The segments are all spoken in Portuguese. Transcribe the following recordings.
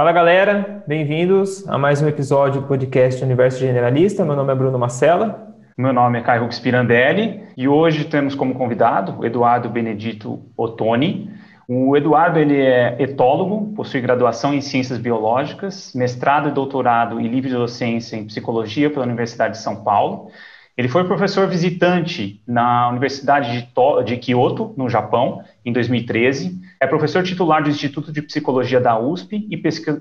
Fala galera, bem-vindos a mais um episódio do podcast Universo Generalista. Meu nome é Bruno Marcela. Meu nome é Caio Rux Pirandelli e hoje temos como convidado o Eduardo Benedito Ottoni. O Eduardo ele é etólogo, possui graduação em Ciências Biológicas, mestrado e doutorado e livre docência em Psicologia pela Universidade de São Paulo. Ele foi professor visitante na Universidade de, to de Kyoto, no Japão, em 2013. É professor titular do Instituto de Psicologia da USP e, pesqui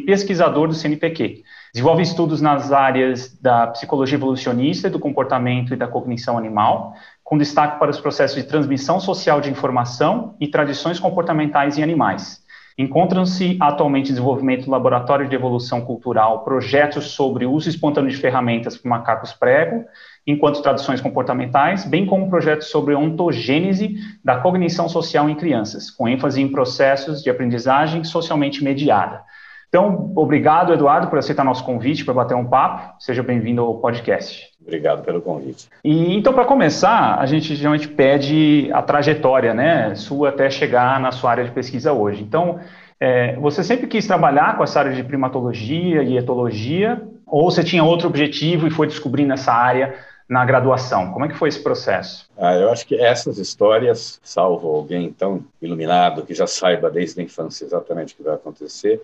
pesquisador do CNPq. Desenvolve estudos nas áreas da psicologia evolucionista, do comportamento e da cognição animal, com destaque para os processos de transmissão social de informação e tradições comportamentais em animais. Encontram-se atualmente em desenvolvimento do Laboratório de Evolução Cultural projetos sobre uso espontâneo de ferramentas para macacos prego, enquanto traduções comportamentais, bem como projetos sobre ontogênese da cognição social em crianças, com ênfase em processos de aprendizagem socialmente mediada. Então, obrigado, Eduardo, por aceitar nosso convite para bater um papo. Seja bem-vindo ao podcast. Obrigado pelo convite. E então, para começar, a gente geralmente pede a trajetória, né, sua até chegar na sua área de pesquisa hoje. Então, é, você sempre quis trabalhar com essa área de primatologia e etologia, ou você tinha outro objetivo e foi descobrindo essa área na graduação? Como é que foi esse processo? Ah, eu acho que essas histórias, salvo alguém tão iluminado que já saiba desde a infância exatamente o que vai acontecer,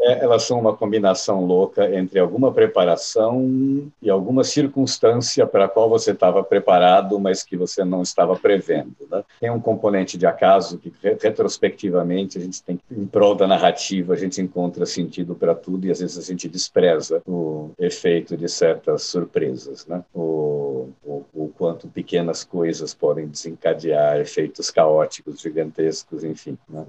é, elas são uma combinação louca entre alguma preparação e alguma circunstância para a qual você estava preparado, mas que você não estava prevendo. Né? Tem um componente de acaso que, retrospectivamente, a gente tem em prol da narrativa, a gente encontra sentido para tudo e às vezes a gente despreza o efeito de certas surpresas. Né? O, o, o quanto pequenas coisas podem desencadear efeitos caóticos, gigantescos, enfim. Né?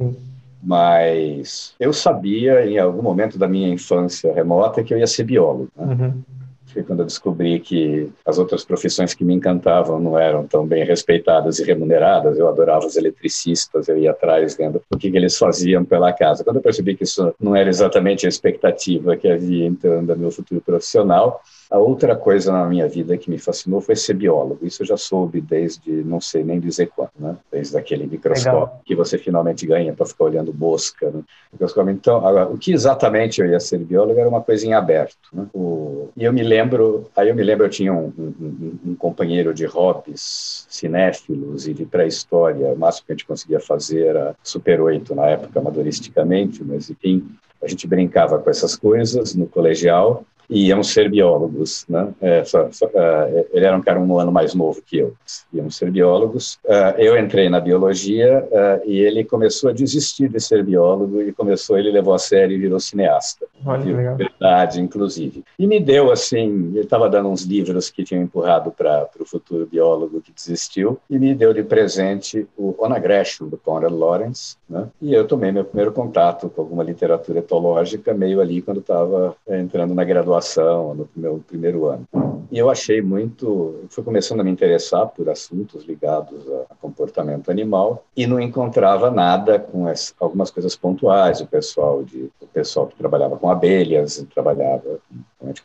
mas eu sabia em algum momento da minha infância remota que eu ia ser biólogo. Né? Uhum. Foi quando eu descobri que as outras profissões que me encantavam não eram tão bem respeitadas e remuneradas. Eu adorava os eletricistas, eu ia atrás vendo o que, que eles faziam pela casa. Quando eu percebi que isso não era exatamente a expectativa que havia então do meu futuro profissional, a outra coisa na minha vida que me fascinou foi ser biólogo. Isso eu já soube desde não sei nem dizer quando, né? Desde aquele microscópio Legal. que você finalmente ganha para ficar olhando mosca. Né? Então, agora, o que exatamente eu ia ser biólogo era uma coisa em aberto. Né? O... E eu me lembro, aí eu me lembro, eu tinha um, um, um companheiro de hobbies, cinéfilos e de pré-história. O máximo que a gente conseguia fazer era Super 8 na época, amadoristicamente, mas enfim, a gente brincava com essas coisas no colegial e iam ser biólogos, né? É, só, só, uh, ele era um cara um ano mais novo que eu. Iam ser biólogos. Uh, eu entrei na biologia uh, e ele começou a desistir de ser biólogo e começou, ele levou a sério e virou cineasta. Olha, de legal. verdade, inclusive. E me deu, assim, ele estava dando uns livros que tinham empurrado para o futuro biólogo que desistiu e me deu de presente o On Aggression, do Conrad Lawrence, né? E eu tomei meu primeiro contato com alguma literatura etológica meio ali quando estava entrando na graduação graduação, no meu primeiro ano. E eu achei muito, fui começando a me interessar por assuntos ligados a comportamento animal e não encontrava nada com as, algumas coisas pontuais. O pessoal de, o pessoal que trabalhava com abelhas, trabalhava com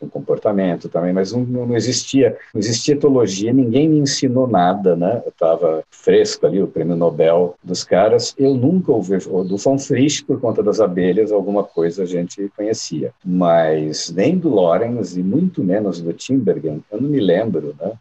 comportamento também, mas não, não existia, não existia etologia. Ninguém me ensinou nada, né? Eu estava fresco ali, o prêmio Nobel dos caras. Eu nunca ouvi do von Frisch por conta das abelhas, alguma coisa a gente conhecia, mas nem do Lorenz e muito menos do Timbergen, eu não me lembro, né?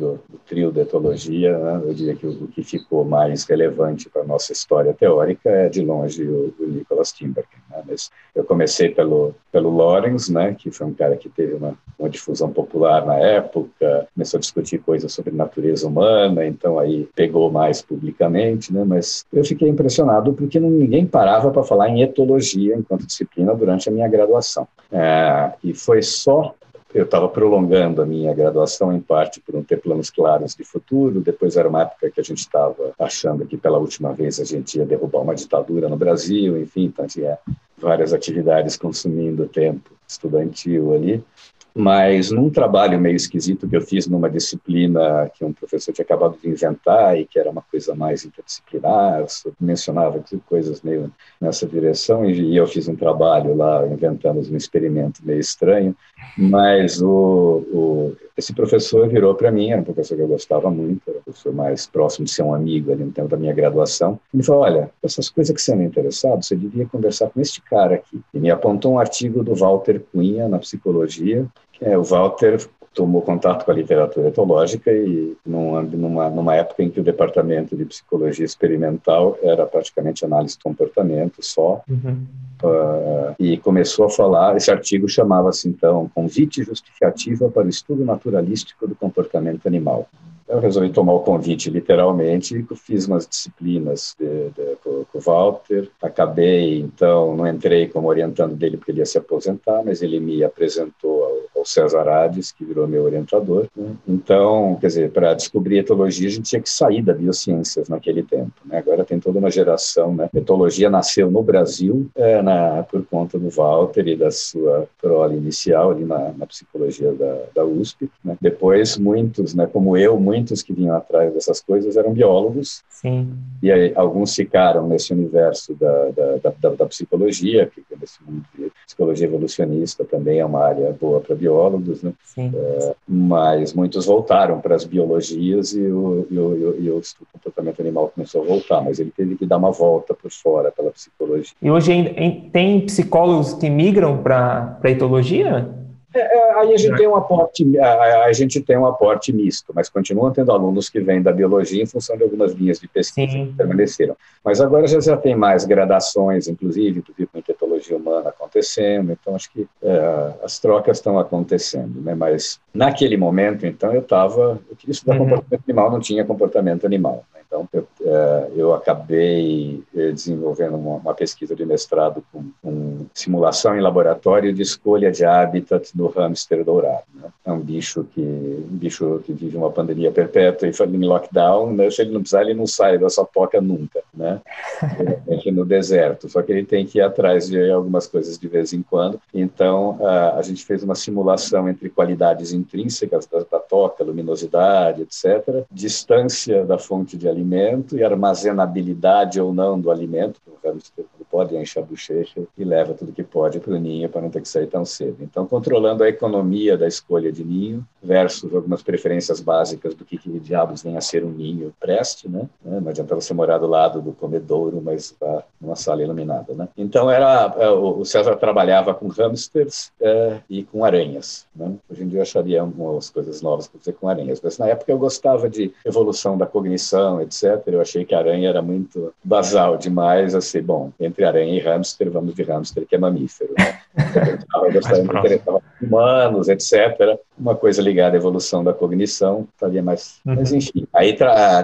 Do, do trio de etologia, né? eu diria que o, o que ficou mais relevante para a nossa história teórica é, de longe, o, o Nicholas Timbergen. Né? Mas eu comecei pelo, pelo Lorenz, né? que foi um cara que teve uma, uma difusão popular na época, começou a discutir coisas sobre natureza humana, então aí pegou mais publicamente, né? mas eu fiquei impressionado porque ninguém parava para falar em etologia enquanto disciplina durante a minha graduação. É, e foi só eu estava prolongando a minha graduação em parte por não ter planos claros de futuro. Depois era uma época que a gente estava achando que pela última vez a gente ia derrubar uma ditadura no Brasil, enfim, então tinha várias atividades consumindo tempo estudantil ali mas num trabalho meio esquisito que eu fiz numa disciplina que um professor tinha acabado de inventar e que era uma coisa mais interdisciplinar, mencionava coisas meio nessa direção e eu fiz um trabalho lá inventando um experimento meio estranho, mas o, o esse professor virou para mim, era um professor que eu gostava muito, era o professor mais próximo de ser um amigo ali no tempo da minha graduação. Ele falou: Olha, essas coisas que você não é interessado, você devia conversar com este cara aqui. E me apontou um artigo do Walter Cunha na psicologia. É, o Walter tomou contato com a literatura etológica e numa, numa época em que o departamento de psicologia experimental era praticamente análise de comportamento só, uhum. uh, e começou a falar, esse artigo chamava-se então Convite Justificativa para o Estudo Naturalístico do Comportamento Animal. Eu resolvi tomar o convite literalmente e fiz umas disciplinas de, de, com, o Walter. Acabei, então, não entrei como orientando dele porque ele ia se aposentar, mas ele me apresentou ao, ao César Hades, que virou meu orientador. Né? Então, quer dizer, para descobrir etologia, a gente tinha que sair da biociências naquele tempo. Né? Agora tem toda uma geração. Né? Etologia nasceu no Brasil é, na, por conta do Walter e da sua prole inicial ali na, na psicologia da, da USP. Né? Depois, muitos, né, como eu, muitos muitos que vinham atrás dessas coisas eram biólogos. Sim. E aí, alguns ficaram nesse universo da, da, da, da psicologia, que nesse mundo de psicologia evolucionista também é uma área boa para biólogos, né? Sim. É, mas muitos voltaram para as biologias e o, e, o, e o comportamento animal começou a voltar, mas ele teve que dar uma volta por fora pela psicologia. E hoje tem psicólogos que migram para a etologia? É, é, aí a gente, tem um aporte, a, a, gente tem um aporte misto, mas continuam tendo alunos que vêm da biologia em função de algumas linhas de pesquisa Sim. que permaneceram. Mas agora já, já tem mais gradações, inclusive, inclusive com etologia humana acontecendo, então acho que é, as trocas estão acontecendo, né? Mas naquele momento, então, eu estava, eu queria estudar uhum. comportamento animal, não tinha comportamento animal. Né? Então, eu, é, eu acabei é, desenvolvendo uma, uma, pesquisa de mestrado com, com, simulação em laboratório de escolha de habitat do hamster dourado. Né? É um bicho que um bicho que vive uma pandemia perpétua e em lockdown, né? se ele não precisar, ele não sai da sua toca nunca, né? Ele no deserto. Só que ele tem que ir atrás de algumas coisas de vez em quando. Então, a, a gente fez uma simulação entre qualidades intrínsecas da, da toca, luminosidade, etc., distância da fonte de alimento alimento e armazenabilidade ou não do alimento, o pode encher a bochecha e leva tudo que pode para o ninho para não ter que sair tão cedo. Então, controlando a economia da escolha de ninho versus algumas preferências básicas do que, que diabos vem a ser um ninho preste, né? Não adianta você morar do lado do comedouro, mas tá numa sala iluminada, né? Então, era é, o César trabalhava com hamsters é, e com aranhas, né? Hoje em dia eu acharia algumas coisas novas para dizer com aranhas, mas na época eu gostava de evolução da cognição, etc. Eu achei que a aranha era muito basal demais, assim, bom, entre aranha e hamster, vamos de hamster, que é mamífero. Né? Eu gostava de humanos, etc. Uma coisa ligada à evolução da cognição, estaria mais. Uhum. Mas, enfim, aí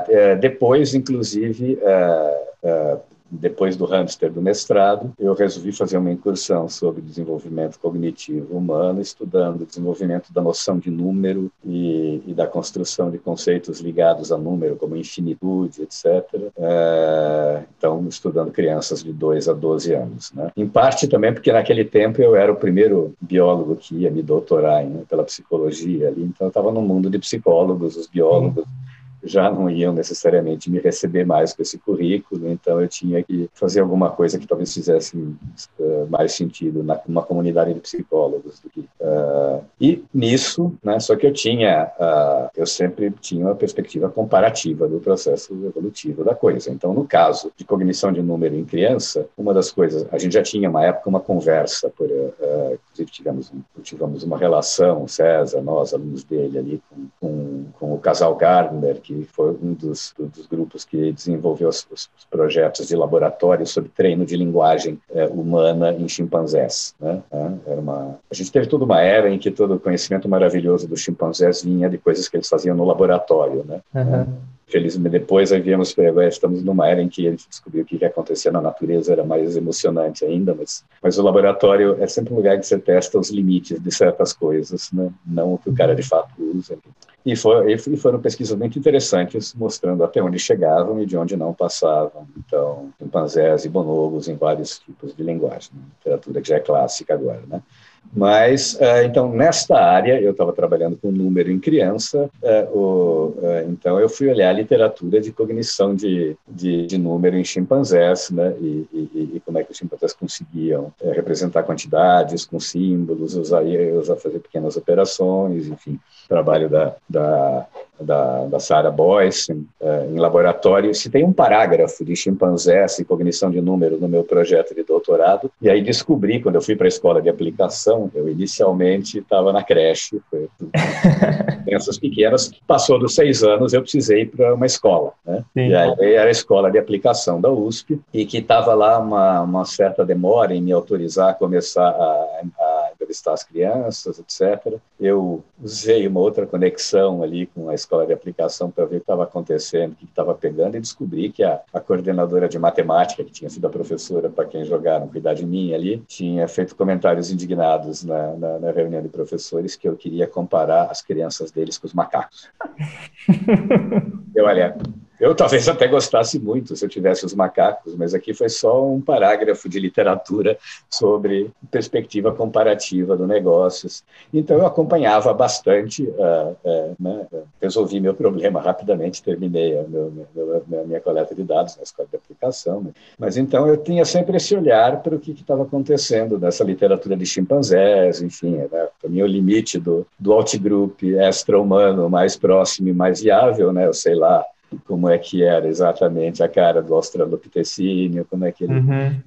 é, depois, inclusive, é, é, depois do hamster do mestrado, eu resolvi fazer uma incursão sobre desenvolvimento cognitivo humano, estudando o desenvolvimento da noção de número e, e da construção de conceitos ligados a número, como infinitude, etc. É, então, estudando crianças de 2 a 12 anos. Né? Em parte também porque naquele tempo eu era o primeiro biólogo que ia me doutorar né, pela psicologia ali, então eu estava no mundo de psicólogos, os biólogos. Uhum já não iam necessariamente me receber mais com esse currículo, então eu tinha que fazer alguma coisa que talvez fizesse uh, mais sentido na, numa comunidade de psicólogos do que uh, e nisso, né? Só que eu tinha, uh, eu sempre tinha uma perspectiva comparativa do processo evolutivo da coisa. Então, no caso de cognição de número em criança, uma das coisas, a gente já tinha uma época uma conversa, por, inclusive tivemos, tivemos uma relação, César, nós alunos dele ali com, com, com o casal Gardner que foi um dos, dos grupos que desenvolveu os, os, projetos de laboratório sobre treino de linguagem é, humana em chimpanzés. Né? É, era uma... A gente teve toda uma era em que todo o conhecimento maravilhoso dos chimpanzés vinha de coisas que eles faziam no laboratório. Né? Uhum. Felizmente, depois aí viemos para estamos numa era em que a gente descobriu o que, que acontecia na natureza, era mais emocionante ainda, mas, mas o laboratório é sempre um lugar que você testa os limites de certas coisas, né? não o que o cara de fato usa. E, foi, e foram pesquisas muito interessantes, mostrando até onde chegavam e de onde não passavam. Então, chimpanzés e bonobos em vários tipos de linguagem, né? literatura que já é clássica agora, né? Mas, uh, então, nesta área, eu estava trabalhando com número em criança, o, uh, então eu fui olhar a literatura de cognição de, de, de número em chimpanzés, né, e, e, e, como é que os chimpanzés conseguiam representar quantidades com símbolos, usar, usar fazer pequenas operações, enfim, trabalho da, da da, da Sarah Boyce, uh, em laboratório, se tem um parágrafo de chimpanzés e cognição de número no meu projeto de doutorado, e aí descobri, quando eu fui para a escola de aplicação, eu inicialmente estava na creche, crianças pequenas, passou dos seis anos, eu precisei ir para uma escola, né? E aí era a escola de aplicação da USP, e que estava lá uma, uma certa demora em me autorizar a começar a, a entrevistar as crianças, etc. Eu usei uma outra conexão ali com a escola de aplicação para ver o que estava acontecendo, o que estava pegando, e descobri que a, a, coordenadora de matemática, que tinha sido a professora para quem jogaram cuidar de mim ali, tinha feito comentários indignados na, na, na reunião de professores que eu queria comparar as crianças deles com os macacos. eu, olha, eu talvez até gostasse muito se eu tivesse os macacos, mas aqui foi só um parágrafo de literatura sobre perspectiva comparativa do negócios. Então eu acompanhava bastante, uh, uh, né? resolvi meu problema rapidamente, terminei a, meu, meu, minha coleta de dados na escola de aplicação. Né? Mas então eu tinha sempre esse olhar para o que estava acontecendo nessa literatura de chimpanzés, enfim, né? para mim o limite do, do outgroup extra-humano mais próximo e mais viável, né? eu sei lá, como é que era exatamente a cara do australopitecínio, como é que ele uhum.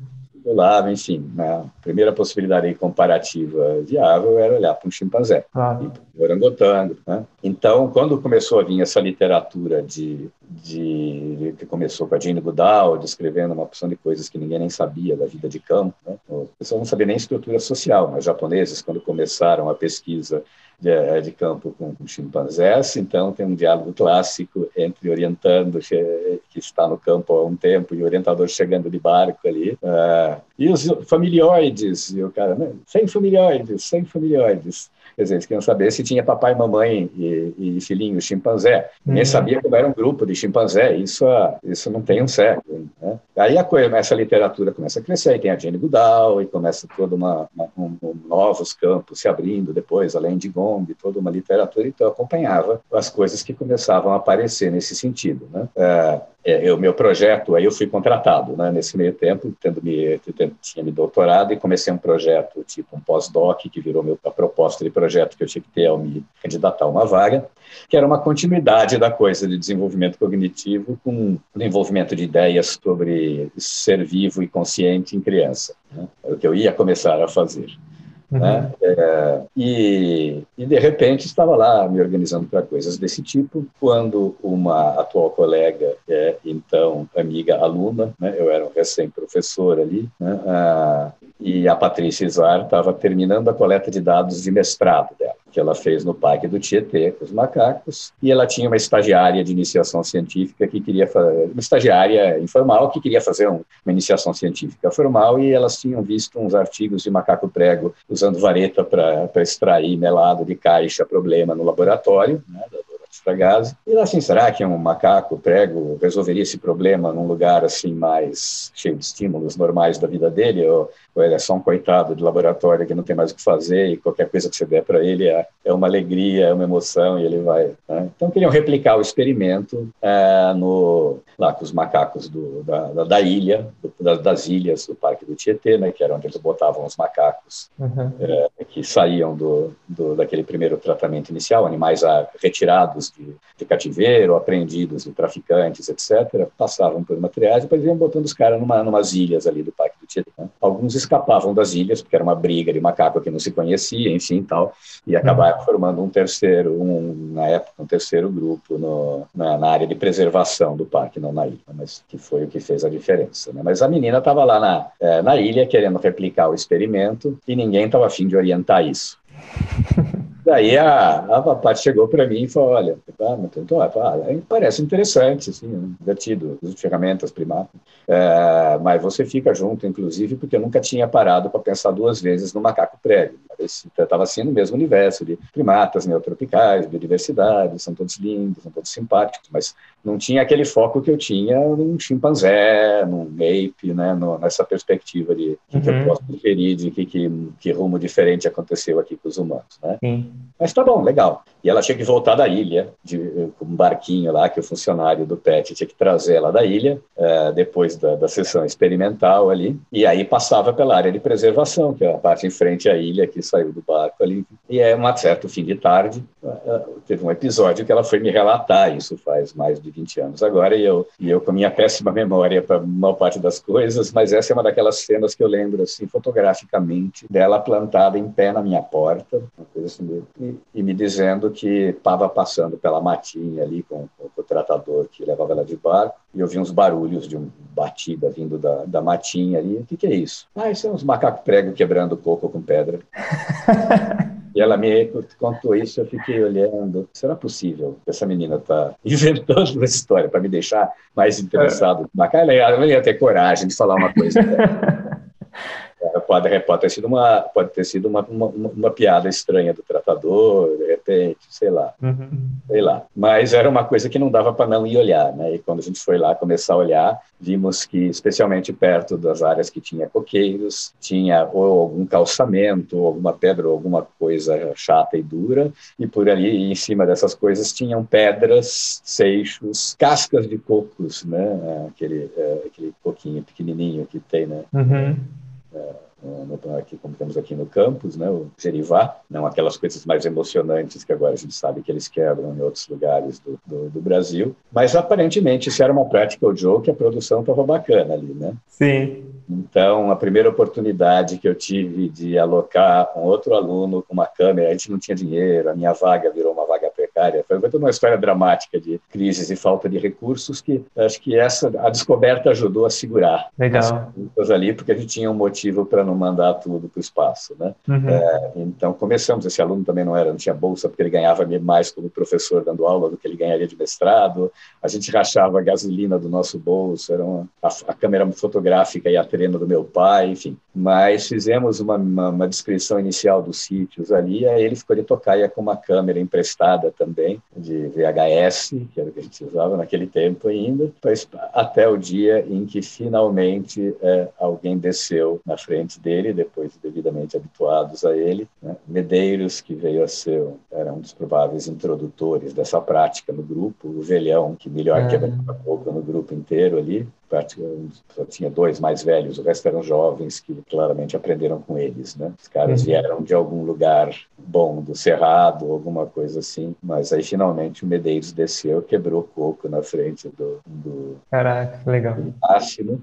olhava, enfim. Né? A primeira possibilidade comparativa viável era olhar para um chimpanzé, claro. um orangotango. Né? Então, quando começou a vir essa literatura de, de que começou com a Jane Goodall, descrevendo uma opção de coisas que ninguém nem sabia da vida de campo, né? o pessoal não sabia nem estrutura social, mas os japoneses, quando começaram a pesquisa de, de campo com, com, chimpanzés, então tem um diálogo clássico entre orientando que está no campo há um tempo e o orientador chegando de barco ali, uh, e os familioides, e o cara, né, sem familioides, sem familioides. Quer dizer, eles queriam saber se tinha papai, mamãe e, e filhinho chimpanzé. Uhum. sabia como era um grupo de chimpanzé, isso, isso não tem um século. Né? Aí a coisa, essa literatura começa a crescer, e tem a Jane Goodall, e começa toda uma, uma um, um, novos campos se abrindo depois, além de Gong, toda uma literatura, então eu acompanhava as coisas que começavam a aparecer nesse sentido. Né? É, é, o meu projeto, aí eu fui contratado, né, nesse meio tempo, tendo me, tendo, tinha me doutorado e comecei um projeto, tipo um pós-doc, que virou meu, a proposta de projeto que eu tinha que ter ao me candidatar a uma vaga, que era uma continuidade da coisa de desenvolvimento cognitivo com o envolvimento de ideias sobre ser vivo e consciente em criança, né, o que eu ia começar a fazer. Uhum. Né? É, e, e, de repente, estava lá me organizando para coisas desse tipo, quando uma atual colega, é, então amiga aluna, né? eu era um recém-professor ali, né? ah, e a Patrícia Izar estava terminando a coleta de dados de mestrado dela que ela fez no Parque do Tietê com os macacos, e ela tinha uma estagiária de iniciação científica que queria fazer, uma estagiária informal que queria fazer uma iniciação científica formal, e elas tinham visto uns artigos de macaco prego usando vareta para extrair melado de caixa problema no laboratório, né, Fragase. E assim, será que um macaco prego resolveria esse problema num lugar assim mais cheio de estímulos normais da vida dele? Ou, ou ele é só um coitado de laboratório que não tem mais o que fazer e qualquer coisa que você der para ele é, é uma alegria, é uma emoção e ele vai. Né? Então queriam replicar o experimento é, no, lá com os macacos do, da, da, da, ilha, do, da, das ilhas do Parque do Tietê, né, que era onde eles botavam os macacos uhum. é, que saíam do, do, daquele primeiro tratamento inicial, animais retirados de, de cativeiro, apreendidos de traficantes, etc., passavam por uma triagem, depois iam botando os caras numa, numas ilhas ali do Parque do Tietê. Né? Alguns escapavam das ilhas, porque era uma briga de macaco que não se conhecia, enfim, tal, e acabaram uhum. formando um terceiro, um, na época, um terceiro grupo no, na, na, área de preservação do parque, não na ilha, mas que foi o que fez a diferença. Né? Mas a menina estava lá na, é, na ilha querendo replicar o experimento e ninguém estava afim de orientar isso. Daí a, a Paty chegou para mim e falou: Olha, ah, então, ah, parece interessante, assim, divertido, as ferramentas primárias, é, mas você fica junto, inclusive, porque eu nunca tinha parado para pensar duas vezes no macaco prego. Estava assim no mesmo universo de primatas neotropicais, biodiversidade, são todos lindos, são todos simpáticos, mas não tinha aquele foco que eu tinha num chimpanzé, num ape, né, no, nessa perspectiva de o uhum. que eu uhum. posso inferir, de que, que, que, rumo diferente aconteceu aqui com os humanos. Né? Sim. Mas tá bom, legal. E ela tinha que voltar da ilha, de, com um barquinho lá, que o funcionário do PET tinha que trazer ela da ilha, é, depois da, da sessão experimental ali, e aí passava pela área de preservação, que é a parte em frente à ilha, que saiu do barco ali. E é um certo fim de tarde, teve um episódio que ela foi me relatar, isso faz mais de 20 anos agora, e eu, e eu com minha péssima memória para a maior parte das coisas, mas essa é uma daquelas cenas que eu lembro, assim, fotograficamente, dela plantada em pé na minha porta, uma coisa assim, e, e me dizendo que estava passando pela matinha ali com, com, o tratador que levava ela de barco, e eu vi uns barulhos de batida vindo da, da matinha ali. O que, que é isso? Ah, isso é uns macacos prego quebrando coco com pedra. E ela me contou isso, eu fiquei olhando. Será possível que essa menina está inventando uma história para me deixar mais interessado? É. Ela ia ter coragem de falar uma coisa. Pode, pode ter sido, uma, pode ter sido uma, uma, uma, piada estranha do tratador, de repente, sei lá. Uhum. Sei lá. Mas era uma coisa que não dava para não ir olhar, né? E quando a gente foi lá começar a olhar, vimos que, especialmente perto das áreas que tinha coqueiros, tinha ou algum calçamento, ou alguma pedra, ou alguma coisa chata e dura, e por ali, em cima dessas coisas, tinham pedras, seixos, cascas de cocos, né? Aquele, é, aquele coquinho pequenininho que tem, né? Uhum. É, no, aqui, como temos aqui no campus, né, o Gerivá, não aquelas coisas mais emocionantes que agora a gente sabe que eles quebram em outros lugares do, do, do Brasil, mas aparentemente isso era uma practical joke, a produção estava bacana ali, né? Sim. Então, a primeira oportunidade que eu tive de alocar um outro aluno com uma câmera, a gente não tinha dinheiro, a minha vaga virou precária. Foi toda uma história dramática de crises e falta de recursos que acho que essa a descoberta ajudou a segurar Legal. as ali, porque a gente tinha um motivo para não mandar tudo para o espaço, né? Uhum. É, então começamos. Esse aluno também não era, não tinha bolsa porque ele ganhava mais como professor dando aula do que ele ganharia de mestrado. A gente rachava a gasolina do nosso bolso, era uma, a, a câmera fotográfica e a treino do meu pai, enfim. Mas fizemos uma, uma, uma descrição inicial dos sítios ali, aí ele ficou de tocaia com uma câmera emprestada também, de VHS, que era o que a gente usava naquele tempo ainda, até o dia em que finalmente é, alguém desceu na frente dele, depois devidamente habituados a ele, né? Medeiros, que veio a ser, era um dos prováveis introdutores dessa prática no grupo, o Velhão, que melhor é. quebrava pouco no grupo inteiro ali, só tinha dois mais velhos, o resto eram jovens que claramente aprenderam com eles, né? Os caras uhum. vieram de algum lugar bom, do Cerrado, alguma coisa assim, mas aí finalmente o Medeiros desceu, quebrou o coco na frente do... do Caraca, legal. Do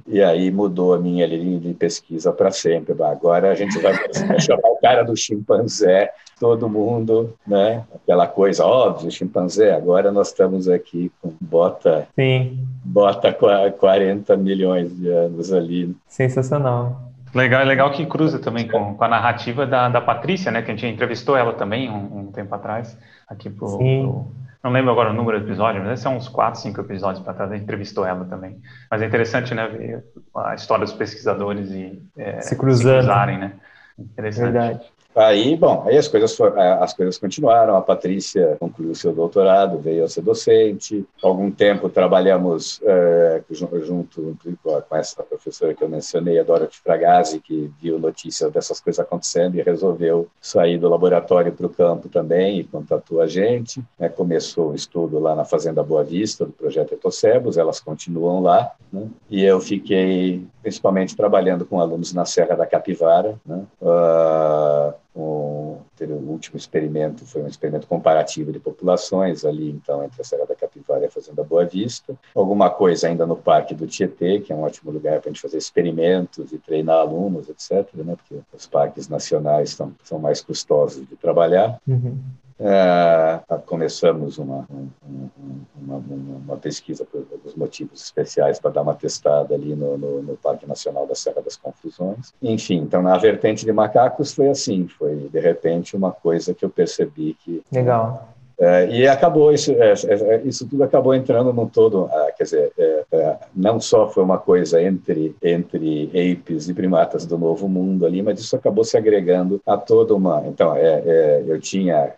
e aí mudou a minha linha de pesquisa para sempre. Agora a gente vai chamar o cara do chimpanzé, todo mundo, né? Aquela coisa, óbvio, chimpanzé, agora nós estamos aqui com bota... Sim. Bota 40 40 milhões de anos ali. Sensacional. Legal, é legal que cruza também com, com a narrativa da, da Patrícia, né? Que a gente entrevistou ela também um, um tempo atrás, aqui pro, pro, Não lembro agora o número do episódio, mas são uns 4, 5 episódios para trás, a gente entrevistou ela também. Mas é interessante, né? Ver a história dos pesquisadores e é, se, cruzando. se cruzarem, né? Interessante. Verdade. Aí, bom, aí as coisas, as coisas continuaram. A Patrícia concluiu seu doutorado, veio a ser docente. Algum tempo trabalhamos é, junto com essa professora que eu mencionei, a Dorothy Fragazzi, que viu notícias dessas coisas acontecendo e resolveu sair do laboratório para o campo também e contatou a gente. Né? Começou o estudo lá na Fazenda Boa Vista, do projeto Etocebos, elas continuam lá. Né? E eu fiquei principalmente trabalhando com alunos na Serra da Capivara. Né? Uh, o, último experimento foi um experimento comparativo de populações ali, então, entre a Serra da Capivara e a Fazenda Boa Vista. Alguma coisa ainda no Parque do Tietê, que é um ótimo lugar para a gente fazer experimentos e treinar alunos, etc., né? porque os parques nacionais são, são mais custosos de trabalhar. Uhum. É, começamos uma, uma, uma, pesquisa alguns motivos especiais para dar uma testada ali no, no, no, Parque Nacional da Serra das Confusões. Enfim, então na vertente de macacos foi assim, foi de repente uma coisa que eu percebi que legal é, e acabou isso, é, é, isso tudo acabou entrando num todo, ah, quer dizer, é, é, não só foi uma coisa entre entre apes e primatas do Novo Mundo ali, mas isso acabou se agregando a toda uma. Então, é, eu tinha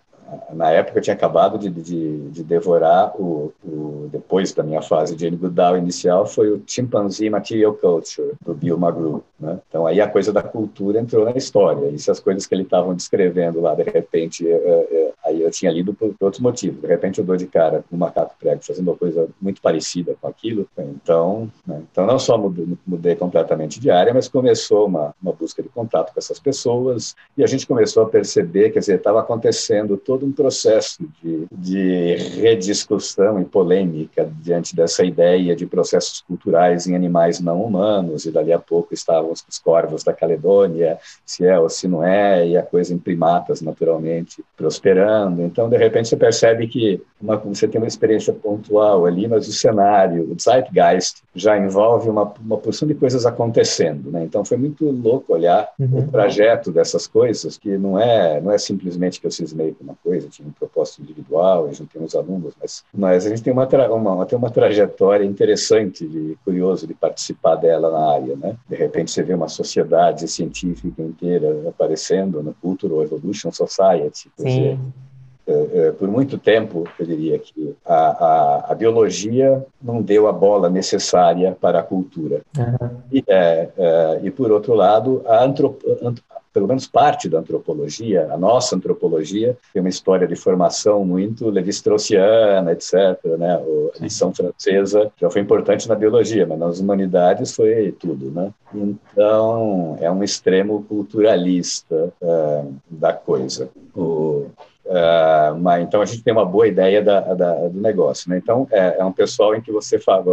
na época eu tinha acabado de, de, de devorar o, o, depois da minha fase de Goodall inicial foi o Chimpanzee Material Culture do Bill Magru, né? Então aí a coisa da cultura entrou na história e se as coisas que ele estavam descrevendo lá de repente é, é, eu tinha lido por, por outros motivos. De repente eu dou de cara com o macaco prego fazendo uma coisa muito parecida com aquilo. Então, né? então não só mudei, mudei, completamente de área, mas começou uma, uma busca de contato com essas pessoas e a gente começou a perceber, quer dizer, estava acontecendo todo um processo de, de rediscussão e polêmica diante dessa ideia de processos culturais em animais não humanos e dali a pouco estavam os corvos da Caledônia, se é ou se não é, e a coisa em primatas, naturalmente, prosperando. Então, de repente, você percebe que uma, você tem uma experiência pontual ali, mas o cenário, o zeitgeist, já envolve uma, uma porção de coisas acontecendo. Né? Então, foi muito louco olhar uhum. o trajeto dessas coisas, que não é, não é simplesmente que eu cismei com uma coisa, tinha um propósito individual, a gente tem uns alunos, mas, mas a gente tem uma, uma, tem uma trajetória interessante, de, curioso de participar dela na área. Né? De repente, você vê uma sociedade científica inteira aparecendo no Cultural Evolution Society. Sim. É, por muito tempo, eu diria que a, a, a, biologia não deu a bola necessária para a cultura. Uhum. E, é, é, e, por outro lado, a antrop, pelo menos parte da antropologia, a nossa antropologia, tem uma história de formação muito levi-straussiana, etc. Né? a lição francesa já foi importante na biologia, mas nas humanidades foi tudo. Né? Então, é um extremo culturalista uh, da coisa. O, Uh, mas, então a gente tem uma boa ideia da, da, do negócio. Né? Então é, é, um pessoal em que você fala,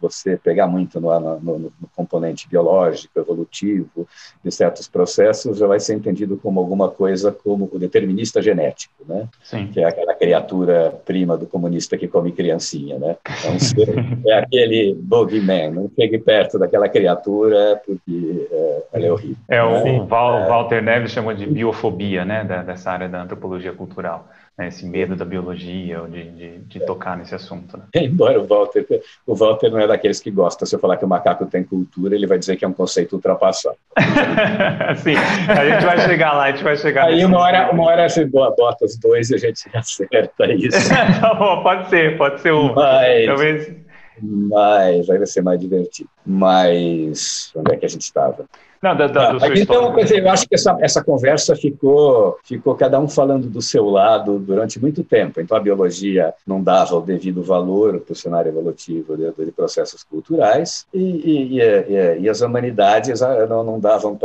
você pegar muito no, no, no, componente biológico, evolutivo de certos processos, já vai ser entendido como alguma coisa como o determinista genético, né? Sim. Que é aquela criatura prima do comunista que come criancinha, né? É, ser, é aquele bogeyman, não chegue perto daquela criatura porque é, ela é horrível. É o Val, Walter Neves chamou de biofobia, né? dessa área da antropologia cultural cultural, né? esse medo da biologia ou de, de, de tocar nesse assunto. Né? Embora o Walter, o Walter não é daqueles que gosta, se eu falar que o macaco tem cultura, ele vai dizer que é um conceito ultrapassado. Sim, a gente vai chegar lá, a gente vai chegar Aí uma hora, uma hora você bota os dois e a gente acerta isso. tá pode ser, pode ser um. Mas... Talvez mas aí vai ser mais divertido. Mas onde é que a gente estava? Não, da, da, ah, então, dizer, eu acho que essa, essa conversa ficou, ficou cada um falando do seu lado durante muito tempo. Então, a biologia não dava o devido valor para o cenário evolutivo de, de processos culturais e, e, e, e, as humanidades ah, não, não davam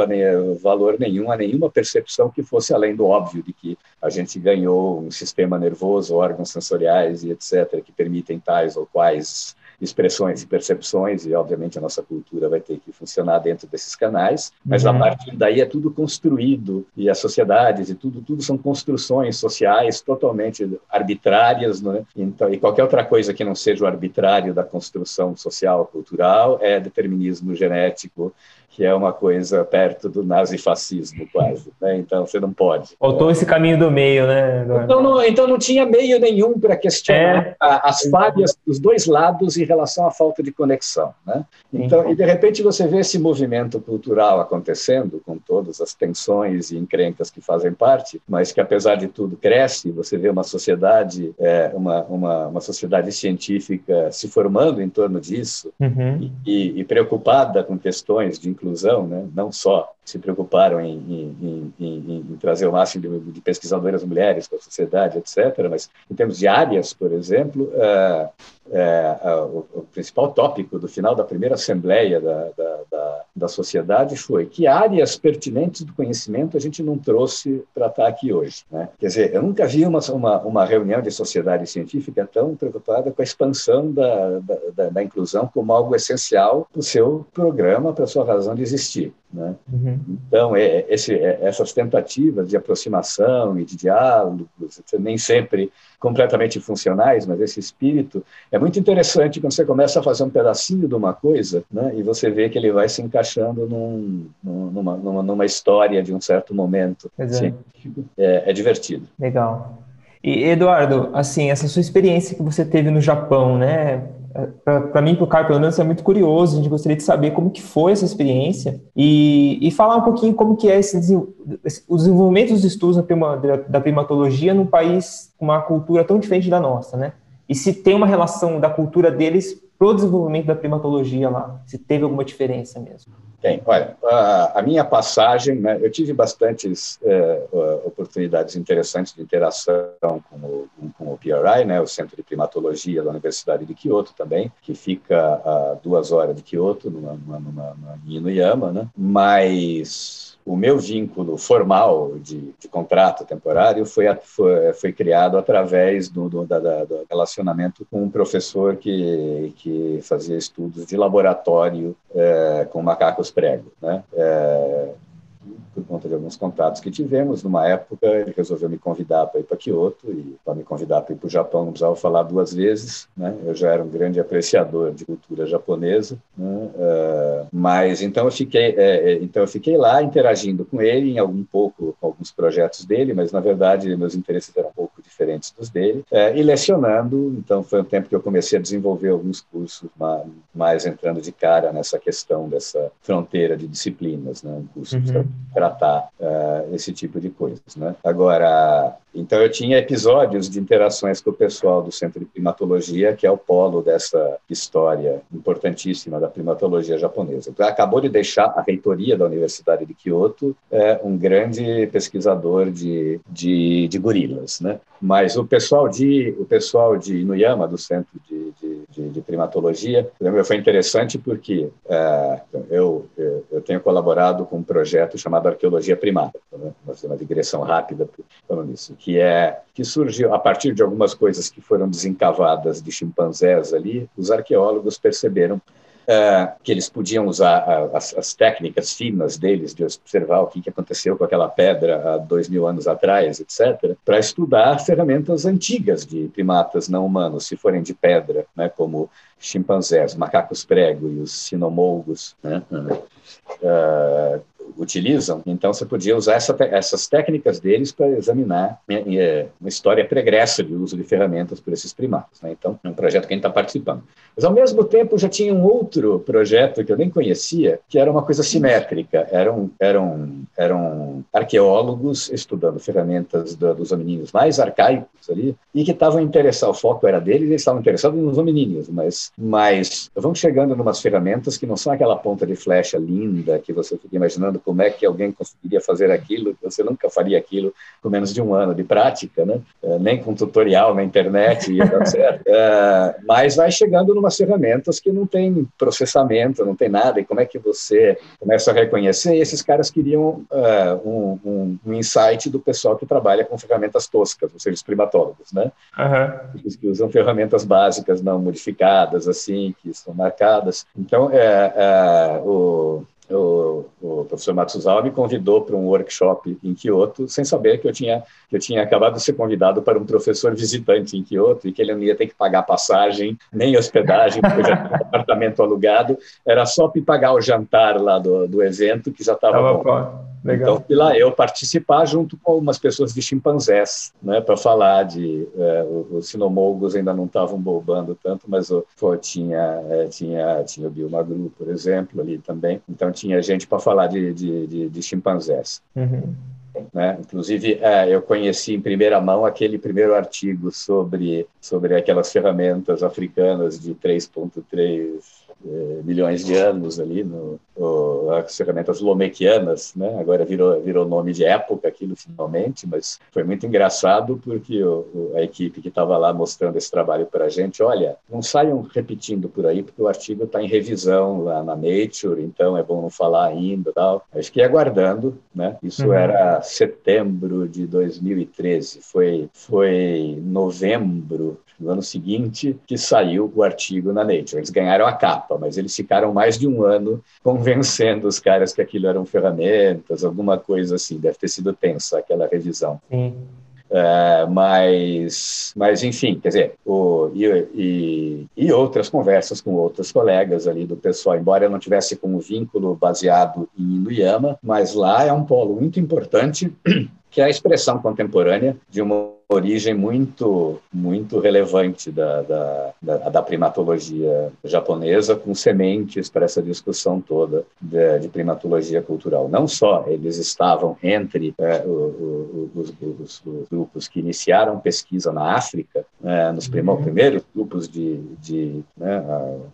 valor nenhum a nenhuma percepção que fosse além do óbvio de que a gente ganhou um sistema nervoso, órgãos sensoriais e etc., que permitem tais ou quais expressões e percepções, e obviamente a nossa cultura vai ter que funcionar dentro desses canais, mas uhum. a partir daí é tudo construído, e as sociedades e tudo, tudo são construções sociais totalmente arbitrárias, né? então, e qualquer outra coisa que não seja o arbitrário da construção social, cultural, é determinismo genético, que é uma coisa perto do nazifascismo quase, né? então você não pode. Faltou esse caminho do meio, né? Então não, então não tinha meio nenhum para questionar é. as falhas dos dois lados em relação à falta de conexão, né? Então, e de repente você vê esse movimento cultural acontecendo com todas as tensões e encrencas que fazem parte, mas que apesar de tudo cresce, você vê uma sociedade, é, uma, uma, uma sociedade científica se formando em torno disso uhum. e, e preocupada com questões de inclusão inclusão, né? não só se preocuparam em, em, em, em trazer o máximo de, de, pesquisadoras mulheres para a sociedade, etc., mas em termos de áreas, por exemplo, uh, uh, uh, o, o, principal tópico do final da primeira assembleia da, da, da, da, sociedade foi que áreas pertinentes do conhecimento a gente não trouxe para estar aqui hoje. Né? Quer dizer, eu nunca vi uma, uma, uma, reunião de sociedade científica tão preocupada com a expansão da, da, da inclusão como algo essencial para o seu programa, para a sua razão de existir. Né? Uhum. Então, é, esse, é, essas tentativas de aproximação e de diálogo, nem sempre completamente funcionais, mas esse espírito é muito interessante quando você começa a fazer um pedacinho de uma coisa né, e você vê que ele vai se encaixando num, numa, numa, numa, história de um certo momento científico. É, é divertido. Legal. E, Eduardo, assim, essa sua experiência que você teve no Japão, né? para mim, para o Caio, pelo menos, é muito curioso. A gente gostaria de saber como que foi essa experiência e, e falar um pouquinho como que é esse, o desenvolvimento dos estudos da primatologia num país com uma cultura tão diferente da nossa, né? E se tem uma relação da cultura deles para o desenvolvimento da primatologia lá? Se teve alguma diferença mesmo? Tem. Olha, a, minha passagem, né, eu tive bastantes é, oportunidades interessantes de interação com o, com o PRI, né, o Centro de Primatologia da Universidade de Kyoto também, que fica a duas horas de Kyoto, numa, numa, numa, em Inuyama, né, mas o meu vínculo formal de, de contrato temporário foi, foi, foi, criado através do, do, da, do, relacionamento com um professor que, que fazia estudos de laboratório é, com macacos prego. Né? É, por conta de alguns contatos que tivemos. Numa época, ele resolveu me convidar para ir para Kyoto e para me convidar para ir para o Japão não precisava falar duas vezes. Né? Eu já era um grande apreciador de cultura japonesa, né? uh, mas então eu fiquei, é, é, então eu fiquei lá interagindo com ele em algum pouco com alguns projetos dele, mas na verdade meus interesses eram um pouco diferentes dos dele é, e lecionando. Então foi um tempo que eu comecei a desenvolver alguns cursos mais entrando de cara nessa questão dessa fronteira de disciplinas, né? Um curso uhum. Tratar uh, esse tipo de coisas. Né? Agora, então eu tinha episódios de interações com o pessoal do Centro de Primatologia, que é o polo dessa história importantíssima da primatologia japonesa. Acabou de deixar a reitoria da Universidade de Kyoto é, um grande pesquisador de, de, de gorilas, né? Mas o pessoal de o pessoal de Inuyama do Centro de, de, de, de Primatologia foi interessante porque é, eu, eu tenho colaborado com um projeto chamado Arqueologia Primata, né? uma digressão rápida falando isso que é que surgiu a partir de algumas coisas que foram desencavadas de chimpanzés ali, os arqueólogos perceberam Uh, que eles podiam usar as, as, técnicas finas deles de observar o que, que aconteceu com aquela pedra há dois mil anos atrás, etc., para estudar ferramentas antigas de primatas não humanos, se forem de pedra, né, como chimpanzés, macacos prego e os sinomolgos, né, uh, utilizam, então você podia usar essa, essas técnicas deles para examinar né, é, uma história pregressa de uso de ferramentas por esses primatas. Né? Então, é um projeto que a gente está participando. Mas, ao mesmo tempo, já tinha um outro projeto que eu nem conhecia, que era uma coisa simétrica. Eram, eram, eram arqueólogos estudando ferramentas do, dos hominíneos mais arcaicos ali, e que estavam interessados, o foco era deles, eles estavam interessados nos hominíneos, mas, mas vão chegando em umas ferramentas que não são aquela ponta de flecha linda que você fica imaginando como é que alguém conseguiria fazer aquilo, você nunca faria aquilo com menos de um ano de prática, né? É, nem com tutorial na internet dar certo. É, mas vai chegando em umas ferramentas que não tem processamento, não tem nada, e como é que você começa a reconhecer? E esses caras queriam uh, um, um, um, insight do pessoal que trabalha com ferramentas toscas, ou seja, os primatólogos, né? Uhum. Os que usam ferramentas básicas não modificadas, assim, que são marcadas. Então, é, é o o, o professor Matsuzawa me convidou para um workshop em Kyoto, sem saber que eu tinha que eu tinha acabado de ser convidado para um professor visitante em Kyoto e que ele não ia ter que pagar passagem nem hospedagem, porque já tinha um apartamento alugado, era só para pagar o jantar lá do, do evento que já estava bom. bom. Legal. Então fui lá eu participar junto com algumas pessoas de chimpanzés, né, para falar de é, os sinomolgos ainda não estavam bombando tanto, mas o, pô, tinha é, tinha tinha o Bill Magru, por exemplo, ali também. Então tinha gente para falar de, de, de, de chimpanzés. Uhum. Né? Inclusive, é, eu conheci em primeira mão aquele primeiro artigo sobre, sobre aquelas ferramentas africanas de 3.3 eh, milhões de anos ali, no, o, as ferramentas lomequianas, né? agora virou, virou nome de época aquilo finalmente, mas foi muito engraçado porque o, a equipe que estava lá mostrando esse trabalho para a gente, olha, não saiam repetindo por aí porque o artigo está em revisão lá na Nature, então é bom não falar ainda tal. Eu fiquei aguardando, né? isso uhum. era setembro de 2013, foi, foi novembro no ano seguinte que saiu o artigo na Nature. Eles ganharam a capa, mas eles ficaram mais de um ano convencendo os caras que aquilo eram ferramentas, alguma coisa assim. Deve ter sido tensa aquela revisão. Sim. É, mas, mas, enfim, quer dizer, o, e, e, e, outras conversas com outros colegas ali do pessoal, embora eu não tivesse como vínculo baseado em Inuyama, mas lá é um polo muito importante, que é a expressão contemporânea de uma origem muito muito relevante da, da, da, da primatologia japonesa, com sementes para essa discussão toda de, de primatologia cultural. Não só eles estavam entre é, o, o, os, os, os, grupos que iniciaram pesquisa na África, é, nos uhum. primeiros grupos de, de, né,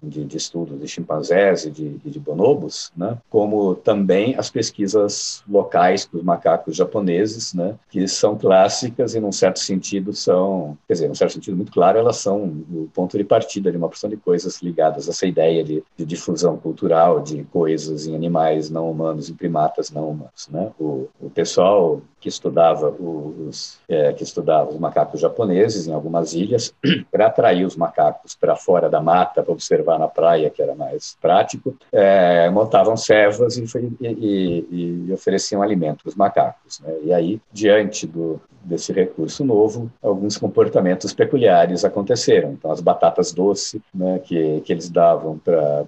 de, de estudo de chimpanzés e de, de bonobos, né, como também as pesquisas locais dos macacos japoneses, né, que são clássicas e, num certo sentido, são, quer dizer, num certo sentido muito claro, elas são o ponto de partida de uma porção de coisas ligadas a essa ideia de, de difusão cultural de coisas em animais não humanos, em primatas não humanos. Né? O, o pessoal que estudava os é, que estudava os macacos japoneses em algumas ilhas para atrair os macacos para fora da mata para observar na praia que era mais prático é, montavam servas e, e, e, ofereciam alimento para os macacos né? e aí diante do desse recurso novo, alguns comportamentos peculiares aconteceram. Então, as batatas doces né, que, que eles davam para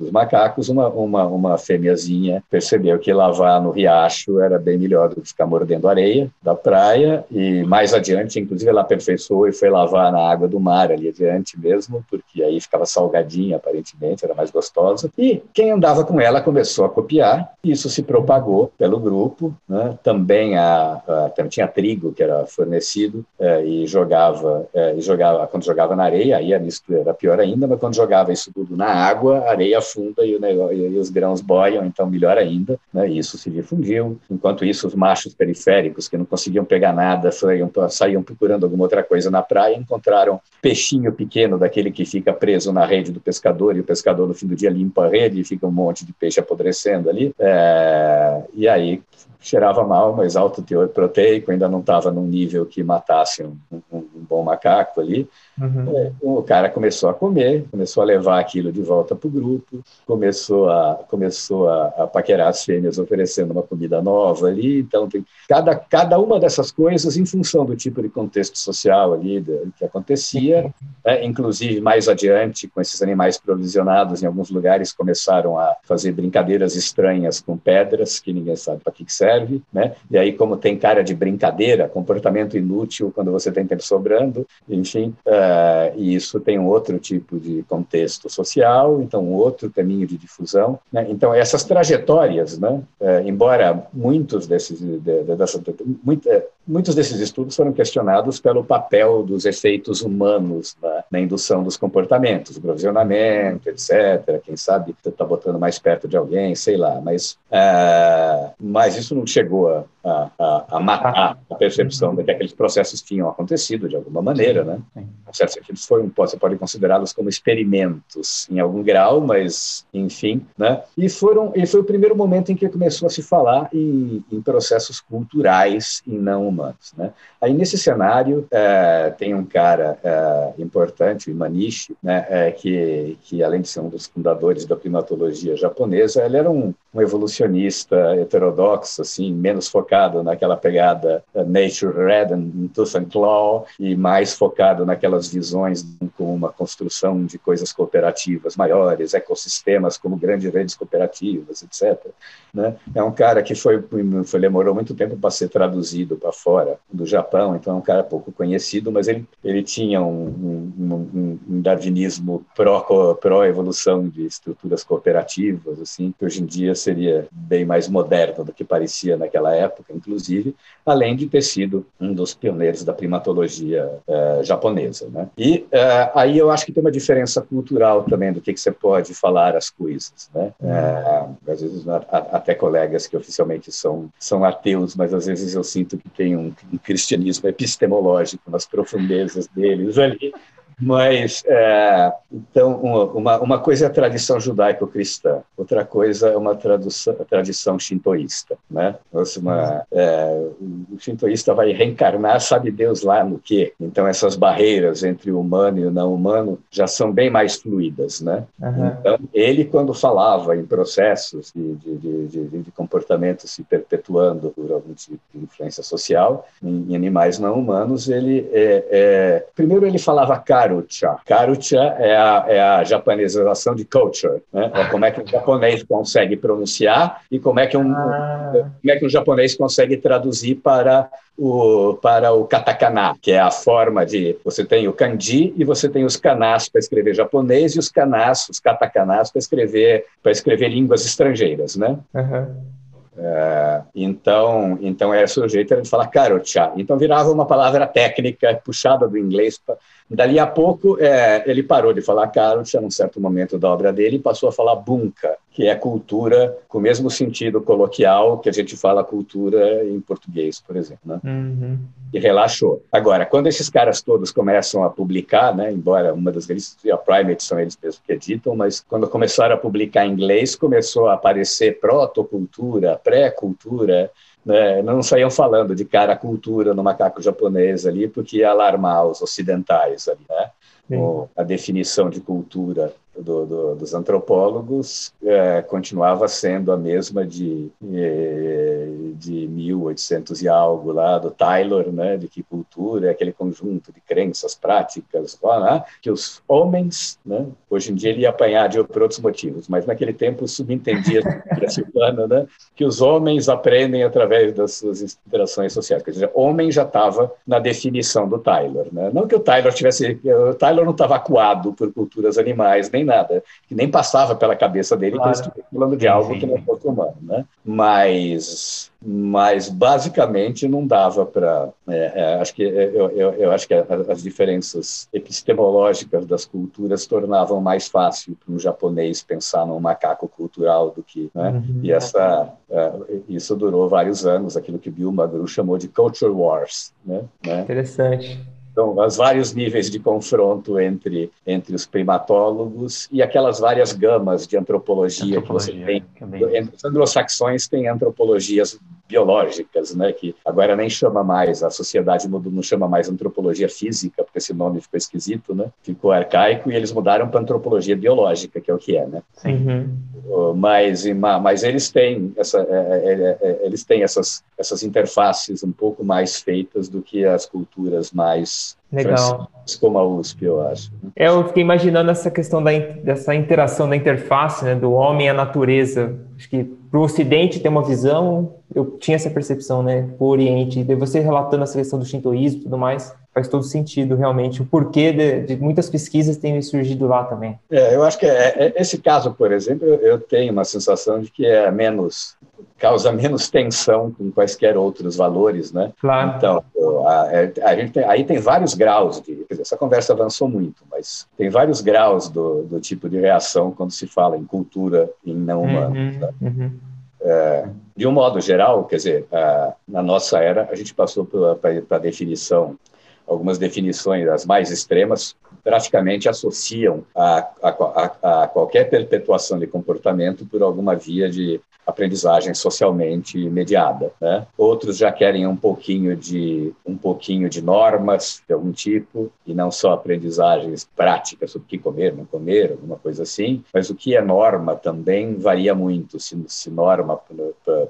os macacos, uma, uma, uma fêmeazinha percebeu que lavar no riacho era bem melhor do que ficar mordendo areia da praia, e mais adiante, inclusive, ela aperfeiçoou e foi lavar na água do mar ali adiante mesmo, porque aí ficava salgadinha, aparentemente, era mais gostosa. E quem andava com ela começou a copiar, e isso se propagou pelo grupo. Né? Também a, a, tinha trigo que era fornecido é, e jogava é, e jogava quando jogava na areia aí a mistura era pior ainda mas quando jogava isso tudo na água a areia afunda e, o negócio, e os grãos boiam então melhor ainda né, isso se difundiu enquanto isso os machos periféricos que não conseguiam pegar nada saíam, saíam procurando alguma outra coisa na praia encontraram peixinho pequeno daquele que fica preso na rede do pescador e o pescador no fim do dia limpa a rede e fica um monte de peixe apodrecendo ali. É, e aí cheirava mal, mas alto teor proteico, ainda não estava num nível que matasse um, um, bom macaco ali. Uhum. É, o cara começou a comer, começou a levar aquilo de volta para o grupo, começou a começou a, a, paquerar as fêmeas oferecendo uma comida nova ali. Então tem cada cada uma dessas coisas em função do tipo de contexto social ali de, que acontecia. Né? Inclusive mais adiante com esses animais provisionados em alguns lugares começaram a fazer brincadeiras estranhas com pedras que ninguém sabe para que, que serve, né? E aí como tem cara de brincadeira, comportamento inútil quando você tem tempo sobrando, enfim. Uh, e isso tem um outro tipo de contexto social, então outro caminho de difusão. Né? Então essas trajetórias, né? Uh, embora muitos desses, de, de, dessa, de, uh, muitos desses estudos foram questionados pelo papel dos efeitos humanos na, na indução dos comportamentos, provisionamento, etc. Quem sabe está botando mais perto de alguém, sei lá. Mas, mas isso não chegou a, a, a, matar a percepção de que aqueles processos tinham acontecido de alguma maneira, né? certo sentido, foram, você pode considerá-los como experimentos em algum grau, mas enfim, né? E foram, e foi o primeiro momento em que começou a se falar em, em processos culturais e não humanos, né? Aí nesse cenário é, tem um cara é, importante, o Imanishi, né? É, que que além de ser um dos fundadores da primatologia japonesa, ele era um, um evolucionista heterodoxo, assim, menos focado naquela pegada uh, nature red and tooth and claw e mais focado naquelas visões como uma construção de coisas cooperativas maiores, ecossistemas como grandes redes cooperativas, etc. Né? É um cara que foi, foi demorou muito tempo para ser traduzido para fora do Japão, então é um cara pouco conhecido, mas ele, ele tinha um, um, um darwinismo pró-evolução pró de estruturas cooperativas, assim, que hoje em dia seria bem mais moderno do que parecia naquela época, inclusive, além de ter sido um dos pioneiros da primatologia eh, japonesa. Né? E uh, aí eu acho que tem uma diferença cultural também do que, que você pode falar as coisas. Né? Uh, às vezes, até colegas que oficialmente são, são ateus, mas às vezes eu sinto que tem um, um cristianismo epistemológico nas profundezas deles ali, mas, é, então, uma, uma coisa é a tradição judaico-cristã, outra coisa é uma tradução, tradição shintoísta. Né? Uma, é, o shintoísta vai reencarnar, sabe Deus lá no quê? Então, essas barreiras entre o humano e o não humano já são bem mais fluídas. Né? Uhum. Então, ele, quando falava em processos de, de, de, de, comportamento se perpetuando por algum tipo de influência social em, em animais não humanos, ele, é, é primeiro, ele falava cara karucha. Karucha é a, é a japanização de culture, né? É como é que um japonês consegue pronunciar e como é que um, ah. como é que um japonês consegue traduzir para o, para o katakana, que é a forma de você tem o kanji e você tem os kanás para escrever japonês e os kanás, os katakanás para escrever para escrever línguas estrangeiras, né? Uhum. É, então, então era o jeito era de falar karocha. Então virava uma palavra técnica puxada do inglês pra, Dali a pouco, é, ele parou de falar Carlos, num certo momento da obra dele, e passou a falar bunka, que é cultura com o mesmo sentido coloquial que a gente fala cultura em português, por exemplo. Né? Uhum. E relaxou. Agora, quando esses caras todos começam a publicar, né, embora uma das revistas, a Primate são eles mesmos que editam, mas quando começaram a publicar em inglês, começou a aparecer protocultura, pré-cultura, né, não saíam falando de cara a cultura no macaco japonês ali, porque ia alarmar os ocidentais ali, né? a definição de cultura do, do, dos antropólogos é, continuava sendo a mesma de, de 1800 e algo lá, do Taylor, né, de que cultura é aquele conjunto de crenças, práticas, lá, que os homens, né, hoje em dia ele ia apanhar de, por outros motivos, mas naquele tempo subentendia esse plano, né, que os homens aprendem através das suas interações sociais. Quer dizer, homem já estava na definição do Taylor. Né? Não que o Taylor tivesse... O Taylor não estava acuado por culturas animais, nem nada, que nem passava pela cabeça dele claro. que ele estivesse falando de algo que não fosse humano, né? Mas, mas basicamente não dava para, é, é, acho que é, eu, eu, eu, acho que as diferenças epistemológicas das culturas tornavam mais fácil para um japonês pensar num macaco cultural do que, né? Uhum. E essa, uh, isso durou vários anos, aquilo que Bill Magru chamou de culture wars, né? né? Interessante. Então, os vários níveis de confronto entre, entre os primatólogos e aquelas várias gamas de antropologia, antropologia que você tem. Entre os anglo-saxões tem antropologias biológicas, né, que agora nem chama mais, a sociedade mudou, não chama mais antropologia física, porque esse nome ficou esquisito, né, ficou arcaico, e eles mudaram para antropologia biológica, que é o que é, né. Uhum. Mas, mas eles têm, essa, é, é, é, eles têm essas, essas interfaces um pouco mais feitas do que as culturas mais Legal. Como a USP, eu acho. É, eu fiquei imaginando essa questão da, dessa interação da interface né, do homem e a natureza. Acho que para o Ocidente ter uma visão, eu tinha essa percepção, né? O Oriente, de você relatando essa questão do shintoísmo e tudo mais, faz todo sentido, realmente. O porquê de, de muitas pesquisas terem surgido lá também. É, eu acho que é, é, esse caso, por exemplo, eu tenho uma sensação de que é menos causa menos tensão com quaisquer outros valores, né? Claro. Então, a, é, a gente tem, aí tem vários graus de, dizer, essa conversa avançou muito, mas tem vários graus do, do, tipo de reação quando se fala em cultura em não humano. Uhum, né? uhum. É, de um modo geral, quer dizer, na nossa era a gente passou para a definição algumas definições, as mais extremas, praticamente associam a, a, a, a, qualquer perpetuação de comportamento por alguma via de aprendizagem socialmente mediada. Né? Outros já querem um pouquinho de um pouquinho de normas de algum tipo e não só aprendizagens práticas sobre o que comer, não comer, alguma coisa assim. Mas o que é norma também varia muito. Se, se norma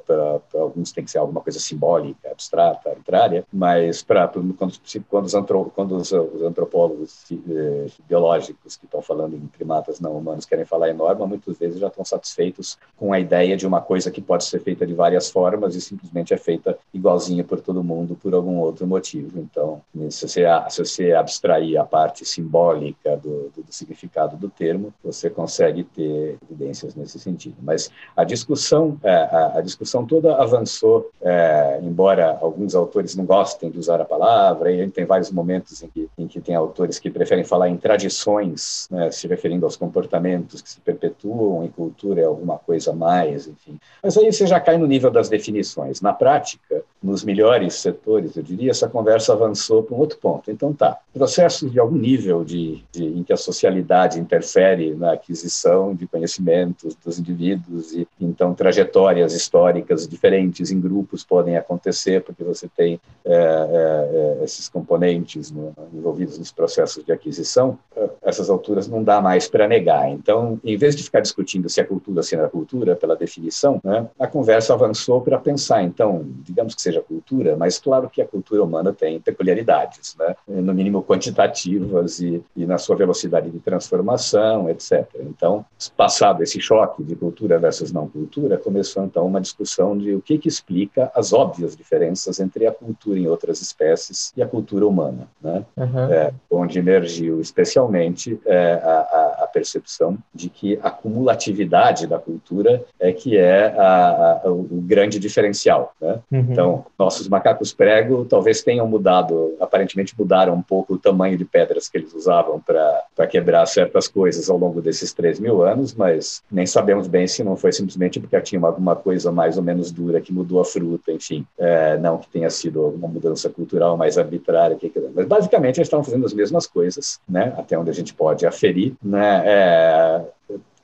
para alguns tem que ser alguma coisa simbólica, abstrata, arbitrária, mas para quando, quando, os, quando os antropólogos eh, biológicos que estão falando em primatas não humanos querem falar em norma, muitas vezes já estão satisfeitos com a ideia de uma coisa que pode ser feita de várias formas e simplesmente é feita igualzinha por todo mundo por algum outro motivo. Então, se você, se você abstrair a parte simbólica do, do, do significado do termo, você consegue ter evidências nesse sentido. Mas a discussão, é, a, a, discussão toda avançou, é, embora alguns autores não gostem de usar a palavra, e tem vários momentos em que, em que tem autores que preferem falar em tradições, né, se referindo aos comportamentos que se perpetuam em cultura é alguma coisa mais, enfim. Mas aí você já cai no nível das definições. Na prática, nos melhores setores, eu diria, essa conversa avançou para um outro ponto. Então, tá, processos de algum nível de, de, em que a socialidade interfere na aquisição de conhecimentos dos indivíduos e, então, trajetórias históricas diferentes em grupos podem acontecer porque você tem é, é, esses componentes no, envolvidos nos processos de aquisição. essas alturas não dá mais para negar. Então, em vez de ficar discutindo se é cultura se não é cultura, pela definição, né, a conversa avançou para pensar, então, digamos que seja cultura, mas claro que a cultura humana tem peculiaridades, né, no mínimo quantitativas e, e na sua velocidade de transformação, etc. Então, passado esse choque de cultura versus não cultura, começou então uma discussão de o que, que explica as óbvias diferenças entre a cultura em outras espécies e a cultura humana, né? Uhum. É, onde emergiu especialmente é, a, a, percepção de que a cumulatividade da cultura é que é a, a, o grande diferencial. Né? Uhum. Então, nossos macacos prego talvez tenham mudado, aparentemente mudaram um pouco o tamanho de pedras que eles usavam para quebrar certas coisas ao longo desses 3 mil anos, mas nem sabemos bem se não foi simplesmente porque tinha alguma coisa mais ou menos dura que mudou a fruta, enfim, é, não que tenha sido uma mudança cultural mais arbitrária, que, mas basicamente eles estavam fazendo as mesmas coisas, né, até onde a gente pode aferir, né, é,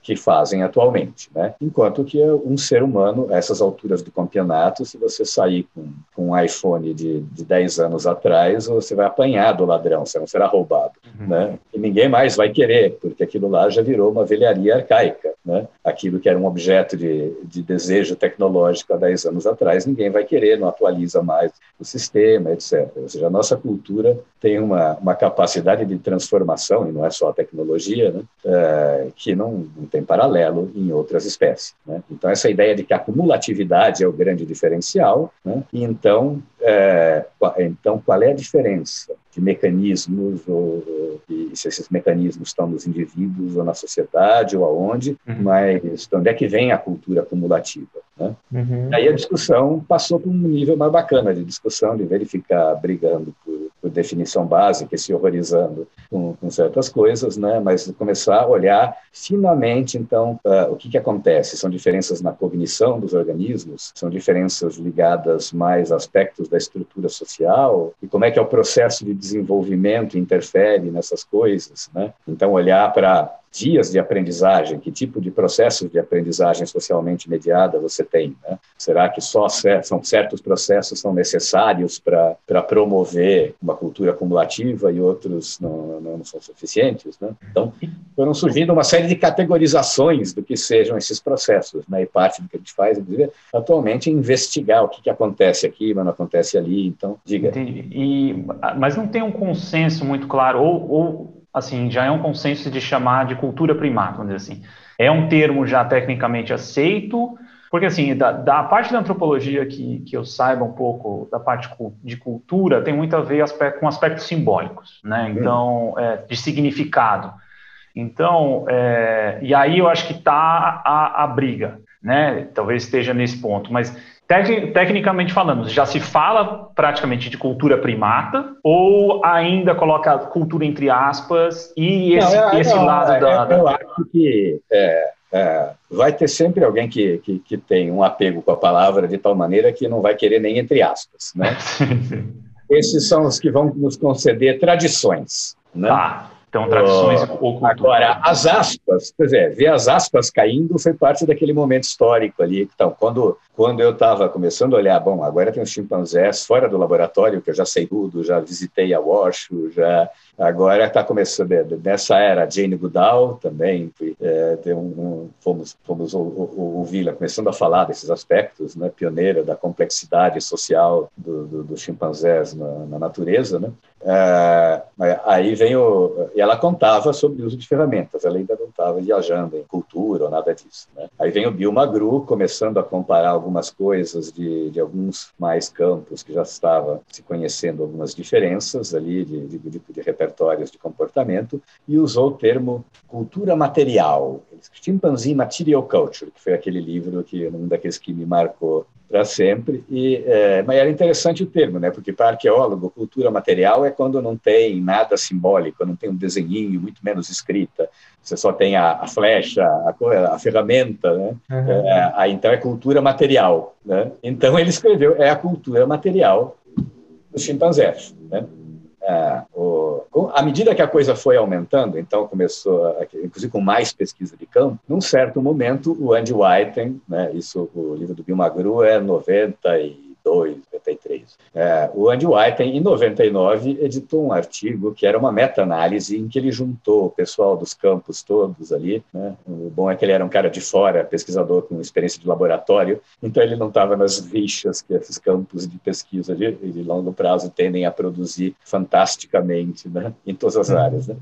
que fazem atualmente. Né? Enquanto que um ser humano, a essas alturas do campeonato, se você sair com, com um iPhone de, de 10 anos atrás, você vai apanhar do ladrão, você não será roubado. Uhum. Né? E ninguém mais vai querer, porque aquilo lá já virou uma velharia arcaica. Né? Aquilo que era um objeto de, de desejo tecnológico há 10 anos atrás, ninguém vai querer, não atualiza mais o sistema, etc. Ou seja, a nossa cultura tem uma, uma capacidade de transformação, e não é só a tecnologia, né? É, que não, não tem paralelo em outras espécies. Né? Então, essa ideia de que a acumulatividade é o grande diferencial, né? e então, é, então, qual é a diferença de mecanismos, ou, ou, se esses mecanismos estão nos indivíduos ou na sociedade ou aonde, uhum. mas de onde é que vem a cultura acumulativa? Né? Uhum. Aí a discussão passou para um nível mais bacana de discussão, de verificar brigando por por definição básica, se horrorizando com, com, certas coisas, né? mas começar a olhar finamente, então, uh, o que, que acontece? São diferenças na cognição dos organismos? São diferenças ligadas mais a aspectos da estrutura social? E como é que é o processo de desenvolvimento interfere nessas coisas? Né? Então, olhar para dias de aprendizagem, que tipo de processos de aprendizagem socialmente mediada você tem? Né? Será que só são certos processos são necessários para promover uma cultura acumulativa e outros não, não são suficientes? Né? Então, foram surgindo uma série de categorizações do que sejam esses processos, né? e parte do que a gente faz, atualmente, é investigar o que, que acontece aqui, mas não acontece ali, então, diga. Entendi. E, mas não tem um consenso muito claro, ou, ou assim, já é um consenso de chamar de cultura primata, vamos dizer assim. É um termo já tecnicamente aceito, porque, assim, da, da parte da antropologia que, que eu saiba um pouco, da parte de cultura, tem muito a ver aspecto, com aspectos simbólicos, né? Hum. Então, é, de significado. Então, é, e aí eu acho que está a, a briga, né? Talvez esteja nesse ponto, mas tecnicamente falando, já se fala praticamente de cultura primata ou ainda coloca cultura entre aspas e esse, não, é, esse não, lado é, da, da, Eu acho que é, é, vai ter sempre alguém que, que, que, tem um apego com a palavra de tal maneira que não vai querer nem entre aspas, né? Esses são os que vão nos conceder tradições, né? Tá. Então, tradições oh, ou cultura. Agora, as aspas, quer dizer, ver as aspas caindo foi parte daquele momento histórico ali. Então, quando, quando eu estava começando a olhar, bom, agora tem os chimpanzés fora do laboratório, que eu já sei tudo, já visitei a Washoe, já Agora está começando, nessa era, Jane Goodall também, é, um, um, fomos, fomos ouvi-la começando a falar desses aspectos, né, pioneira da complexidade social dos do, do chimpanzés na, na, natureza. Né? É, aí vem o, ela contava sobre o uso de ferramentas, ela ainda não estava viajando em cultura ou nada disso. Né? Aí vem o Bill Magru começando a comparar algumas coisas de, de alguns mais campos que já estava se conhecendo algumas diferenças ali de, de, de, de repertórios de comportamento e usou o termo cultura material, Chimpanzee Material Culture, que foi aquele livro que um daqueles que me marcou para sempre. E, é, mas era interessante o termo, né? Porque para arqueólogo, cultura material é quando não tem nada simbólico, não tem um desenhinho, muito menos escrita. Você só tem a, a flecha, a, a, ferramenta, né? Uhum. É, aí, então é cultura material, né? Então ele escreveu é a cultura material dos chimpanzés, né? É, o, à medida que a coisa foi aumentando, então começou, a, inclusive com mais pesquisa de campo, num certo momento o Andy Whiten, né, isso, o livro do Bill Magru é 92, 93. É, o Andy White, em 99, editou um artigo que era uma meta-análise em que ele juntou o pessoal dos campos todos ali. Né? O bom é que ele era um cara de fora, pesquisador com experiência de laboratório, então ele não estava nas rixas que esses campos de pesquisa de, de longo prazo tendem a produzir fantasticamente né? em todas as áreas. Né?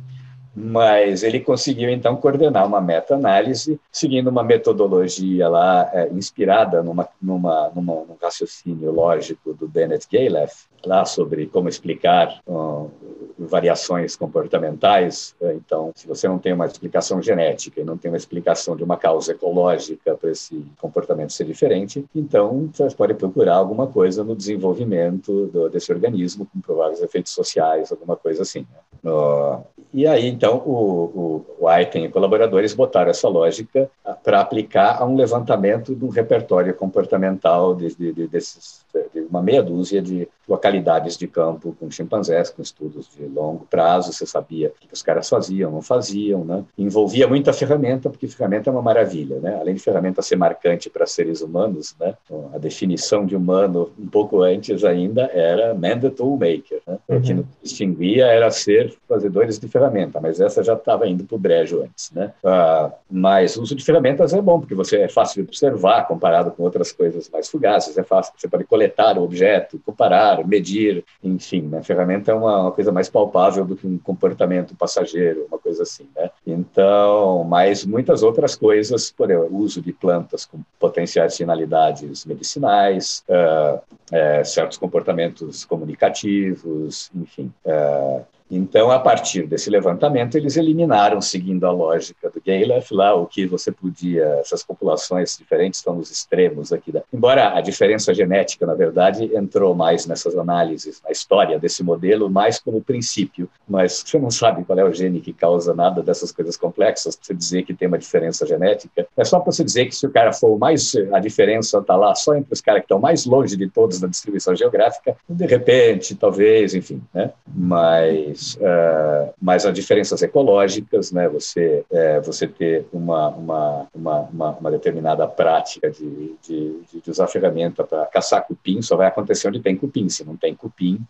Mas ele conseguiu então coordenar uma meta-análise seguindo uma metodologia lá é, inspirada numa, numa, numa, num raciocínio lógico do Bennett Galef, lá sobre como explicar uh, variações comportamentais. Então, se você não tem uma explicação genética e não tem uma explicação de uma causa ecológica para esse comportamento ser diferente, então você pode procurar alguma coisa no desenvolvimento do, desse organismo, com prováveis efeitos sociais, alguma coisa assim. Uh, e aí, então, o, o, o e colaboradores botaram essa lógica para aplicar a um levantamento de um repertório comportamental de, de, de, desses, de uma meia dúzia de localidades de campo com chimpanzés, com estudos de longo prazo, você sabia o que os caras faziam, não faziam, né? Envolvia muita ferramenta, porque ferramenta é uma maravilha, né? Além de ferramenta ser marcante para seres humanos, né? A definição de humano, um pouco antes ainda, era man the tool maker, né? Uhum. O que nos distinguia era ser fazedores de ferramenta, mas essa já estava indo para o brejo antes, né? Ah, mas o uso de ferramentas é bom, porque você é fácil de observar comparado com outras coisas mais fugazes, é fácil, você pode coletar o objeto, comparar, medir, enfim, né? A ferramenta é uma, uma coisa mais palpável do que um comportamento passageiro, uma coisa assim, né? Então, mas muitas outras coisas, por exemplo, uso de plantas com potenciais finalidades medicinais, uh, uh, certos comportamentos comunicativos, enfim, uh, então, a partir desse levantamento, eles eliminaram, seguindo a lógica do Galef, lá o que você podia, essas populações diferentes estão nos extremos aqui. Da... Embora a diferença genética, na verdade, entrou mais nessas análises, na história desse modelo, mais como princípio, mas você não sabe qual é o gene que causa nada dessas coisas complexas, você dizer que tem uma diferença genética. É só para você dizer que se o cara for mais, a diferença está lá só entre os caras que estão mais longe de todos na distribuição geográfica, de repente, talvez, enfim, né? Mas uh, mas há diferenças ecológicas, né? Você, é, você ter uma, uma, uma, uma, determinada prática de, de, de usar ferramenta para caçar cupim só vai acontecer onde tem cupim. Se não tem cupim,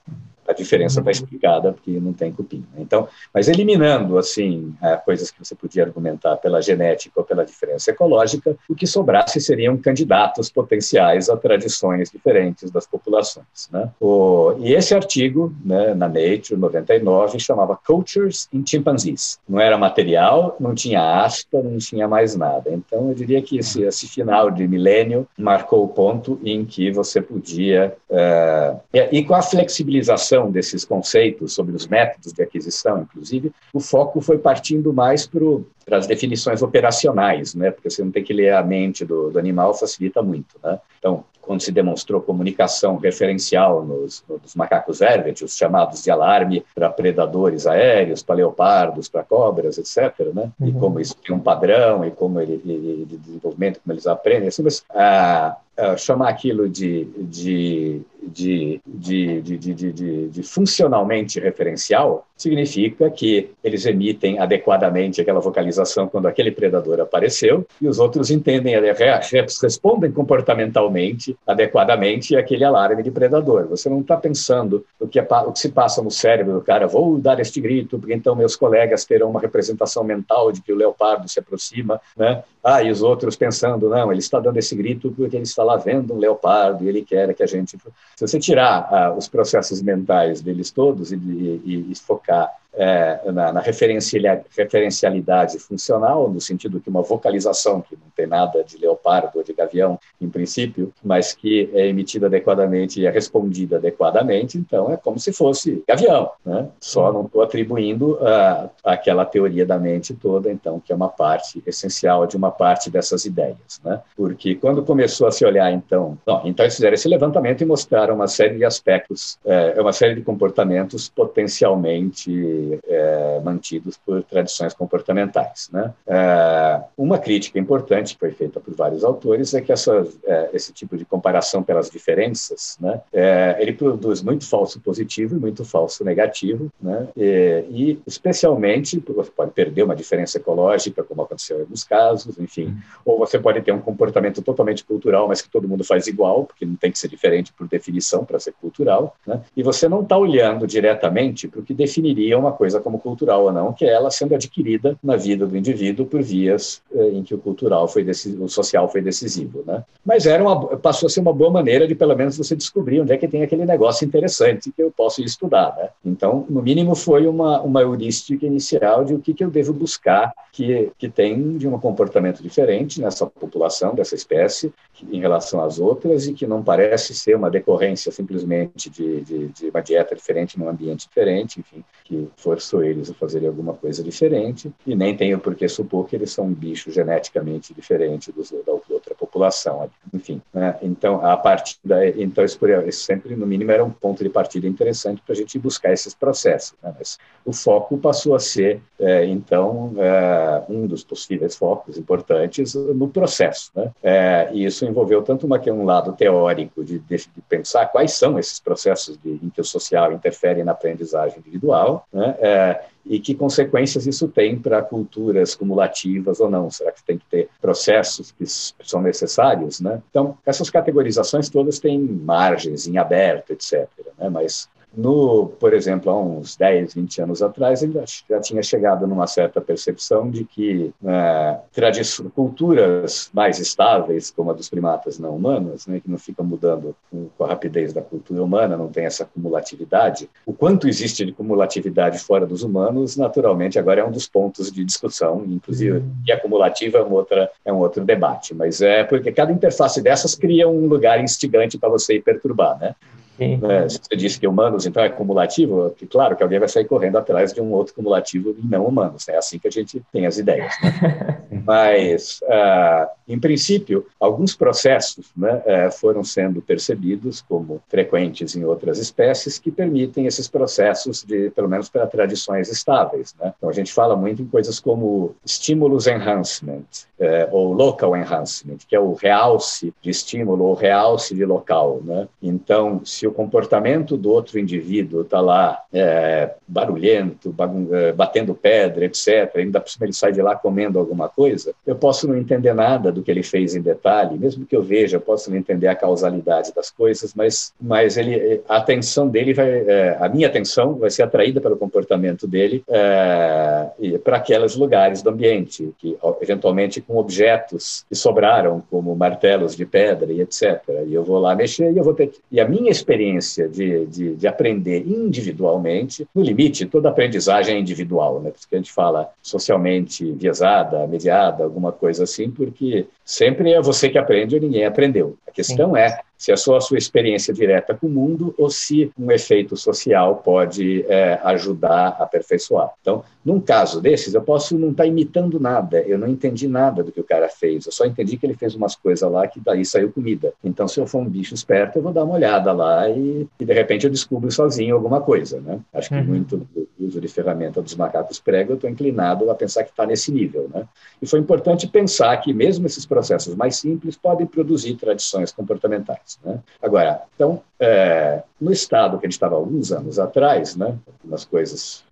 a diferença está explicada porque não tem cupim. Né? Então, mas eliminando assim é, coisas que você podia argumentar pela genética ou pela diferença ecológica, o que sobrasse seriam candidatos potenciais a tradições diferentes das populações. Né? O, e esse artigo, né, na Nature 99, chamava Cultures in Chimpanzees. Não era material, não tinha aspa, não tinha mais nada. Então, eu diria que esse, esse final de milênio marcou o ponto em que você podia uh, e com a flexibilização desses conceitos sobre os métodos de aquisição, inclusive, o foco foi partindo mais para as definições operacionais, né? porque você não tem que ler a mente do, do animal, facilita muito. Né? Então, quando se demonstrou comunicação referencial nos, nos macacos ervet, os chamados de alarme para predadores aéreos, para leopardos, para cobras, etc., né? Uhum. E como isso tem um padrão e como ele, ele de desenvolvimento, como eles aprendem, assim, mas ah, ah, chamar aquilo de, de de, de, de, de, de, funcionalmente referencial significa que eles emitem adequadamente aquela vocalização quando aquele predador apareceu e os outros entendem, respondem comportamentalmente adequadamente aquele alarme de predador. Você não está pensando o que, é, o que se passa no cérebro do cara, vou dar este grito porque então meus colegas terão uma representação mental de que o leopardo se aproxima, né? Ah, e os outros pensando, não, ele está dando esse grito porque ele está lá vendo um leopardo e ele quer que a gente se você tirar ah, os processos mentais deles todos e, e, e focar é, na, na referencialidade funcional, no sentido que uma vocalização que não tem nada de leopardo ou de gavião, em princípio, mas que é emitida adequadamente e é respondida adequadamente, então é como se fosse gavião. Né? Só não estou atribuindo uh, aquela teoria da mente toda, então, que é uma parte essencial de uma parte dessas ideias. Né? Porque quando começou a se olhar, então, não, então eles fizeram esse levantamento e mostraram uma série de aspectos, é, uma série de comportamentos potencialmente é, mantidos por tradições comportamentais. Né? É, uma crítica importante que foi feita por vários autores é que essa, é, esse tipo de comparação pelas diferenças, né, é, ele produz muito falso positivo e muito falso negativo, né, e, e especialmente você pode perder uma diferença ecológica, como aconteceu em alguns casos, enfim, uhum. ou você pode ter um comportamento totalmente cultural, mas que todo mundo faz igual, porque não tem que ser diferente por definição para ser cultural, né, e você não está olhando diretamente para o que definiria uma coisa como cultural ou não, que é ela sendo adquirida na vida do indivíduo por vias eh, em que o cultural foi decisivo, o social foi decisivo, né? Mas era uma, passou a ser uma boa maneira de pelo menos você descobrir onde é que tem aquele negócio interessante que eu posso estudar, né? Então, no mínimo foi uma uma heurística inicial de o que que eu devo buscar que que tem de um comportamento diferente nessa população dessa espécie em relação às outras e que não parece ser uma decorrência simplesmente de, de, de uma dieta diferente num ambiente diferente, enfim, que forçou eles a fazerem alguma coisa diferente e nem tenho por que supor que eles são um bicho geneticamente diferente dos, da outra população. Enfim, né? então a partir da, então isso, sempre no mínimo era um ponto de partida interessante para a gente buscar esses processos. Né? Mas o foco passou a ser é, então é, um dos possíveis focos importantes no processo. Né? É, e isso envolveu tanto uma, um lado teórico de, de, de, pensar quais são esses processos de, em que o social interfere na aprendizagem individual, né? E que consequências isso tem para culturas cumulativas ou não? Será que tem que ter processos que são necessários? Né? Então, essas categorizações todas têm margens em aberto, etc. Né? Mas no, por exemplo, há uns 10, 20 anos atrás, ele já tinha chegado numa certa percepção de que é, culturas mais estáveis, como a dos primatas não humanos, né, que não ficam mudando com a rapidez da cultura humana, não tem essa cumulatividade, o quanto existe de cumulatividade fora dos humanos, naturalmente, agora é um dos pontos de discussão, inclusive, uhum. e a cumulativa é, uma outra, é um outro debate, mas é porque cada interface dessas cria um lugar instigante para você ir perturbar, né? Né? Se você disse que humanos, então, é cumulativo, que claro que alguém vai sair correndo atrás de um outro cumulativo e não humanos. É assim que a gente tem as ideias. Né? Mas, uh, em princípio, alguns processos né, uh, foram sendo percebidos como frequentes em outras espécies que permitem esses processos, de, pelo menos para tradições estáveis. Né? Então, a gente fala muito em coisas como estímulos enhancement, uh, ou local enhancement, que é o realce de estímulo ou realce de local. Né? Então, se o comportamento do outro indivíduo está lá é, barulhento, é, batendo pedra, etc., ainda por cima ele sai de lá comendo alguma coisa, eu posso não entender nada do que ele fez em detalhe, mesmo que eu veja, eu posso não entender a causalidade das coisas, mas, mas ele, a atenção dele vai, é, a minha atenção vai ser atraída pelo comportamento dele é, para aqueles lugares do ambiente, que eventualmente com objetos que sobraram, como martelos de pedra e etc. E eu vou lá mexer e eu vou ter. E a minha experiência experiência de, de, de, aprender individualmente, no limite, toda aprendizagem é individual, né? Porque a gente fala socialmente viesada, mediada, alguma coisa assim, porque sempre é você que aprende ou ninguém aprendeu. A questão Sim. é se é só a sua experiência direta com o mundo ou se um efeito social pode é, ajudar a aperfeiçoar. Então, num caso desses, eu posso não estar tá imitando nada, eu não entendi nada do que o cara fez, eu só entendi que ele fez umas coisas lá que daí saiu comida. Então, se eu for um bicho esperto, eu vou dar uma olhada lá e, e de repente eu descubro sozinho alguma coisa. Né? Acho que uhum. muito do uso de ferramenta dos macacos prego, eu estou inclinado a pensar que está nesse nível. Né? E foi importante pensar que mesmo esses processos mais simples podem produzir tradições comportamentais. Né? Agora, então, é, no estado que a gente estava alguns anos atrás, né, algumas coisas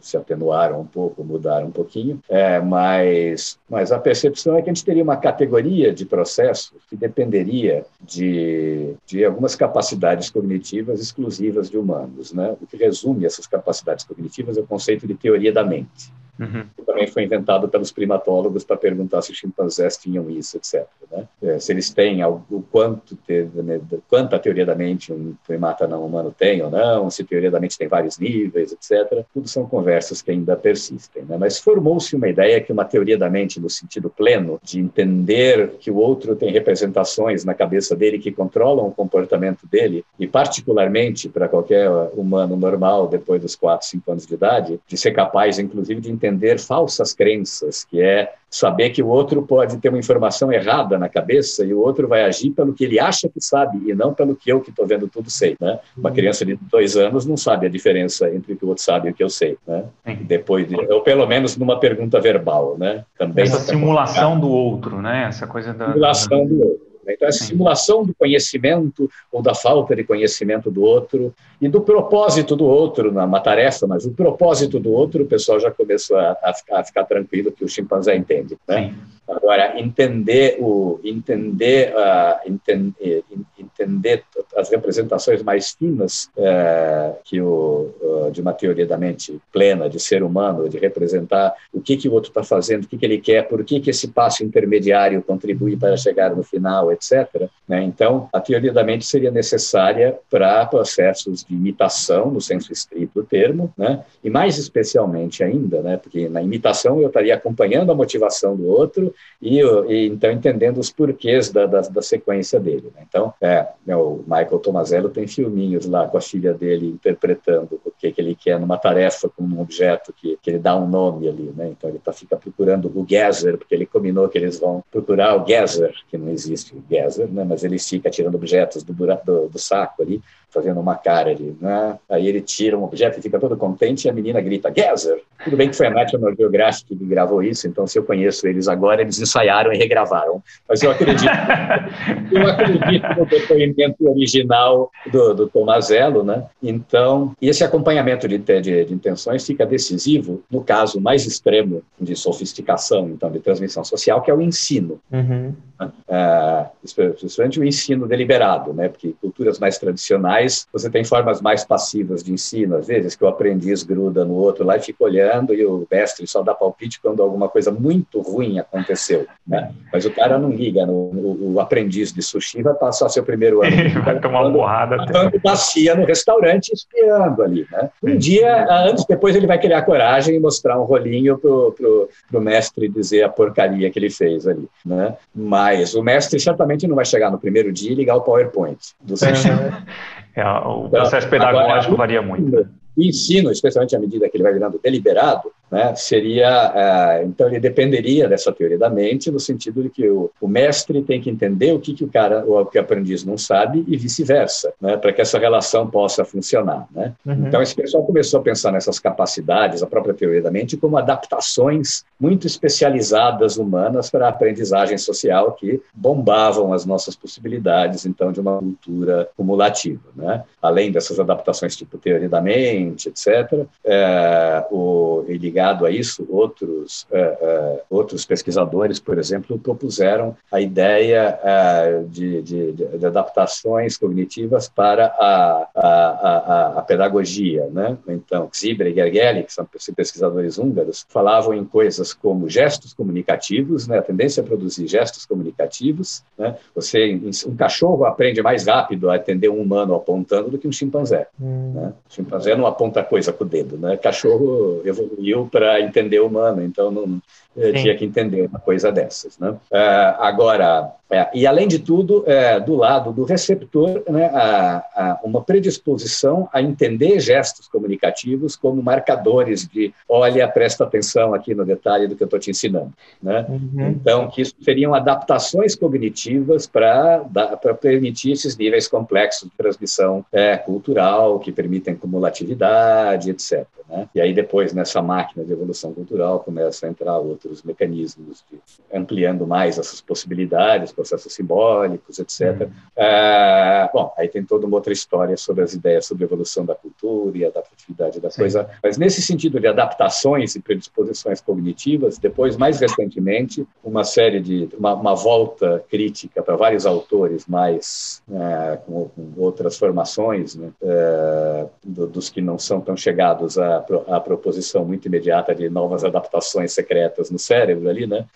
se atenuaram um pouco, mudaram um pouquinho, é, mas, mas a percepção é que a gente teria uma categoria de processos que dependeria de, de algumas capacidades cognitivas exclusivas de humanos. Né? O que resume essas capacidades cognitivas é o conceito de teoria da mente. Uhum. Também foi inventado pelos primatólogos para perguntar se os chimpanzés tinham isso, etc. Né? É, se eles têm o quanto, teve, né, quanta teoria da mente um primata não humano tem ou não, se teoria da mente tem vários níveis, etc. Tudo são conversas que ainda persistem. Né? Mas formou-se uma ideia que uma teoria da mente, no sentido pleno, de entender que o outro tem representações na cabeça dele que controlam o comportamento dele, e particularmente para qualquer humano normal, depois dos 4, 5 anos de idade, de ser capaz, inclusive, de entender entender falsas crenças, que é saber que o outro pode ter uma informação errada na cabeça e o outro vai agir pelo que ele acha que sabe e não pelo que eu que estou vendo tudo sei. Né? Uma criança de dois anos não sabe a diferença entre o que o outro sabe e o que eu sei. Né? Depois, de, ou pelo menos numa pergunta verbal, né? Também essa simulação do outro, né? Essa coisa da simulação do outro. Né? Então, essa simulação do conhecimento ou da falta de conhecimento do outro e do propósito do outro numa tarefa, mas o propósito do outro, o pessoal já começou a, a, ficar, a ficar, tranquilo que o chimpanzé entende. Né? Agora, entender, o, entender, uh, entender, entender as representações mais finas uh, que o, uh, de uma teoria da mente plena, de ser humano, de representar o que, que o outro está fazendo, o que, que ele quer, por que, que esse passo intermediário contribui para chegar no final, etc. Né? Então, a teoria da mente seria necessária para processos de imitação, no senso estrito do termo, né? e mais especialmente ainda, né? porque na imitação eu estaria acompanhando a motivação do outro e, e então entendendo os porquês da, da, da sequência dele. Né? Então, é, o Michael Tomazello tem filminhos lá com a filha dele interpretando o que, que ele quer numa tarefa com um objeto que, que ele dá um nome ali. Né? Então, ele tá, fica procurando o Geyser, porque ele combinou que eles vão procurar o Geyser, que não existe o Geyser, né? mas ele fica tirando objetos do, do, do saco ali fazendo uma cara ali, né? Aí ele tira um objeto e fica todo contente e a menina grita, Gezer! Tudo bem que foi a National Geographic que gravou isso, então se eu conheço eles agora, eles ensaiaram e regravaram. Mas eu acredito, eu acredito no depoimento original do, do Tomazello, né? Então, esse acompanhamento de, de, de intenções fica decisivo no caso mais extremo de sofisticação, então, de transmissão social, que é o ensino. Uhum. Uh, especialmente o ensino deliberado, né? Porque culturas mais tradicionais você tem formas mais passivas de ensino, às vezes, que o aprendiz gruda no outro lá e fica olhando e o mestre só dá palpite quando alguma coisa muito ruim aconteceu. Né? Mas o cara não liga, no, o, o aprendiz de sushi vai passar seu primeiro ano. vai tomar uma borrada. Dando bacia no restaurante espiando ali. Né? Um dia, anos depois, ele vai criar coragem e mostrar um rolinho pro, pro, pro mestre dizer a porcaria que ele fez ali. Né? Mas o mestre certamente não vai chegar no primeiro dia e ligar o PowerPoint do sushi. É, o processo pedagógico Agora, varia muito. O ensino, especialmente à medida que ele vai virando deliberado, né, seria é, então ele dependeria dessa teoria da mente no sentido de que o, o mestre tem que entender o que, que o cara o que o aprendiz não sabe e vice-versa né, para que essa relação possa funcionar né? Uhum. então esse pessoal começou a pensar nessas capacidades a própria teoria da mente como adaptações muito especializadas humanas para a aprendizagem social que bombavam as nossas possibilidades então de uma cultura cumulativa né? além dessas adaptações tipo teoria da mente etc é, o ele ligado a isso, outros, uh, uh, outros pesquisadores, por exemplo, propuseram a ideia uh, de, de, de, adaptações cognitivas para a, a, a, a pedagogia. Né? Então, Zibra e Gergely, que são pesquisadores húngaros, falavam em coisas como gestos comunicativos, né? a tendência a produzir gestos comunicativos. Né? Você, um cachorro aprende mais rápido a atender um humano apontando do que um chimpanzé. Hum. Né? O chimpanzé não aponta coisa com o dedo. Né? Cachorro evoluiu para entender o humano, então não, eu tinha que entender uma coisa dessas. Né? É, agora, é, e além de tudo, é, do lado do receptor, né, a, a uma predisposição a entender gestos comunicativos como marcadores de, olha, presta atenção aqui no detalhe do que eu estou te ensinando. Né? Uhum. Então, que isso seriam adaptações cognitivas para permitir esses níveis complexos de transmissão é, cultural, que permitem cumulatividade, etc. Né? E aí depois, nessa máquina de evolução cultural, começa a entrar outros mecanismos, de, ampliando mais essas possibilidades, processos simbólicos, etc. Uhum. Ah, bom, aí tem toda uma outra história sobre as ideias sobre a evolução da cultura e a adaptatividade da Sim. coisa, mas nesse sentido de adaptações e predisposições cognitivas, depois, mais recentemente, uma série de, uma, uma volta crítica para vários autores mais, é, com, com, outras formações, né, é, do, dos que não são tão chegados à, à proposição muito imediata de novas adaptações secretas no cérebro ali, né,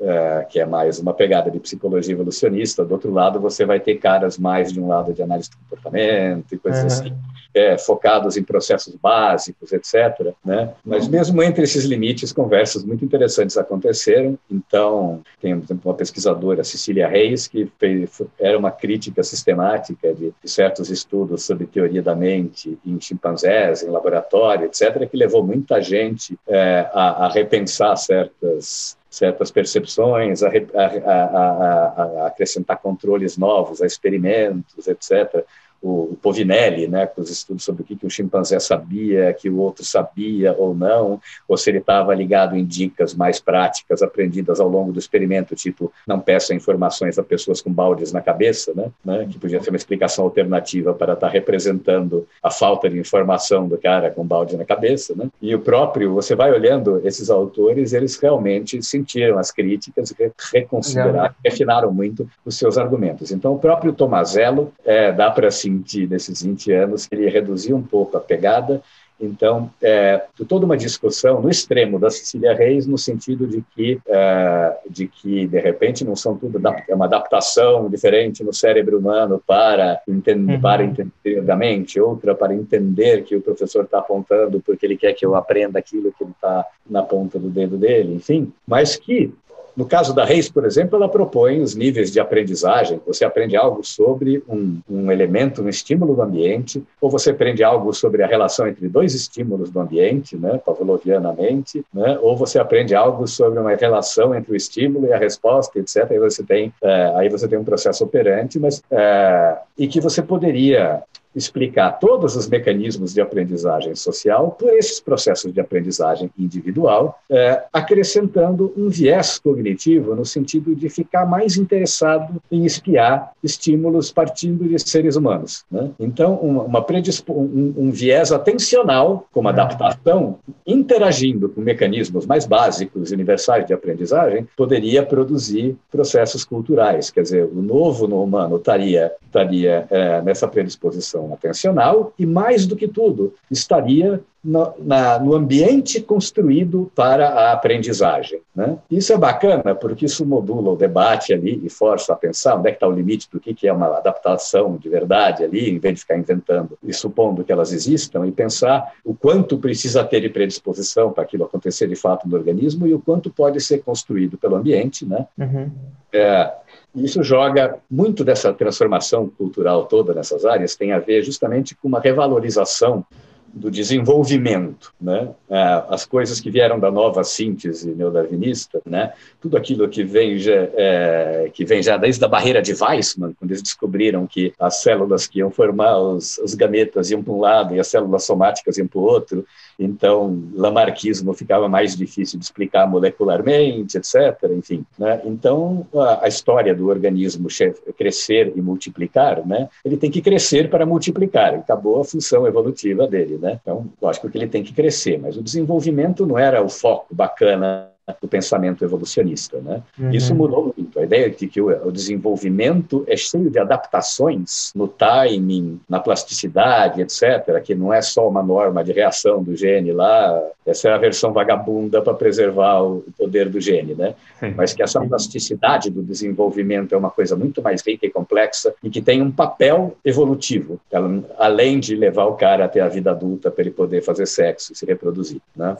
que é mais uma pegada de psicologia evolucionista, evolucionista, do outro lado você vai ter caras mais de um lado de análise do comportamento e coisas uhum. assim é, focados em processos básicos, etc. Né? Mas mesmo entre esses limites, conversas muito interessantes aconteceram. Então, tem, por exemplo, uma pesquisadora, Cecília Reis, que fez, era uma crítica sistemática de, de certos estudos sobre teoria da mente em chimpanzés, em laboratório, etc., que levou muita gente é, a, a repensar certas certas percepções, a, a, a, a, acrescentar controles novos a experimentos, etc o Povinelli, né, com os estudos sobre o que, que o chimpanzé sabia, que o outro sabia ou não, ou se ele estava ligado em dicas mais práticas aprendidas ao longo do experimento, tipo, não peça informações a pessoas com baldes na cabeça, né, né que podia ser uma explicação alternativa para estar tá representando a falta de informação do cara com balde na cabeça, né, e o próprio, você vai olhando esses autores, eles realmente sentiram as críticas, reconsideraram, refinaram muito os seus argumentos. Então, o próprio Tomazello, é, dá para assim nesses desses 20 anos, ele reduziu um pouco a pegada. Então, é, toda uma discussão no extremo da Cecília Reis, no sentido de que, é, de que de repente, não são tudo é uma adaptação diferente no cérebro humano para entender, uhum. para entender da mente, outra para entender que o professor está apontando porque ele quer que eu aprenda aquilo que ele está na ponta do dedo dele, enfim, mas que no caso da Reis, por exemplo, ela propõe os níveis de aprendizagem. Você aprende algo sobre um, um, elemento, um estímulo do ambiente, ou você aprende algo sobre a relação entre dois estímulos do ambiente, né, pavlovianamente, né, ou você aprende algo sobre uma relação entre o estímulo e a resposta, etc. Aí você tem, é, aí você tem um processo operante, mas é, e que você poderia explicar todos os mecanismos de aprendizagem social por esses processos de aprendizagem individual, é, acrescentando um viés cognitivo no sentido de ficar mais interessado em espiar estímulos partindo de seres humanos. Né? Então, uma, uma um, um, viés atencional, como adaptação, interagindo com mecanismos mais básicos e universais de aprendizagem, poderia produzir processos culturais. Quer dizer, o novo no humano estaria, estaria é, nessa predisposição atencional e, mais do que tudo, estaria no, na, no ambiente construído para a aprendizagem. Né? Isso é bacana porque isso modula o debate ali e força a pensar onde é que está o limite do que, que é uma adaptação de verdade ali, em vez de ficar inventando e supondo que elas existam, e pensar o quanto precisa ter de predisposição para aquilo acontecer de fato no organismo e o quanto pode ser construído pelo ambiente. Né? Uhum. É, isso joga muito dessa transformação cultural toda nessas áreas tem a ver justamente com uma revalorização do desenvolvimento, né? É, as coisas que vieram da nova síntese neodarwinista, né? Tudo aquilo que vem já, é, que vem já desde a barreira de Weissmann, quando eles descobriram que as células que iam formar os, os gametas iam para um lado e as células somáticas iam para o outro, então lamarquismo ficava mais difícil de explicar molecularmente, etc. Enfim, né? então a, a, história do organismo crescer e multiplicar, né? Ele tem que crescer para multiplicar. Acabou a função evolutiva dele, né? Então, lógico que ele tem que crescer, mas o desenvolvimento não era o foco bacana do pensamento evolucionista. Né? Uhum. Isso mudou muito. A ideia de que o, desenvolvimento é cheio de adaptações no timing, na plasticidade, etc., que não é só uma norma de reação do gene lá, essa é a versão vagabunda para preservar o poder do gene, né? mas que essa plasticidade do desenvolvimento é uma coisa muito mais rica e complexa e que tem um papel evolutivo, ela, além de levar o cara até a vida adulta para ele poder fazer sexo e se reproduzir. Né?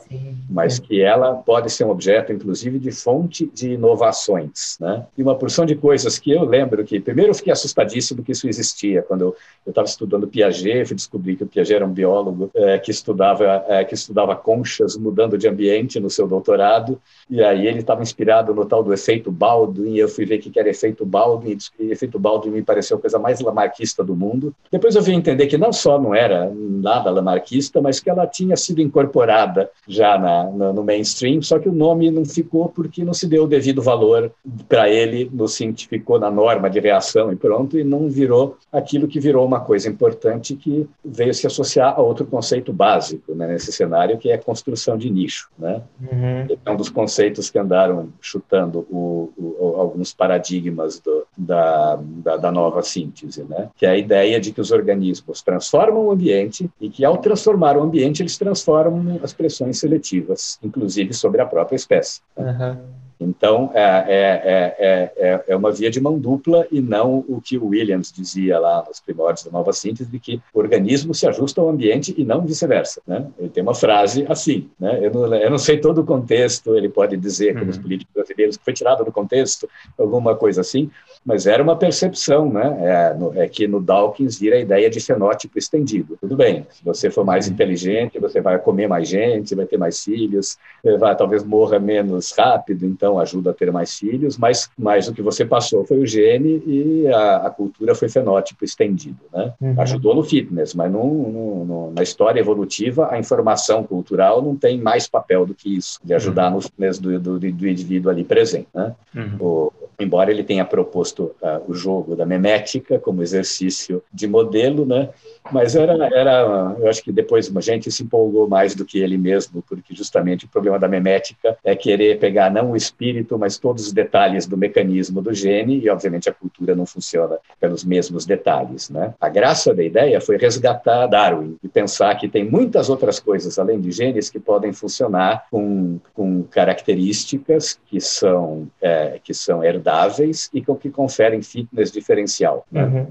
Mas que ela pode ser um objeto projeto, inclusive, de fonte de inovações. Né? E uma porção de coisas que eu lembro que, primeiro, eu fiquei assustadíssimo que isso existia. Quando eu estava estudando Piaget, fui descobrir que o Piaget era um biólogo é, que, estudava, é, que estudava conchas mudando de ambiente no seu doutorado, e aí ele estava inspirado no tal do efeito Baldwin, e eu fui ver o que era efeito Baldwin, e efeito Baldwin me pareceu a coisa mais lamarquista do mundo. Depois eu vim entender que não só não era nada lamarquista, mas que ela tinha sido incorporada já na, no, no mainstream, só que o nome nome não ficou porque não se deu o devido valor para ele, no ficou na norma de reação e pronto, e não virou aquilo que virou uma coisa importante que veio se associar a outro conceito básico né, nesse cenário, que é a construção de nicho. Né? Uhum. É um dos conceitos que andaram chutando o, o, alguns paradigmas do, da, da, da, nova síntese, né? que é a ideia de que os organismos transformam o ambiente e que, ao transformar o ambiente, eles transformam as pressões seletivas, inclusive sobre a própria espécie. Uhum. Então, é, é, é, é, é uma via de mão dupla e não o que o Williams dizia lá nos primórdios da nova síntese, de que o organismo se ajusta ao ambiente e não vice-versa. Né? Ele tem uma frase assim, né? eu, não, eu não sei todo o contexto, ele pode dizer, como os uhum. políticos brasileiros, que foi tirado do contexto, alguma coisa assim, mas era uma percepção, né? É, no, é, que no Dawkins vira a ideia de fenótipo estendido. Tudo bem, se você for mais uhum. inteligente, você vai comer mais gente, vai ter mais filhos, eh, vai talvez morra menos rápido, então ajuda a ter mais filhos, mas, mas o que você passou foi o gene e a, a cultura foi fenótipo estendido, né? Uhum. Ajudou no fitness, mas no, na história evolutiva a informação cultural não tem mais papel do que isso, de ajudar uhum. no fitness do, do, do indivíduo ali presente, né? Uhum. O, embora ele tenha proposto uh, o jogo da memética como exercício de modelo, né? Mas era, era, eu acho que depois a gente se empolgou mais do que ele mesmo, porque justamente o problema da memética é querer pegar não o espírito, mas todos os detalhes do mecanismo do gene, e obviamente a cultura não funciona pelos mesmos detalhes, né? A graça da ideia foi resgatar Darwin e pensar que tem muitas outras coisas além de genes que podem funcionar com, com características que são é, que são herdáveis e que conferem fitness diferencial. Né? Uhum.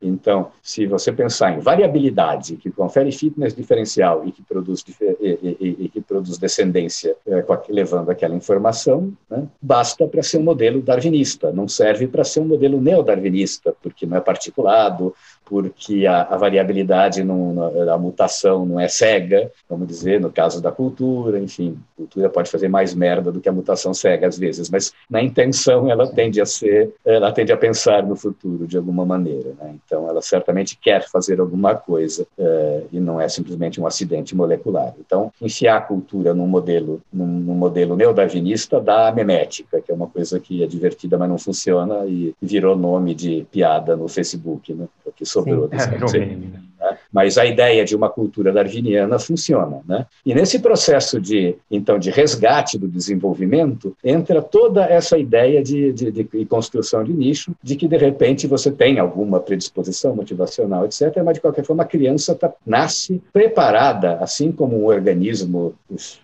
Então, se você pensar em variabilidade que confere fitness diferencial e que produz, e, e, e que produz descendência é, levando aquela informação, né, basta para ser um modelo darwinista, não serve para ser um modelo neodarwinista, porque não é particulado, porque a, a variabilidade, não, a mutação não é cega, vamos dizer, no caso da cultura, enfim, a cultura pode fazer mais merda do que a mutação cega às vezes, mas na intenção ela tende a ser, ela tende a pensar no futuro de alguma maneira, né? então ela certamente quer fazer alguma coisa é, e não é simplesmente um acidente molecular. Então, enfiar a cultura num modelo, num, num modelo neodarwinista dá memética, que é uma coisa que é divertida, mas não funciona e virou nome de piada no Facebook, né? Porque sobrou. Sim, é, né? Mas a ideia de uma cultura darwiniana funciona. Né? E nesse processo de, então, de resgate do desenvolvimento, entra toda essa ideia de, de, de construção de nicho, de que, de repente, você tem alguma predisposição motivacional, etc., mas, de qualquer forma, a criança tá, nasce preparada, assim como um organismo,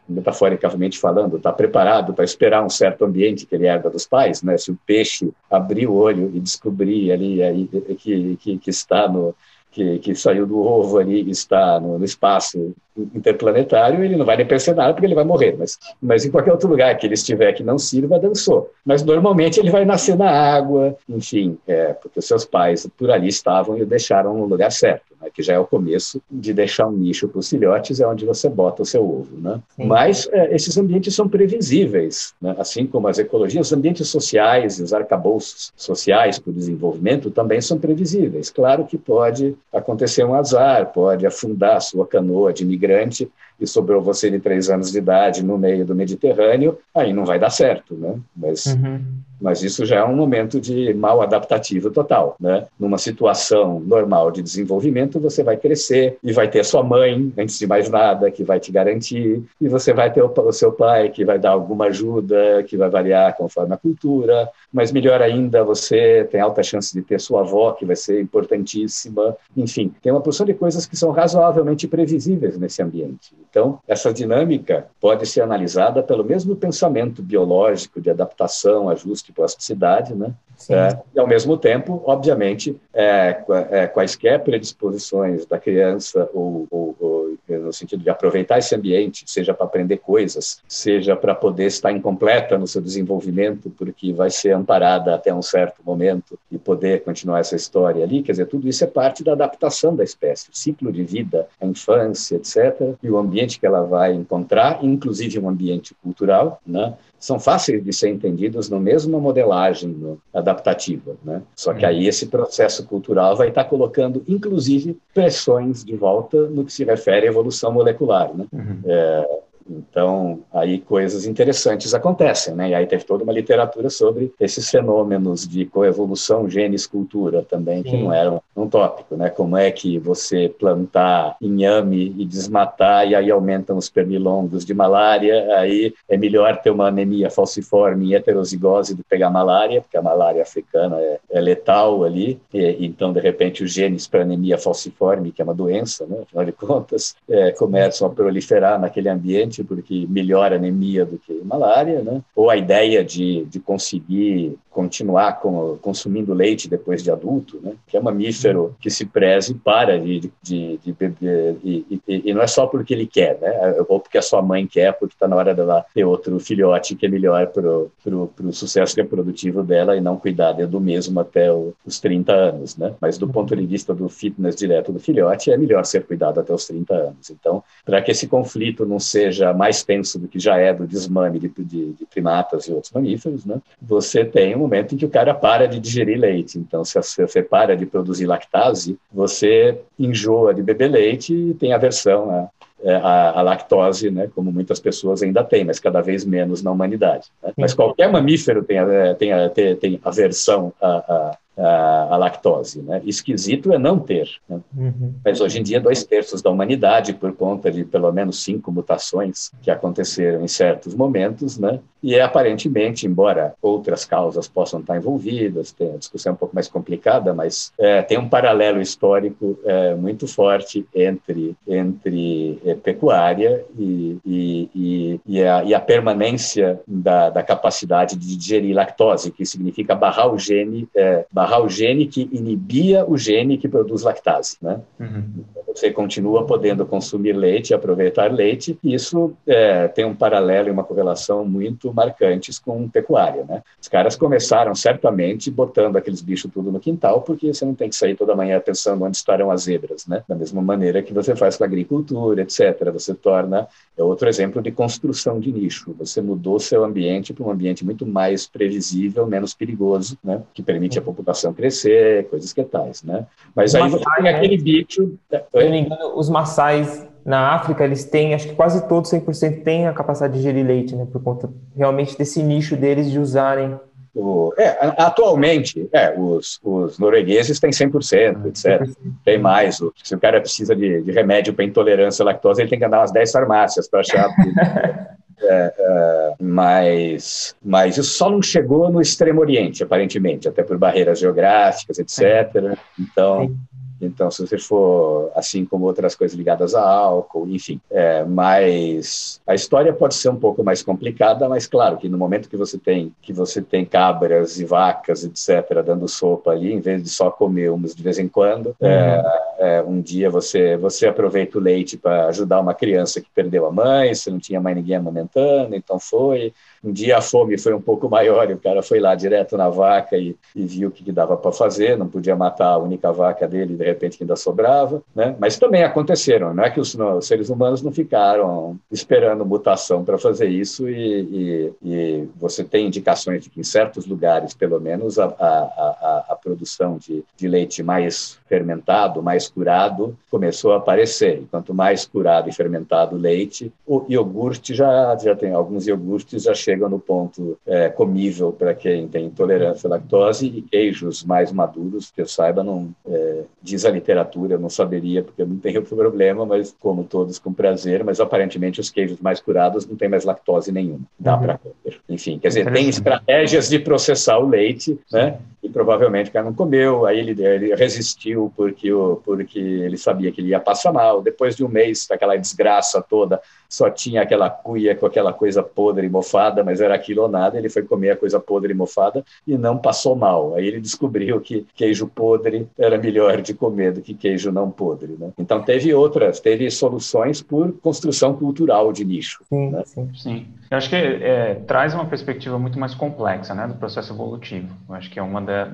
metaforicamente falando, está preparado para esperar um certo ambiente que ele herda dos pais. Né? Se o peixe abrir o olho e descobrir ali aí, que, que, que está no, que, que saiu do ovo ali está no, no, espaço interplanetário, ele não vai nem perceber nada porque ele vai morrer. Mas, mas em qualquer outro lugar que ele estiver que não sirva, dançou. Mas normalmente ele vai nascer na água, enfim, é, porque os seus pais por ali estavam e o deixaram no lugar certo né, que já é o começo de deixar um nicho para os filhotes, é onde você bota o seu ovo. Né? Mas é, esses ambientes são previsíveis, né? assim como as ecologias, os ambientes sociais e os arcabouços sociais para o desenvolvimento também são previsíveis. Claro que pode acontecer um azar, pode afundar a sua canoa de imigrante e sobrou você de três anos de idade no meio do Mediterrâneo, aí não vai dar certo, né? Mas uhum mas isso já é um momento de mal adaptativo total, né? Numa situação normal de desenvolvimento, você vai crescer e vai ter sua mãe, antes de mais nada, que vai te garantir, e você vai ter o, seu pai, que vai dar alguma ajuda, que vai variar conforme a cultura, mas melhor ainda, você tem alta chance de ter sua avó, que vai ser importantíssima. Enfim, tem uma porção de coisas que são razoavelmente previsíveis nesse ambiente. Então, essa dinâmica pode ser analisada pelo mesmo pensamento biológico de adaptação, ajuste de plasticidade, né? É, e, ao mesmo tempo, obviamente, é, é, quaisquer predisposições da criança, ou, ou, ou, no sentido de aproveitar esse ambiente, seja para aprender coisas, seja para poder estar incompleta no seu desenvolvimento, porque vai ser amparada até um certo momento e poder continuar essa história ali, quer dizer, tudo isso é parte da adaptação da espécie, o ciclo de vida, a infância, etc., e o ambiente que ela vai encontrar, inclusive um ambiente cultural, né? São fáceis de ser entendidos na mesma modelagem adaptativa. Né? Só que aí esse processo cultural vai estar colocando, inclusive, pressões de volta no que se refere à evolução molecular. Né? Uhum. É, então, aí coisas interessantes acontecem, né? E aí teve toda uma literatura sobre esses fenômenos de coevolução genes-cultura também, que Sim. não eram um tópico, né? Como é que você plantar inhame e desmatar e aí aumentam os pernilongos de malária, aí é melhor ter uma anemia falciforme e heterozigose do que pegar malária, porque a malária africana é, é letal ali, e, então, de repente, os genes para anemia falciforme, que é uma doença, né? Afinal de contas, é, começam a proliferar naquele ambiente interessante, porque melhora anemia do que malária, né? ou a ideia de, de conseguir continuar com, consumindo leite depois de adulto, né? que é um mamífero que se preze para de, de, de beber, e, e, e, não é só porque ele quer, né? ou porque a sua mãe quer, porque está na hora dela ter outro filhote que é melhor para o sucesso reprodutivo dela e não cuidar do mesmo até o, os 30 anos. Né? Mas do ponto de vista do fitness direto do filhote, é melhor ser cuidado até os 30 anos. Então, para que esse conflito não seja mais tenso do que já é do desmame de, de, de primatas e outros mamíferos, né? você tem um momento em que o cara para de digerir leite. Então, se você para de produzir lactase, você enjoa de beber leite e tem aversão a, é, a, a, lactose, né, como muitas pessoas ainda têm, mas cada vez menos na humanidade. Né? Mas qualquer mamífero tem, tem, tem, tem aversão a, a, a, lactose. Né? Esquisito é não ter. Né? Uhum. Mas hoje em dia, dois terços da humanidade, por conta de pelo menos cinco mutações que aconteceram em certos momentos, né? e é aparentemente, embora outras causas possam estar envolvidas, tem a discussão um pouco mais complicada, mas é, tem um paralelo histórico é, muito forte entre, entre é, pecuária e, e, e, e, a, e a permanência da, da capacidade de digerir lactose, que significa barrar o gene, é, barrar o gene que inibia o gene que produz lactase. Né? Uhum. Você continua podendo consumir leite aproveitar leite, e isso é, tem um paralelo e uma correlação muito marcantes com pecuária. Né? Os caras começaram certamente botando aqueles bichos tudo no quintal, porque você não tem que sair toda manhã pensando onde estarão as zebras, né? da mesma maneira que você faz com a agricultura, etc. Você torna, é outro exemplo de construção de nicho. Você mudou seu ambiente para um ambiente muito mais previsível, menos perigoso, né? que permite a população população crescer, coisas que tais, né? Mas os aí tem aquele né? bicho... Se não me engano, os maçais na África, eles têm, acho que quase todos, 100%, têm a capacidade de gerir leite, né? Por conta realmente desse nicho deles de usarem o, é, atualmente, é, os, os, noruegueses têm 100%, ah, etc. Tem mais. O, se o cara precisa de, de remédio para intolerância à lactose, ele tem que andar umas 10 farmácias para achar. É, é, mas, mas isso só não chegou no Extremo Oriente, aparentemente, até por barreiras geográficas, etc. Então, então, se você for, assim como outras coisas ligadas a álcool, enfim, é, mas a história pode ser um pouco mais complicada, mas claro que no momento que você tem que você tem cabras e vacas, etc., dando sopa ali, em vez de só comer umas de vez em quando, é, uhum. É, um dia você você aproveita o leite para ajudar uma criança que perdeu a mãe, você não tinha mais ninguém amamentando, então foi um dia a fome foi um pouco maior e o cara foi lá direto na vaca e, e viu o que, que dava para fazer, não podia matar a única vaca dele, de repente que ainda sobrava, né? Mas também aconteceram, não é que os, não, os seres humanos não ficaram esperando mutação para fazer isso e, e, e, você tem indicações de que em certos lugares, pelo menos, a, a, a, a produção de, de leite mais fermentado, mais curado, começou a aparecer. E quanto mais curado e fermentado o leite, o iogurte já, já tem alguns iogurtes já chegam no ponto é, comível para quem tem intolerância à lactose e queijos mais maduros, que eu saiba, não é, diz a literatura, eu não saberia porque eu não tenho problema, mas como todos com prazer, mas aparentemente os queijos mais curados não tem mais lactose nenhuma, dá uhum. para comer. Enfim, quer dizer, tem estratégias de processar o leite, né? E provavelmente o cara não comeu, aí ele, ele resistiu porque, porque ele sabia que ele ia passar mal. Depois de um mês daquela desgraça toda, só tinha aquela cuia com aquela coisa podre e mofada, mas era aquilo ou nada. Ele foi comer a coisa podre e mofada e não passou mal. Aí ele descobriu que queijo podre era melhor de comer do que queijo não podre. Né? Então teve outras, teve soluções por construção cultural de nicho. Sim, né? sim. sim. Eu acho que é, traz uma perspectiva muito mais complexa né, do processo evolutivo. Eu acho que é uma da,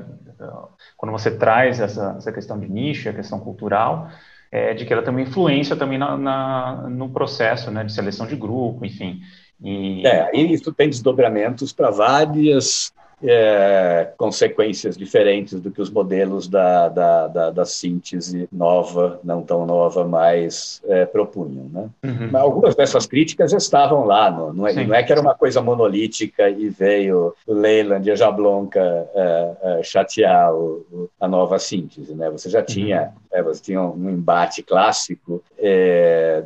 quando você traz essa, essa questão de nicho, a questão cultural, é, de que ela tem uma influência também na, na, no processo né, de seleção de grupo, enfim. E... É, isso tem desdobramentos para várias é, consequências diferentes do que os modelos da, da, da, da síntese nova, não tão nova, mais é, propunham. Né? Uhum. Mas algumas dessas críticas estavam lá, no, não, é, não é que era uma coisa monolítica e veio Leyland e a Jablonka é, é, chatear o, o, a nova síntese. Né? Você já tinha, uhum. É, você tinha um embate clássico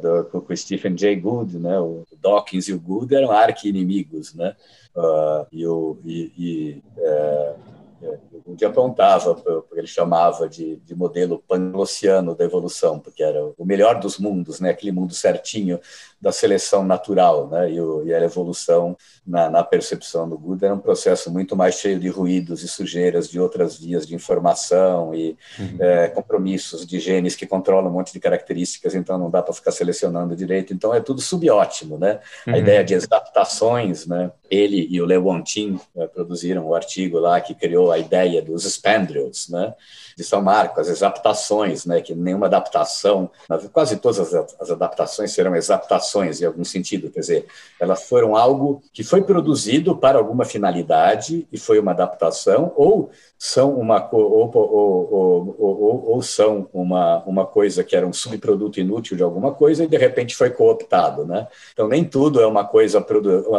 do, com, com o Stephen Jay Gould, né? o Dawkins e o Gould eram arqui-inimigos, né? Uh, e, o, e, e, é, O que apontava, porque ele chamava de, de modelo panglossiano da evolução, porque era o melhor dos mundos, né? aquele mundo certinho da seleção natural, né? e, o, e a evolução, na, na, percepção do Buda, era um processo muito mais cheio de ruídos e sujeiras de outras vias de informação e uhum. é, compromissos de genes que controlam um monte de características, então não dá para ficar selecionando direito. Então é tudo subótimo. Né? Uhum. A ideia de adaptações, né? ele e o Lewontin né, produziram o um artigo lá que criou a ideia dos spandrels, né? de São Marcos, as adaptações, né, que nenhuma adaptação, quase todas as, as adaptações serão adaptações em algum sentido, quer dizer, elas foram algo que foi produzido para alguma finalidade e foi uma adaptação, ou são uma ou, ou, ou, ou, são uma, uma coisa que era um subproduto inútil de alguma coisa e de repente foi cooptado, né? Então nem tudo é uma coisa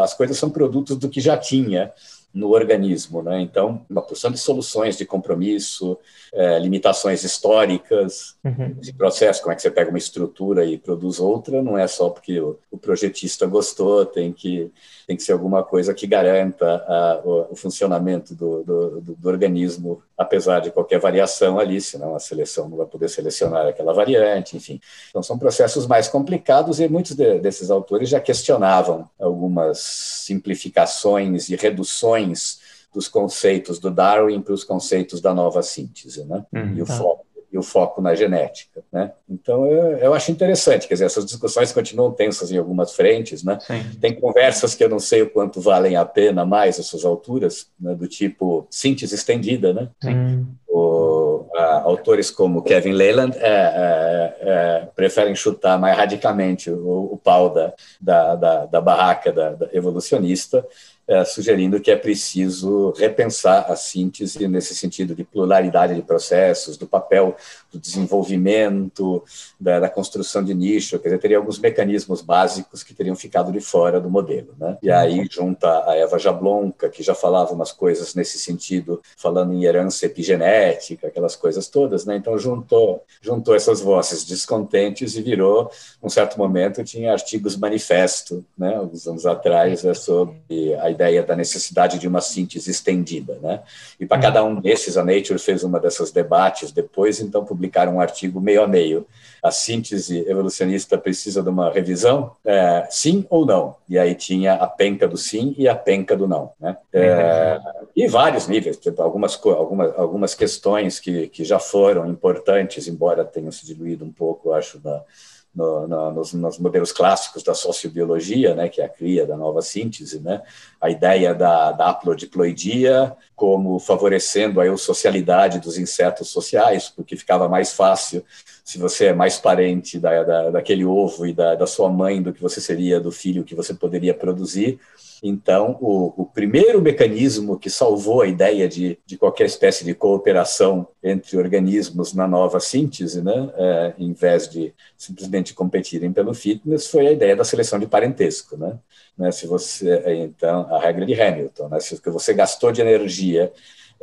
as coisas são produtos do que já tinha no organismo. Né? Então, uma porção de soluções de compromisso, é, limitações históricas uhum. de processo, como é que você pega uma estrutura e produz outra, não é só porque o, o projetista gostou, tem que, tem que ser alguma coisa que garanta a, o, o, funcionamento do, do, do, do, organismo, apesar de qualquer variação ali, senão a seleção não vai poder selecionar aquela variante, enfim. Então, são processos mais complicados e muitos de, desses autores já questionavam algumas simplificações e reduções dos conceitos do Darwin para os conceitos da nova síntese, né? Uhum, e o tá. foco e o foco na genética, né? Então eu, eu, acho interessante, quer dizer, essas discussões continuam tensas em algumas frentes, né? Sim. Tem conversas que eu não sei o quanto valem a pena mais essas alturas, né? do tipo síntese estendida, né? Sim. O, a, autores como Kevin Leland é, é, é, preferem chutar mais radicalmente o, o pau da, da, da, da barraca da, da evolucionista é, sugerindo que é preciso repensar a síntese nesse sentido de pluralidade de processos, do papel do desenvolvimento, da, da, construção de nicho, quer dizer, teria alguns mecanismos básicos que teriam ficado de fora do modelo. Né? E aí junta a Eva Jablonka, que já falava umas coisas nesse sentido, falando em herança epigenética, aquelas coisas todas, né? então juntou, juntou essas vozes descontentes e virou, num certo momento, tinha artigos manifesto, né? alguns anos atrás, é sobre a ideia da necessidade de uma síntese estendida. Né? E para cada um desses, a Nature fez uma dessas debates depois, então publicaram um artigo meio a meio. A síntese evolucionista precisa de uma revisão? É, sim ou não? E aí tinha a penca do sim e a penca do não. Né? É, e vários níveis, tipo, algumas, algumas, algumas questões que, que já foram importantes, embora tenham se diluído um pouco, acho, na, no, no, nos, nos, modelos clássicos da sociobiologia, né, que é a cria da nova síntese, né, a ideia da, da como favorecendo a eusocialidade dos insetos sociais, porque ficava mais fácil se você é mais parente da, da, daquele ovo e da, da sua mãe do que você seria do filho que você poderia produzir, então, o, o, primeiro mecanismo que salvou a ideia de, de qualquer espécie de cooperação entre organismos na nova síntese, né, é, em vez de simplesmente competirem pelo fitness, foi a ideia da seleção de parentesco. Né? né se você, então, a regra de Hamilton, né, se você gastou de energia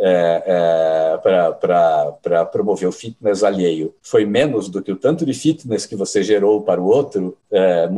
é, é, para promover o fitness alheio. Foi menos do que o tanto de fitness que você gerou para o outro, é,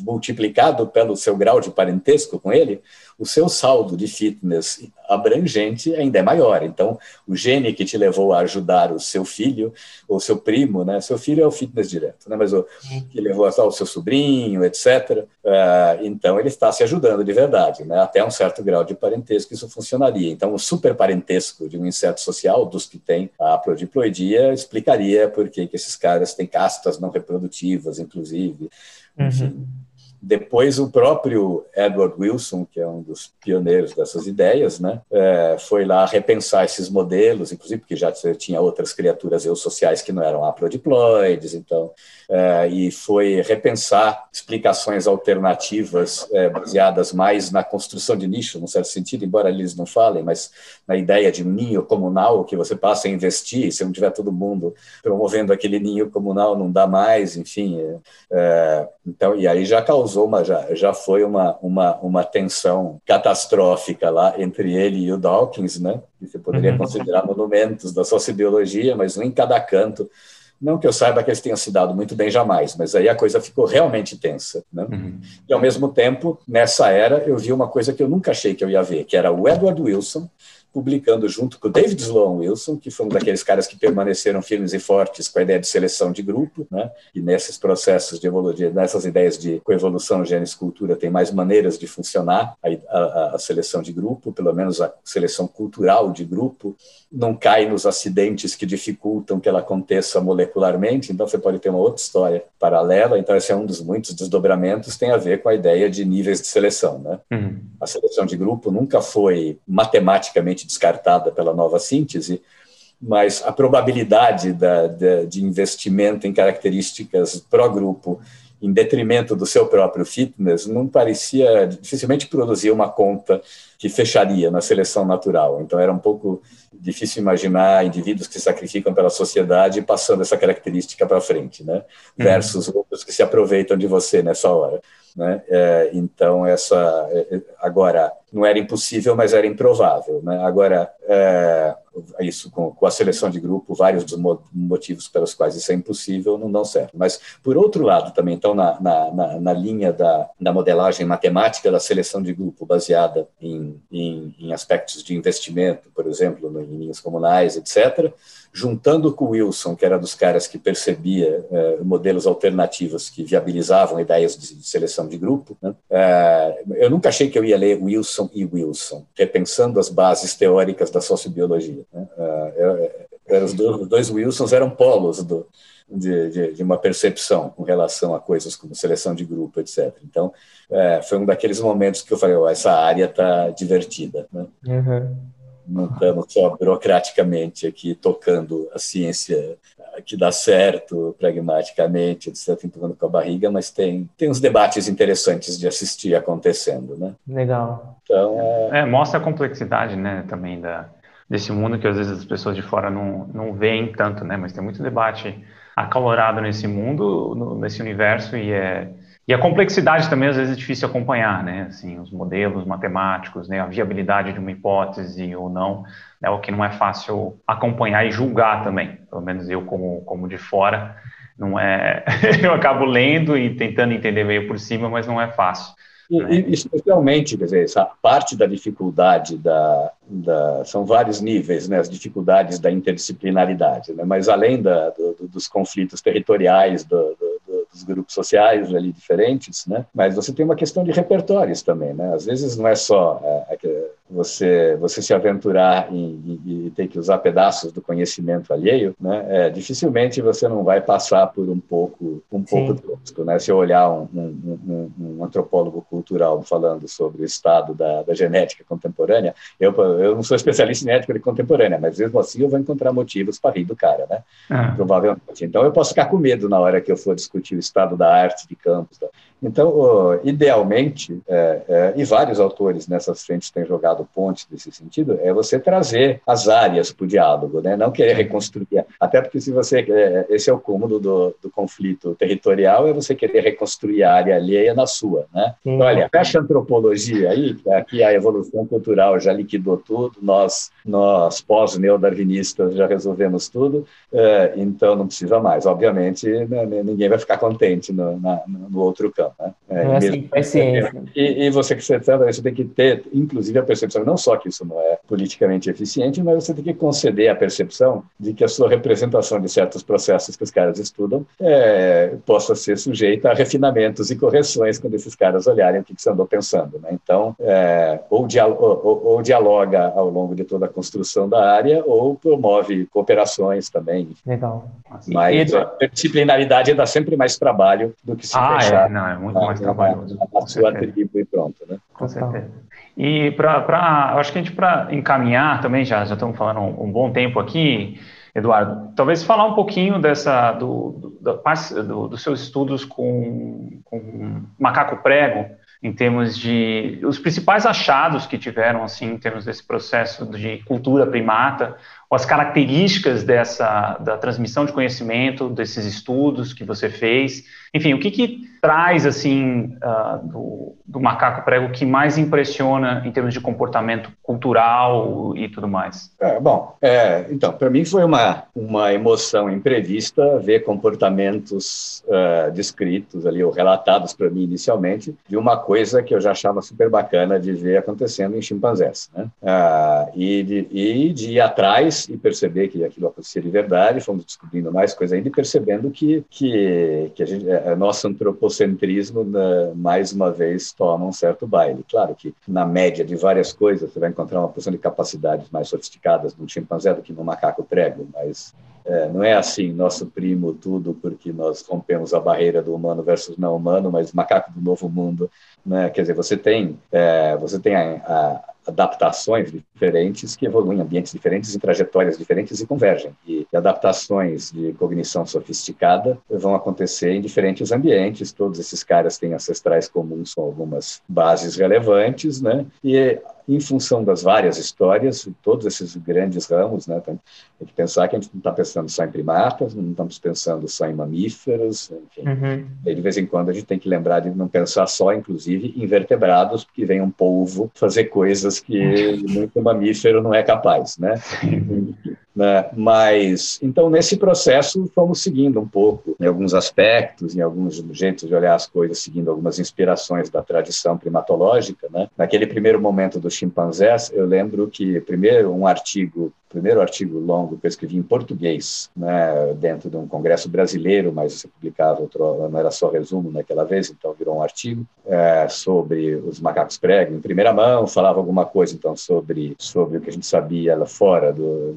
multiplicado pelo seu grau de parentesco com ele, o seu saldo de fitness abrangente ainda é maior. Então, o gene que te levou a ajudar o seu filho, ou seu primo, né? Seu filho é o fitness direto, né? Mas o que levou a o seu sobrinho, etc. Uh, então, ele está se ajudando de verdade, né? Até um certo grau de parentesco isso funcionaria. Então, o super parentesco de um inseto social, dos que tem a prodiploidia, explicaria por que esses caras têm castas não reprodutivas, inclusive. Uhum. Depois, o próprio Edward Wilson, que é um dos pioneiros dessas ideias, né, é, foi lá repensar esses modelos, inclusive porque já tinha outras criaturas eusociais que não eram haprodiploides, então, é, e foi repensar explicações alternativas é, baseadas mais na construção de nicho, num certo sentido, embora eles não falem, mas na ideia de ninho comunal que você passa a investir, se não tiver todo mundo promovendo aquele ninho comunal, não dá mais, enfim. É, é então, e aí já causou causou uma já, já foi uma, uma, uma tensão catastrófica lá entre ele e o Dawkins, né? Que você poderia uhum. considerar monumentos da sociobiologia, mas um em cada canto. Não que eu saiba que eles tenham se dado muito bem jamais, mas aí a coisa ficou realmente tensa. Né? Uhum. E, ao mesmo tempo, nessa era, eu vi uma coisa que eu nunca achei que eu ia ver, que era o Edward Wilson, publicando junto com o David Sloan Wilson, que foi um daqueles caras que permaneceram firmes e fortes com a ideia de seleção de grupo, né? E nesses processos de evolução, nessas ideias de coevolução, genes, cultura, tem mais maneiras de funcionar a, a, a seleção de grupo, pelo menos a seleção cultural de grupo, não cai nos acidentes que dificultam que ela aconteça molecularmente, então você pode ter uma outra história paralela, então esse é um dos muitos desdobramentos, tem a ver com a ideia de níveis de seleção, né? Uhum. A seleção de grupo nunca foi matematicamente descartada pela nova síntese, mas a probabilidade da, da, de investimento em características pró-grupo em detrimento do seu próprio fitness não parecia, dificilmente produzia uma conta que fecharia na seleção natural. Então era um pouco difícil imaginar indivíduos que se sacrificam pela sociedade passando essa característica para frente, né? Uhum. Versus outros que se aproveitam de você nessa hora. Né? É, então, essa é, é, agora não era impossível, mas era improvável. Né? Agora, é, isso com, com, a seleção de grupo, vários dos motivos pelos quais isso é impossível não dão certo. Mas, por outro lado, também, então, na, na, na linha da, da modelagem matemática da seleção de grupo, baseada em, em, em aspectos de investimento, por exemplo, em linhas comunais, etc., juntando com o Wilson, que era dos caras que percebia eh, modelos alternativos que viabilizavam ideias de, seleção de grupo. Né? Eh, eu nunca achei que eu ia ler Wilson e Wilson, repensando as bases teóricas da sociobiologia. Né? Eh, os, dois, os dois Wilsons eram polos do, de, de, de, uma percepção com relação a coisas como seleção de grupo, etc. Então, é, foi um daqueles momentos que eu falei, oh, essa área está divertida. Né? Uhum não estamos só burocraticamente aqui tocando a ciência que dá certo pragmaticamente, etc., empurrando com a barriga, mas tem, tem uns debates interessantes de assistir acontecendo, né? Legal. Então, é... é mostra a complexidade, né, também da, desse mundo que às vezes as pessoas de fora não, não veem tanto, né, mas tem muito debate acalorado nesse mundo, no, nesse universo, e é e a complexidade também às vezes é difícil acompanhar, né? Assim, os modelos matemáticos, né? A viabilidade de uma hipótese ou não, é o que não é fácil acompanhar e julgar também. Pelo menos eu como como de fora, não é. eu acabo lendo e tentando entender meio por cima, mas não é fácil. E, né? especialmente, quer dizer, essa parte da dificuldade da, da, são vários níveis, né, as dificuldades da interdisciplinaridade, né, mas além da, do, dos conflitos territoriais, do, do dos grupos sociais ali diferentes, né? Mas você tem uma questão de repertórios também, né? Às vezes não é só é, é você você se aventurar e, ter que usar pedaços do conhecimento alheio, né? É, dificilmente você não vai passar por um pouco um pouco tosco, né? Se eu olhar um, um, um, um, antropólogo cultural falando sobre o estado da, da genética contemporânea, eu eu não sou especialista em genética contemporânea, mas mesmo assim eu vou encontrar motivos para rir do cara, né? Ah. Provavelmente. Então eu posso ficar com medo na hora que eu for discutir estado da arte de campos. Tá? Então, idealmente, é, é, e vários autores nessas frentes têm jogado pontes nesse sentido, é você trazer as áreas para o diálogo, né? não querer reconstruir. Até porque se você, é, esse é o cômodo do, do, conflito territorial, é você querer reconstruir a área alheia na sua. Né? Então, olha, fecha a antropologia aí, que aqui a evolução cultural já liquidou tudo, nós, nós pós-neodarwinistas já resolvemos tudo, é, então não precisa mais. Obviamente, né, ninguém vai ficar contente no, na, no outro campo. Né? É, não é assim que faz ciência. E, e você que você, tem que ter, inclusive, a percepção, não só que isso não é politicamente eficiente, mas você tem que conceder a percepção de que a sua representação de certos processos que os caras estudam é, possa ser sujeita a refinamentos e correções quando esses caras olharem o que, que você andou pensando. Né? Então, é, ou, ou, ou, dialoga ao longo de toda a construção da área, ou promove cooperações também. Legal. Mas a disciplinaridade dá sempre mais trabalho do que se ah, fechar. É, não, é muito mais trabalhoso. A sua tribo e pronto, né? Com certeza. E para, acho que a gente para encaminhar também, já, já estamos falando um, um, bom tempo aqui, Eduardo, talvez falar um pouquinho dessa, do, do, do dos seus estudos com, com macaco prego, em termos de os principais achados que tiveram assim em termos desse processo de cultura primata as características dessa da transmissão de conhecimento, desses estudos que você fez. Enfim, o que, que traz assim uh, do, do, macaco prego que mais impressiona em termos de comportamento cultural e tudo mais? É, bom, é, então para mim foi uma uma emoção imprevista ver comportamentos uh, descritos ali ou relatados para mim inicialmente de uma coisa que eu já achava super bacana de ver acontecendo em chimpanzés, né? Uh, e, de, e de ir atrás e perceber que aquilo acontecia de verdade, fomos descobrindo mais coisas ainda e percebendo que que, que a gente, a nossa antropologia egocentrismo, né, mais uma vez, toma um certo baile. Claro que, na média de várias coisas, você vai encontrar uma porção de capacidades mais sofisticadas num chimpanzé do que no macaco prego, mas é, não é assim, nosso primo tudo porque nós rompemos a barreira do humano versus não humano, mas macaco do novo mundo, né? Quer dizer, você tem, é, você tem a, a adaptações diferentes que evoluem em ambientes diferentes, em trajetórias diferentes e convergem. E adaptações de cognição sofisticada vão acontecer em diferentes ambientes. Todos esses caras têm ancestrais comuns com algumas bases relevantes, né? E em função das várias histórias, todos esses grandes ramos, né? Tem, que pensar que a gente não está pensando só em primatas, não estamos pensando só em mamíferos, enfim. Uhum. De vez em quando a gente tem que lembrar de não pensar só, inclusive, em vertebrados, porque vem um polvo fazer coisas que muito mamífero não é capaz, né? Né? Mas, então, nesse processo, fomos seguindo um pouco em alguns aspectos, em alguns jeitos de olhar as coisas, seguindo algumas inspirações da tradição primatológica. Né? Naquele primeiro momento dos chimpanzés, eu lembro que, primeiro, um artigo primeiro artigo longo que eu escrevi em português, né, dentro de um congresso brasileiro, mas você publicava outro, não era só resumo naquela vez, então virou um artigo é, sobre os macacos prego em primeira mão, falava alguma coisa então sobre sobre o que a gente sabia lá fora do,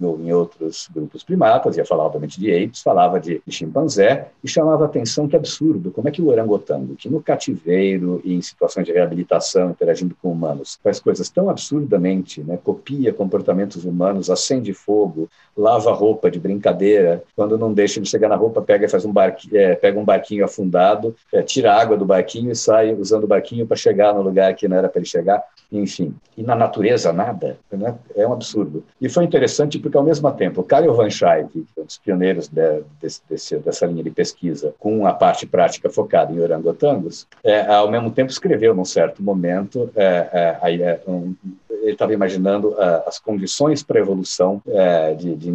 em outros grupos primatas, ia falar obviamente de apes, falava de, de chimpanzé e chamava a atenção que absurdo, como é que o orangotango, que no cativeiro e em situações de reabilitação interagindo com humanos, faz coisas tão absurdamente, né, copia comportamentos humanos, acende fogo, lava roupa de brincadeira, quando não deixa ele chegar na roupa, pega faz um barquinho, é, pega um barquinho afundado, é, tira a água do barquinho e sai usando o barquinho para chegar no lugar que não era para ele chegar, enfim. E na natureza, nada. Né? É um absurdo. E foi interessante porque, ao mesmo tempo, o Karel Van é um dos pioneiros de, desse, dessa linha de pesquisa, com a parte prática focada em orangotangos, é, ao mesmo tempo escreveu, num certo momento, é, é, é um, ele estava imaginando uh, as condições para evolução uh, de, de,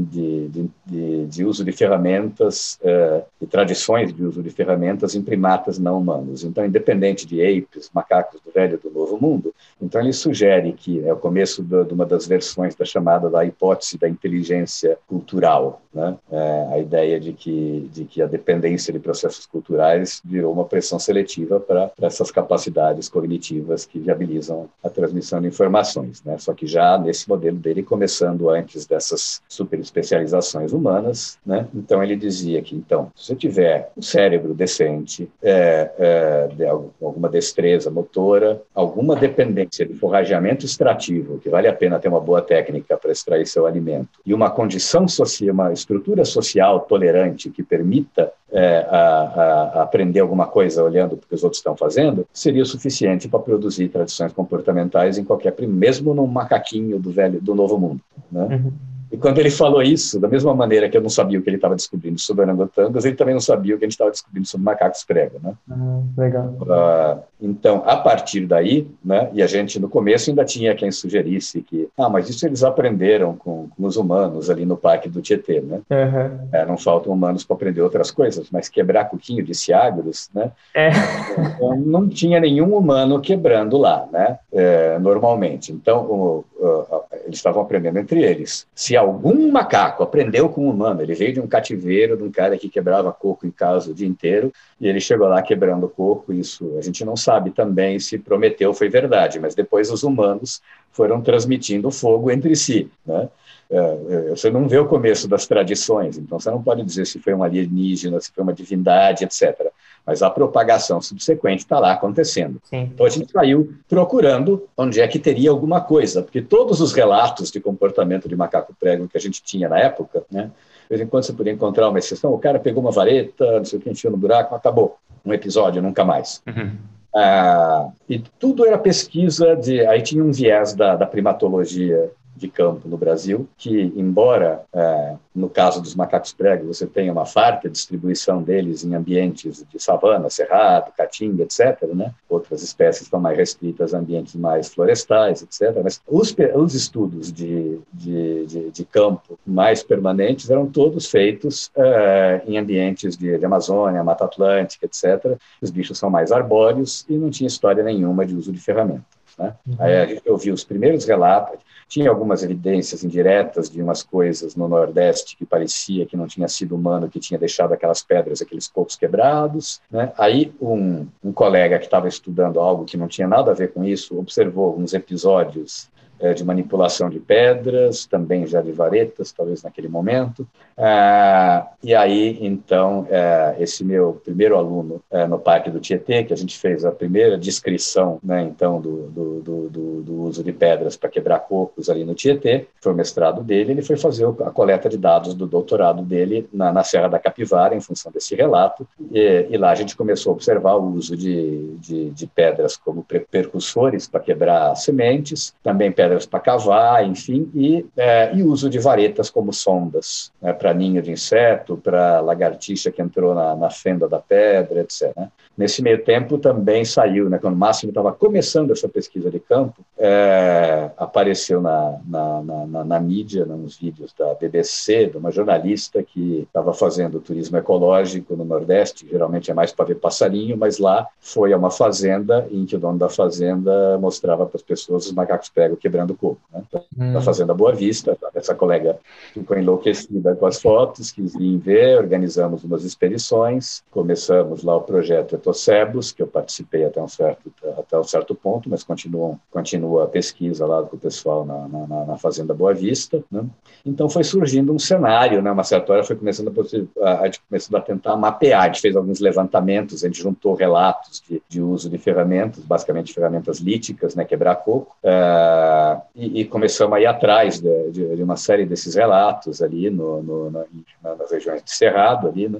de, de, uso de ferramentas uh, e tradições de uso de ferramentas em primatas não humanos. Então, independente de apes, macacos do velho e do novo mundo, então ele sugere que é o começo de uma das versões da chamada da hipótese da inteligência cultural, né? É, a ideia de que de que a dependência de processos culturais virou uma pressão seletiva para essas capacidades cognitivas que viabilizam a transmissão de informações, né? Só que já nesse modelo dele começando antes dessas super especializações humanas, né? Então ele dizia que então se você tiver um cérebro decente, é, é, de alguma destreza motora, alguma dependência de forrageamento extrativo, que vale a pena ter uma boa técnica para extrair seu alimento, e uma condição social, uma estrutura social tolerante que permita é, a, a, aprender alguma coisa olhando o que os outros estão fazendo, seria o suficiente para produzir tradições comportamentais em qualquer, mesmo num macaquinho do velho, do novo mundo. Né? Uhum. E quando ele falou isso, da mesma maneira que eu não sabia o que ele estava descobrindo sobre orangotangos, ele também não sabia o que a gente estava descobrindo sobre macacos prego, né? Ah, legal. Uh, então, a partir daí, né, e a gente no começo ainda tinha quem sugerisse que, ah, mas isso eles aprenderam com, com os humanos ali no Parque do Tietê, né? Uhum. É, não faltam humanos para aprender outras coisas, mas quebrar coquinho de ciagros, né? É. Então, não tinha nenhum humano quebrando lá, né? É, normalmente. Então, o, o, eles estavam aprendendo entre eles. Se algum macaco aprendeu com um humano, ele veio de um cativeiro de um cara que quebrava coco em casa o dia inteiro, e ele chegou lá quebrando coco, isso a gente não sabe também se prometeu foi verdade, mas depois os humanos foram transmitindo fogo entre si, né? É, é, você não vê o começo das tradições, então você não pode dizer se foi um alienígena, se foi uma divindade, etc mas a propagação subsequente está lá acontecendo. Sim. Então a gente saiu procurando onde é que teria alguma coisa, porque todos os relatos de comportamento de macaco prego que a gente tinha na época, né, de vez em quando você podia encontrar uma exceção, o cara pegou uma vareta, não sei o que, encheu no buraco, acabou. Um episódio, nunca mais. Uhum. Ah, e tudo era pesquisa de. Aí tinha um viés da, da primatologia de campo no Brasil, que, embora é, no caso dos macacos pregos você tenha uma farta distribuição deles em ambientes de savana, cerrado, caatinga, etc., né? outras espécies estão mais restritas a ambientes mais florestais, etc., mas os, os estudos de, de, de, de, campo mais permanentes eram todos feitos é, em ambientes de, de Amazônia, Mata Atlântica, etc., os bichos são mais arbóreos e não tinha história nenhuma de uso de ferramentas. Né? Uhum. Aí a gente ouviu os primeiros relatos, tinha algumas evidências indiretas de umas coisas no Nordeste que parecia que não tinha sido humano que tinha deixado aquelas pedras, aqueles cocos quebrados. Né? Aí um, um colega que estava estudando algo que não tinha nada a ver com isso observou alguns episódios é, de manipulação de pedras, também já de varetas, talvez naquele momento. Ah, e aí, então, é, esse meu primeiro aluno é, no Parque do Tietê, que a gente fez a primeira descrição, né, então, do, do, do, do uso de pedras para quebrar cocos ali no Tietê, foi o mestrado dele, ele foi fazer a coleta de dados do doutorado dele na, na Serra da Capivara, em função desse relato, e, e lá a gente começou a observar o uso de, de, de pedras como percussores para quebrar sementes, também pedras pedras para cavar, enfim, e, é, e uso de varetas como sondas, né, para ninho de inseto, para lagartixa que entrou na, na, fenda da pedra, etc. Né. Nesse meio tempo também saiu, né, quando o Máximo estava começando essa pesquisa de campo, é, apareceu na, na, na, na mídia, nos vídeos da BBC, de uma jornalista que estava fazendo turismo ecológico no Nordeste, geralmente é mais para ver passarinho, mas lá foi a uma fazenda em que o dono da fazenda mostrava para as pessoas os macacos pregos quebrando do Coco, né? hum. da Fazenda Boa Vista. Essa colega ficou enlouquecida com as fotos, quis vir ver, organizamos umas expedições, começamos lá o projeto Etocebos, que eu participei até um certo, até um certo ponto, mas continuam, continua a pesquisa lá com o pessoal na, na, na Fazenda Boa Vista. Né? Então foi surgindo um cenário, né? uma certa hora foi começando a, a, gente começou a tentar mapear, a gente fez alguns levantamentos, a gente juntou relatos de, de uso de ferramentas, basicamente ferramentas líticas, né? quebrar coco, uh, e, e, começamos a ir atrás de, de, de, uma série desses relatos ali no, no, na, nas regiões de Cerrado, ali, né?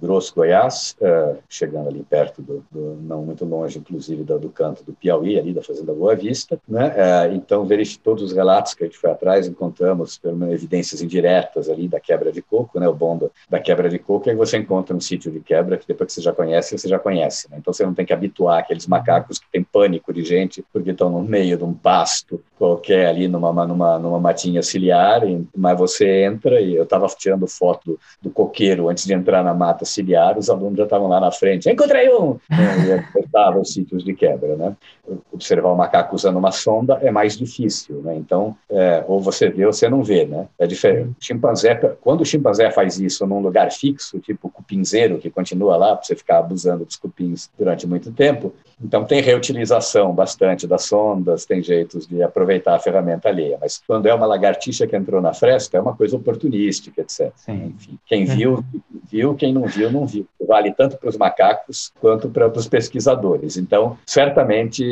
Grosso, Goiás, uh, chegando ali perto do, do, não muito longe, inclusive, do, do, canto do Piauí, ali da Fazenda Boa Vista, né? Uh, então, todos os relatos que a gente foi atrás, encontramos evidências indiretas ali da quebra de coco, né? O bom da quebra de coco que você encontra um sítio de quebra que depois que você já conhece, você já conhece, né? Então, você não tem que habituar aqueles macacos que têm pânico de gente porque estão no meio de um pasto qualquer ali numa, numa, numa matinha ciliar, mas você entra e eu estava tirando foto do, do coqueiro antes de entrar na mata ciliar, os alunos já estavam lá na frente. Encontrei um! Apertava os sítios de quebra, né? Observar o macaco usando uma sonda é mais difícil, né? Então, é, ou você vê ou você não vê, né? É diferente. O chimpanzé, quando o chimpanzé faz isso num lugar fixo, tipo o cupinzeiro, que continua lá para você ficar abusando dos cupins durante muito tempo, então tem reutilização bastante das sondas, tem jeitos de aproveitar a ferramenta alheia. Mas quando é uma lagartixa que entrou na fresta, é uma coisa oportunística, etc. Sim. Enfim, quem viu, viu, quem não viu, não viu. Vale tanto para os macacos quanto para os pesquisadores. Então, certamente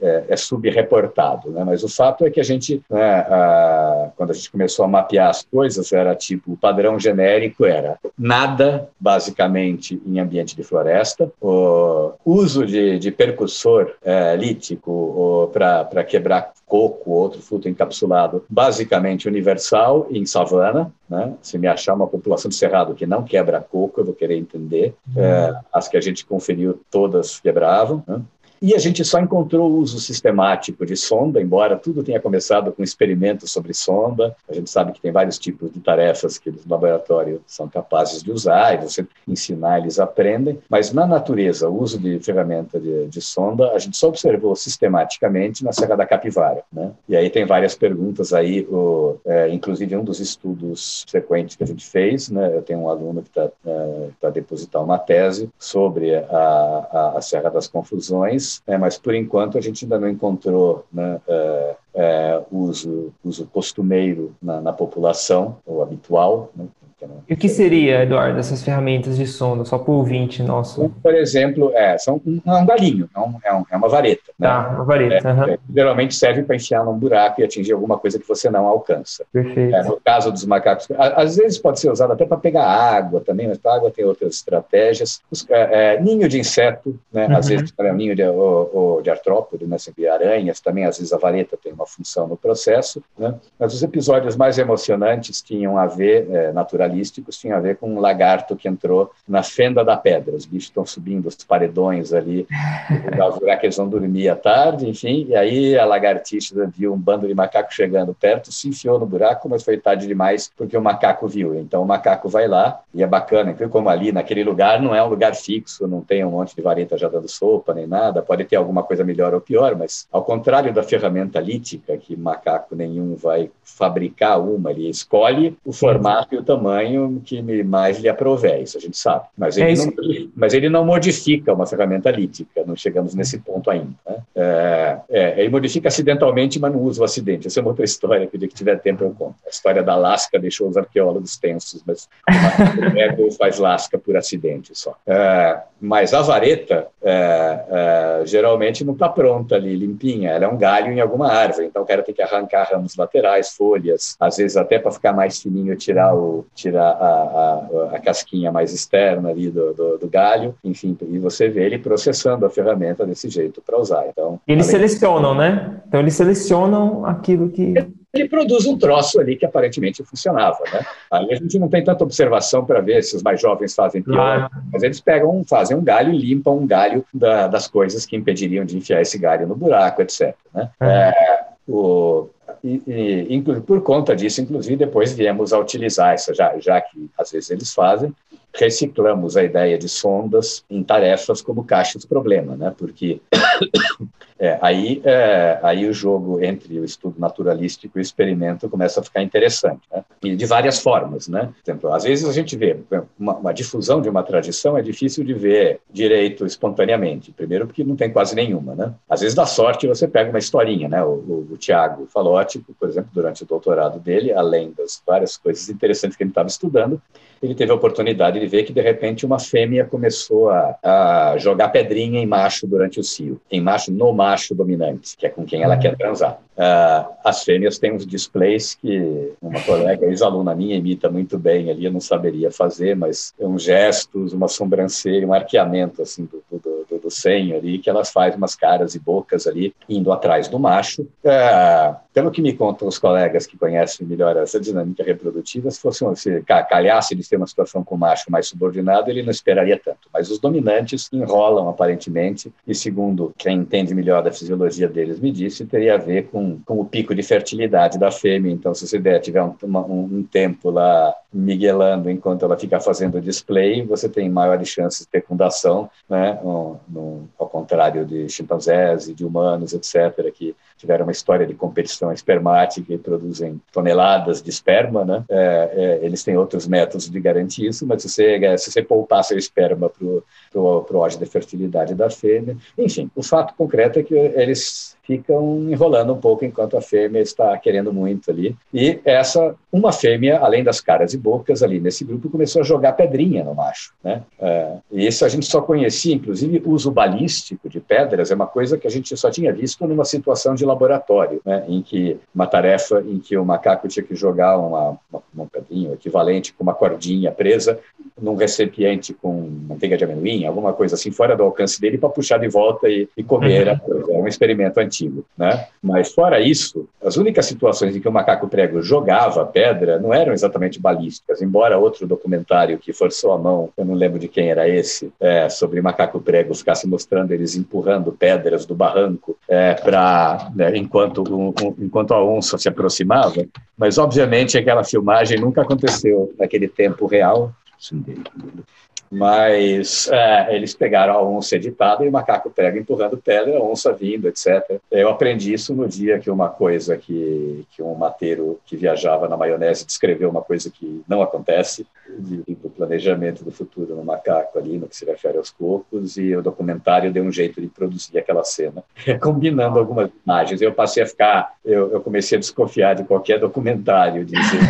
é, é subreportado, né? mas o fato é que a gente, né, a, quando a gente começou a mapear as coisas, era tipo, o padrão genérico era nada, basicamente, em ambiente de floresta, o uso de, de percussor é, lítico para quebrar coco, outro fruto encapsulado, basicamente universal em savana. Né? Se me achar uma população de cerrado que não quebra coco, eu vou querer entender. Uhum. É, as que a gente conferiu, todas quebravam. Né? E a gente só encontrou o uso sistemático de sonda, embora tudo tenha começado com experimentos sobre sonda. A gente sabe que tem vários tipos de tarefas que os laboratórios são capazes de usar, e você ensinar, eles aprendem. Mas na natureza, o uso de ferramenta de, de sonda, a gente só observou sistematicamente na Serra da Capivara. Né? E aí tem várias perguntas aí, o, é, inclusive um dos estudos sequentes que a gente fez, né? eu tenho um aluno que está é, tá depositar uma tese sobre a, a, a Serra das Confusões, é, mas por enquanto a gente ainda não encontrou né, é, é, uso, uso costumeiro na, na, população, ou habitual, né, E o que seria, Eduardo, essas ferramentas de sonda, só para o ouvinte nosso? Por exemplo, é, são um, um galinho, é, um, é, uma vareta. Né? Tá, uma vareta. É, geralmente serve para enfiar num buraco e atingir alguma coisa que você não alcança. Perfeito. É, no caso dos macacos, às vezes pode ser usado até para pegar água também, mas para água tem outras estratégias. Os, é, ninho de inseto, né? Uhum. às vezes é um ninho de, ou, ou de artrópode, né? sempre aranhas, também às vezes a vareta tem uma função no processo. Né? Mas os episódios mais emocionantes tinham a ver, é, naturalísticos, tinham a ver com um lagarto que entrou na fenda da pedra. Os bichos estão subindo os paredões ali, lugar que eles vão dormir à tarde, enfim, e aí a lagartixa viu um bando de macacos chegando perto, se enfiou no buraco, mas foi tarde demais porque o macaco viu. Então o macaco vai lá e é bacana, viu como ali naquele lugar não é um lugar fixo, não tem um monte de vareta já dando sopa nem nada, pode ter alguma coisa melhor ou pior, mas ao contrário da ferramenta lítica, que macaco nenhum vai fabricar uma, ele escolhe o formato e o tamanho que mais lhe aprover, isso a gente sabe. Mas ele, é não, mas ele não modifica uma ferramenta lítica, não chegamos nesse ponto ainda. Né? É, é, ele modifica acidentalmente, mas não usa o acidente. Essa é uma outra história que, de que tiver tempo, eu conto. A história da lasca deixou os arqueólogos tensos, mas o ego faz lasca por acidente só. É, mas a vareta, é, é, geralmente não está pronta ali, limpinha. Ela é um galho em alguma árvore, então o cara tem que arrancar ramos laterais, folhas, às vezes até para ficar mais fininho, tirar, o, tirar a, a, a casquinha mais externa ali do, do, do, galho, enfim, e você vê ele processando a ferramenta desse jeito para usar. Então, eles selecionam, né? Então eles selecionam aquilo que ele produz um troço ali que aparentemente funcionava, né? Aí a gente não tem tanta observação para ver se os mais jovens fazem pior, mas eles pegam, fazem um galho e limpam um galho da, das coisas que impediriam de enfiar esse galho no buraco, etc. Né? É. É, o, e, e, por conta disso, inclusive, depois viemos a utilizar isso, já, já que às vezes eles fazem, reciclamos a ideia de sondas em tarefas como caixas problema, né? Porque é, aí, é, aí o jogo entre o estudo naturalístico e o experimento começa a ficar interessante, né? E de várias formas, né? Por exemplo, às vezes a gente vê uma, uma, difusão de uma tradição é difícil de ver direito espontaneamente. Primeiro porque não tem quase nenhuma, né? Às vezes dá sorte você pega uma historinha, né? O, o, o Tiago Falotti, por exemplo, durante o doutorado dele, além das várias coisas interessantes que ele estava estudando, ele teve a oportunidade de ver que, de repente, uma fêmea começou a, a jogar pedrinha em macho durante o cio, em macho no macho dominante, que é com quem ela quer transar. Uh, as fêmeas têm uns displays que uma colega, ex-aluna minha, imita muito bem ali, eu não saberia fazer, mas uns gestos, uma sobrancelha, um arqueamento assim do, do, do, do senho ali, que elas fazem umas caras e bocas ali, indo atrás do macho. Uh, pelo que me contam os colegas que conhecem melhor essa dinâmica reprodutiva, se fosse se calhasse de ter uma situação com o macho mais subordinado, ele não esperaria tanto. Mas os dominantes enrolam aparentemente, e segundo quem entende melhor da fisiologia deles me disse, teria a ver com com, o pico de fertilidade da fêmea. Então, se você der, tiver um, uma, um, tempo lá miguelando enquanto ela fica fazendo display, você tem maiores chances de fecundação, né? Ao contrário de chimpanzés e de humanos, etc., que tiveram uma história de competição espermática e produzem toneladas de esperma, né? É, é, eles têm outros métodos de garantir isso, mas se você, se você poupar seu esperma para o ódio de fertilidade da fêmea, enfim, o fato concreto é que eles ficam enrolando um pouco enquanto a fêmea está querendo muito ali. E essa, uma fêmea, além das caras e bocas ali nesse grupo, começou a jogar pedrinha no macho. Né? É, e isso a gente só conhecia, inclusive, uso balístico de pedras é uma coisa que a gente só tinha visto numa situação de laboratório, né? em que uma tarefa em que o macaco tinha que jogar uma, uma, uma equivalente com uma cordinha presa num recipiente com manteiga de amendoim, alguma coisa assim, fora do alcance dele, para puxar de volta e, e comer uhum. a coisa. É um experimento antigo antigo, né? Mas fora isso, as únicas situações em que o macaco prego jogava pedra não eram exatamente balísticas, embora outro documentário que forçou a mão, eu não lembro de quem era esse, é, sobre macaco prego ficasse mostrando eles empurrando pedras do barranco é, para né, enquanto um, um, enquanto a onça se aproximava, mas obviamente aquela filmagem nunca aconteceu naquele tempo real. yapsın diye. Mas é, eles pegaram a onça editada e o macaco pega empurrando pedra, a onça vindo, etc. Eu aprendi isso no dia que uma coisa que, que um mateiro que viajava na maionese descreveu uma coisa que não acontece. de, do planejamento do futuro no macaco ali, no que se refere aos cocos, e o documentário deu um jeito de produzir aquela cena, combinando algumas imagens. Eu passei a ficar, eu, eu comecei a desconfiar de qualquer documentário, dizer,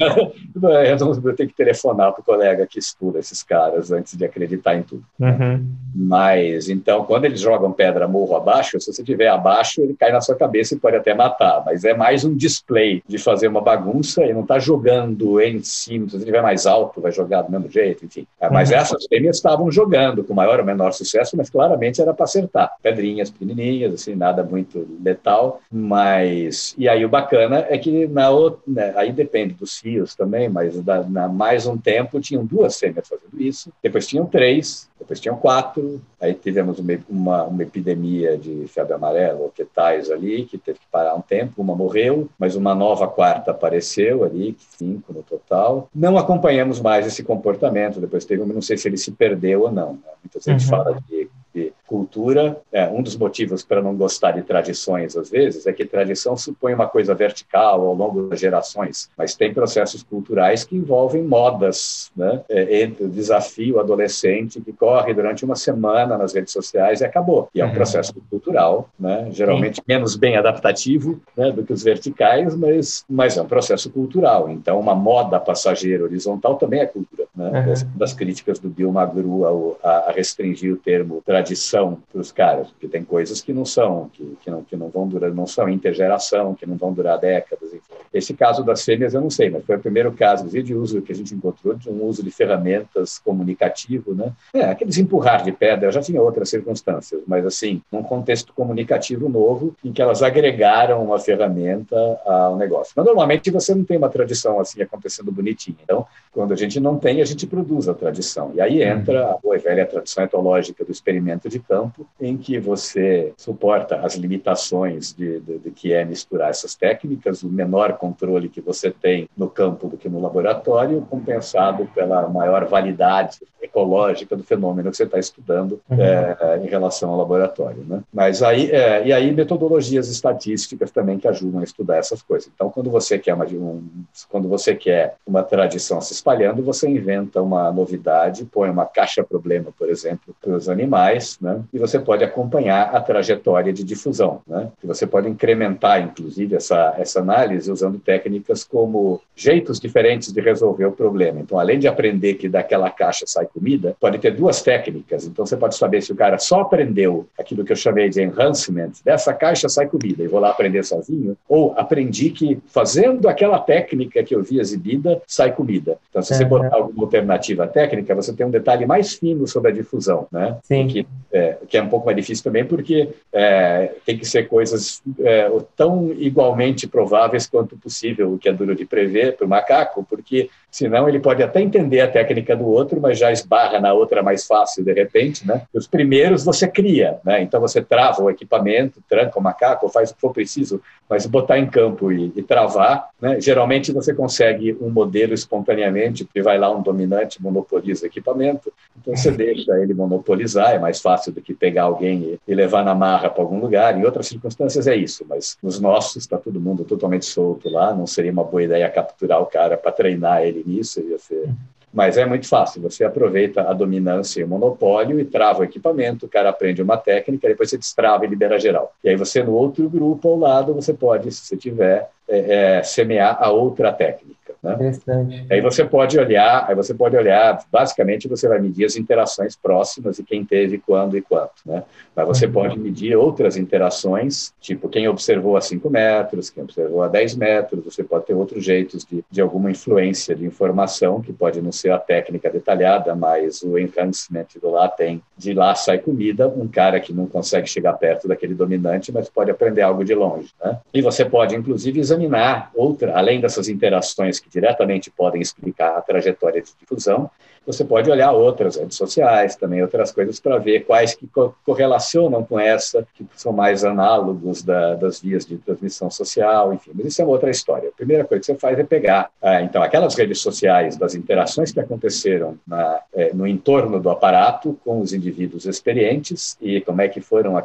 eu tenho que telefonar para o colega que estuda esses caras antes de acreditar em tudo. Uhum. Mas, então, quando eles jogam pedra morro abaixo, se você estiver abaixo, ele cai na sua cabeça e pode até matar, mas é mais um display de fazer uma bagunça e não está jogando em cima, se você estiver mais alto, vai jogar do mesmo jeito, enfim. É, mas uhum. essas fêmeas estavam jogando com maior ou menor sucesso, mas claramente era para acertar. Pedrinhas pequenininhas, assim, nada muito letal, mas... E aí o bacana é que na outra, né, aí depende dos fios também, mas da, na mais um tempo tinham duas fêmeas fazendo isso, depois tinham três, depois tinham quatro, aí tivemos uma, uma, uma epidemia de febre amarela, ou que tais ali, que teve que parar um tempo, uma morreu, mas uma nova quarta apareceu ali, cinco no total. Não acompanhamos mais esse comportamento, depois teve, não sei se ele se perdeu ou não. Né? Muita gente uhum. fala de de cultura. É, um dos motivos para não gostar de tradições, às vezes, é que tradição supõe uma coisa vertical ao longo das gerações, mas tem processos culturais que envolvem modas, né? É, entre o desafio adolescente que corre durante uma semana nas redes sociais e acabou. E é um uhum. processo cultural, né? geralmente Sim. menos bem adaptativo né, do que os verticais, mas, mas é um processo cultural. Então, uma moda passageira horizontal também é cultura. Né? Uhum. Das críticas do Bill Magru a, a restringir o termo tradição tradição para os caras, porque tem coisas que não são, que, que, não, que não vão durar, não são intergeração, que não vão durar décadas. Enfim. Esse caso das fêmeas eu não sei, mas foi o primeiro caso de uso que a gente encontrou de um uso de ferramentas comunicativo, né? É, aqueles empurrar de pedra já tinha outras circunstâncias, mas assim, num contexto comunicativo novo em que elas agregaram uma ferramenta ao negócio. Mas normalmente você não tem uma tradição assim acontecendo bonitinha. Então, quando a gente não tem, a gente produz a tradição. E aí entra a boa e velha tradição etológica do experimento de campo, em que você suporta as limitações de, de, de, que é misturar essas técnicas, o menor controle que você tem no campo do que no laboratório, compensado pela maior validade ecológica do fenômeno que você está estudando uhum. é, em relação ao laboratório. Né? Mas aí, é, e aí metodologias estatísticas também que ajudam a estudar essas coisas. Então, quando você quer uma, um, quando você quer uma tradição se espalhando, você inventa uma novidade, põe uma caixa-problema, por exemplo, para os animais, né? E você pode acompanhar a trajetória de difusão. Né? E você pode incrementar, inclusive, essa, essa análise usando técnicas como jeitos diferentes de resolver o problema. Então, além de aprender que daquela caixa sai comida, pode ter duas técnicas. Então, você pode saber se o cara só aprendeu aquilo que eu chamei de enhancement, dessa caixa sai comida, e vou lá aprender sozinho, ou aprendi que fazendo aquela técnica que eu vi exibida, sai comida. Então, se você botar alguma alternativa técnica, você tem um detalhe mais fino sobre a difusão, né? Sim. Que é, que é um pouco mais difícil também, porque é, tem que ser coisas é, tão igualmente prováveis quanto possível, o que é duro de prever para o macaco, porque senão ele pode até entender a técnica do outro, mas já esbarra na outra mais fácil de repente. Né? Os primeiros você cria, né? então você trava o equipamento, tranca o macaco, faz o que for preciso, mas botar em campo e, e travar, né? geralmente você consegue um modelo espontaneamente, porque vai lá um dominante, monopoliza o equipamento, então você deixa ele monopolizar, é mais fácil do que pegar alguém e, e levar na marra para algum lugar. Em outras circunstâncias é isso, mas nos nossos está todo mundo totalmente solto lá, não seria uma boa ideia capturar o cara para treinar ele nisso, ia ser mas é muito fácil. Você aproveita a dominância e o monopólio e trava o equipamento, o cara aprende uma técnica, depois você destrava e libera geral. E aí você, no outro grupo ao lado, você pode, se você tiver, é, é, semear a outra técnica. Né? Interessante. Aí você pode olhar, aí você pode olhar, basicamente você vai medir as interações próximas e quem teve quando e quanto, né? Mas você uhum. pode medir outras interações, tipo quem observou a 5 metros, quem observou a 10 metros, você pode ter outros jeitos de, de alguma influência de informação, que pode não ser a técnica detalhada, mas o enhancement do lá tem, de lá sai comida, um cara que não consegue chegar perto daquele dominante, mas pode aprender algo de longe, né? E você pode, inclusive, examinar outra, além dessas interações que diretamente podem explicar a trajetória de difusão, você pode olhar outras redes sociais, também outras coisas, para ver quais que co correlacionam com essa, que são mais análogos da, das vias de transmissão social, enfim. Mas isso é outra história. A primeira coisa que você faz é pegar, ah, então, aquelas redes sociais das interações que aconteceram na, é, no entorno do aparato com os indivíduos experientes e como é que foram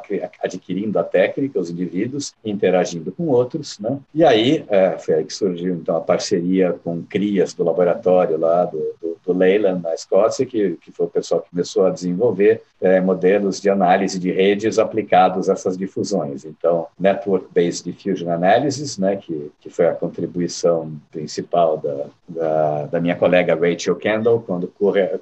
adquirindo a técnica, os indivíduos interagindo com outros, né? E aí, é, foi aí que surgiu, então, a parceria com crias do laboratório lá do, do, do Leyland, na Escócia, que, que foi o pessoal que começou a desenvolver é, modelos de análise de redes aplicados a essas difusões. Então, Network-Based Diffusion Analysis, né, que, que foi a contribuição principal da, da, da minha colega Rachel Kendall, quando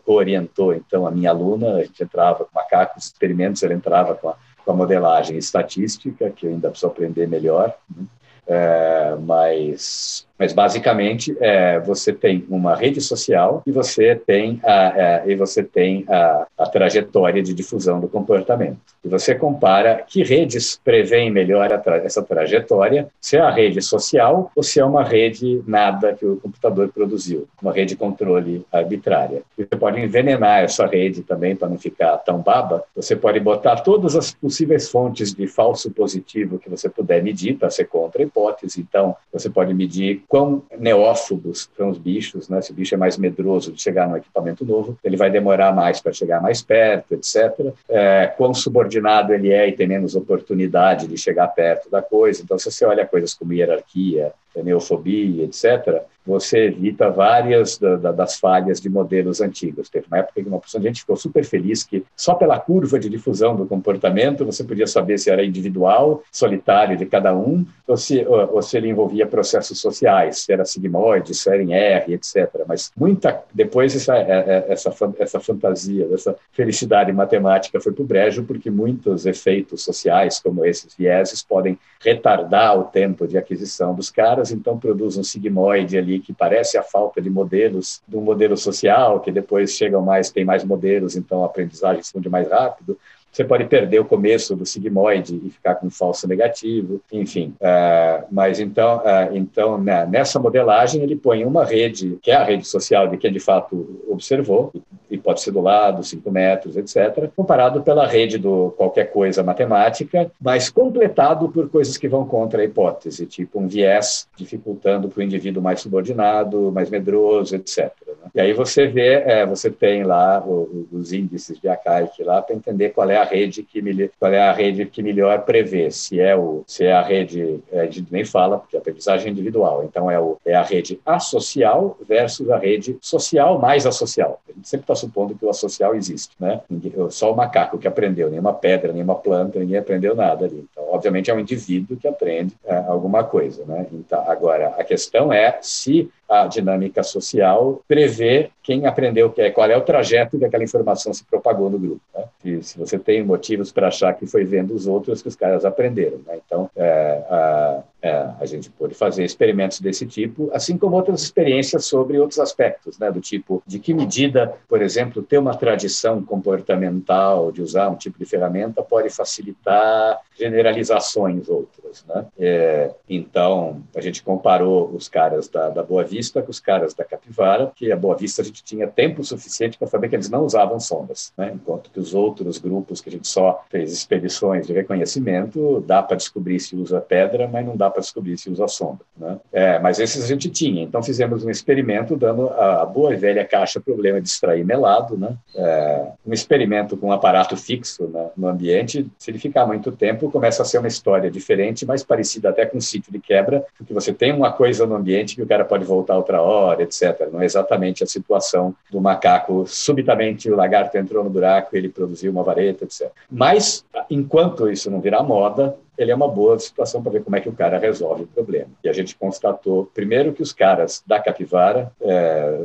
co-orientou, então, a minha aluna, a gente entrava com macacos, experimentos, ela entrava com a, com a modelagem estatística, que eu ainda preciso aprender melhor, né? é, mas mas basicamente é, você tem uma rede social e você tem a, a e você tem a, a, trajetória de difusão do comportamento. E você compara que redes prevêem melhor tra essa trajetória, se é a rede social ou se é uma rede nada que o computador produziu, uma rede de controle arbitrária. E você pode envenenar essa rede também para não ficar tão baba. Você pode botar todas as possíveis fontes de falso positivo que você puder medir para ser contra a hipótese. Então, você pode medir quão neófobos são os bichos, né? Se o bicho é mais medroso de chegar no equipamento novo, ele vai demorar mais para chegar mais perto, etc. É, quão subordinado ele é e tem menos oportunidade de chegar perto da coisa. Então, se você olha coisas como hierarquia, neofobia, etc., você evita várias da, da, das falhas de modelos antigos. Teve uma época que uma porção de gente ficou super feliz que só pela curva de difusão do comportamento você podia saber se era individual, solitário de cada um, ou se, ou, ou se ele envolvia processos sociais, se era sigmoide, se era em R, etc. Mas muita depois essa, é, é, essa, essa fantasia, essa felicidade matemática foi para o brejo, porque muitos efeitos sociais, como esses vieses, podem retardar o tempo de aquisição dos caras, então produz um sigmoide ali que parece a falta de modelos do modelo social, que depois chegam mais, tem mais modelos, então a aprendizagem se funde mais rápido. Você pode perder o começo do sigmoide e ficar com falso negativo, enfim. Uh, mas então, uh, então né, nessa modelagem ele põe uma rede, que é a rede social de quem de fato observou, e pode ser do lado, 5 metros, etc., comparado pela rede do qualquer coisa matemática, mas completado por coisas que vão contra a hipótese, tipo um viés dificultando para o indivíduo mais subordinado, mais medroso, etc. Né? E aí você vê, é, você tem lá o, os índices de Akaik lá para entender qual é a rede que qual é a rede que melhor prevê, se é o se é a rede, é, a gente nem fala porque a aprendizagem é individual, então é o é a rede associal versus a rede social mais associal. A gente sempre está supondo que o associal existe, né? Só o macaco que aprendeu, nenhuma pedra, nenhuma planta, ninguém aprendeu nada ali. Então, obviamente, é um indivíduo que aprende é, alguma coisa, né? Então, agora, a questão é se a dinâmica social prevê quem aprendeu que é, qual é o trajeto que aquela informação se propagou no grupo. Né? E se você tem motivos para achar que foi vendo os outros que os caras aprenderam. Né? Então, é, a, é, a gente pode fazer experimentos desse tipo, assim como outras experiências sobre outros aspectos, né? do tipo de que medida, por exemplo, ter uma tradição comportamental de usar um tipo de ferramenta pode facilitar generalizações outras. Né? É, então, a gente comparou os caras da, da Boa Vista com os caras da Capivara, que a Boa Vista a gente tinha tempo suficiente para saber que eles não usavam sondas, né? enquanto que os outros grupos que a gente só fez expedições de reconhecimento, dá para descobrir se usa pedra, mas não dá para descobrir se usa sonda. Né? É, mas esses a gente tinha, então fizemos um experimento dando a, boa e velha caixa problema de extrair melado, né? É, um experimento com um aparato fixo né, no ambiente, se ele ficar muito tempo, começa a ser uma história diferente, mais parecida até com um sítio de quebra, porque você tem uma coisa no ambiente que o cara pode voltar outra hora, etc. Não é exatamente a situação do macaco, subitamente o lagarto entrou no buraco, ele produziu uma vareta, etc. Mas, enquanto isso não virar moda, ele é uma boa situação para ver como é que o cara resolve o problema. E a gente constatou, primeiro, que os caras da capivara, é,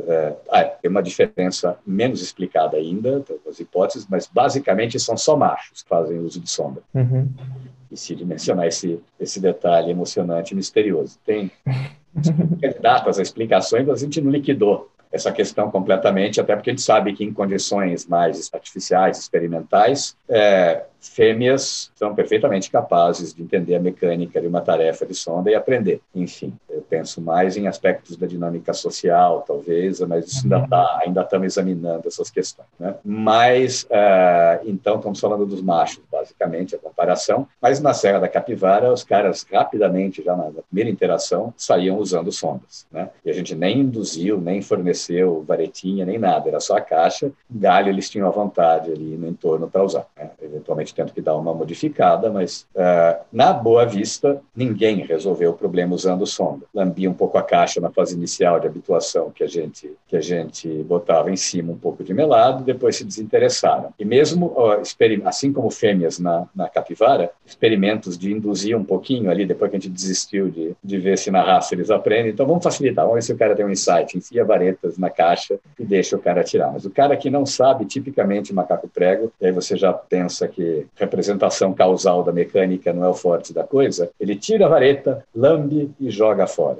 é, ah, tem uma diferença menos explicada ainda, as hipóteses, mas basicamente são só machos que fazem uso de sombra. Uhum. E se de mencionar esse, esse detalhe emocionante e misterioso. Tem datas, explicações, a gente não liquidou essa questão completamente, até porque a gente sabe que em condições mais artificiais, experimentais, é, fêmeas são perfeitamente capazes de entender a mecânica de uma tarefa de sonda e aprender. Enfim, eu penso mais em aspectos da dinâmica social, talvez, mas isso ainda tá, ainda estamos examinando essas questões. Né? Mas, uh, então, estamos falando dos machos, basicamente, a comparação. Mas na Serra da Capivara, os caras rapidamente, já na, na primeira interação, saíam usando sondas. Né? E a gente nem induziu, nem forneceu varetinha, nem nada, era só a caixa. Galho eles tinham à vontade ali no entorno para usar. Né? Eventualmente tendo que dar uma modificada, mas uh, na Boa Vista ninguém resolveu o problema usando sonda. Uh, lambia um pouco a caixa na fase inicial de habituação que a gente que a gente botava em cima um pouco de melado, depois se desinteressaram. E mesmo assim como fêmeas na, na capivara, experimentos de induzir um pouquinho ali, depois que a gente desistiu de, de ver se na raça eles aprendem. Então vamos facilitar, vamos ver se o cara tem um insight, enfia varetas na caixa e deixa o cara tirar. Mas o cara que não sabe, tipicamente macaco prego, e aí você já pensa que representação causal da mecânica não é o forte da coisa, ele tira a vareta, lambe e joga fora.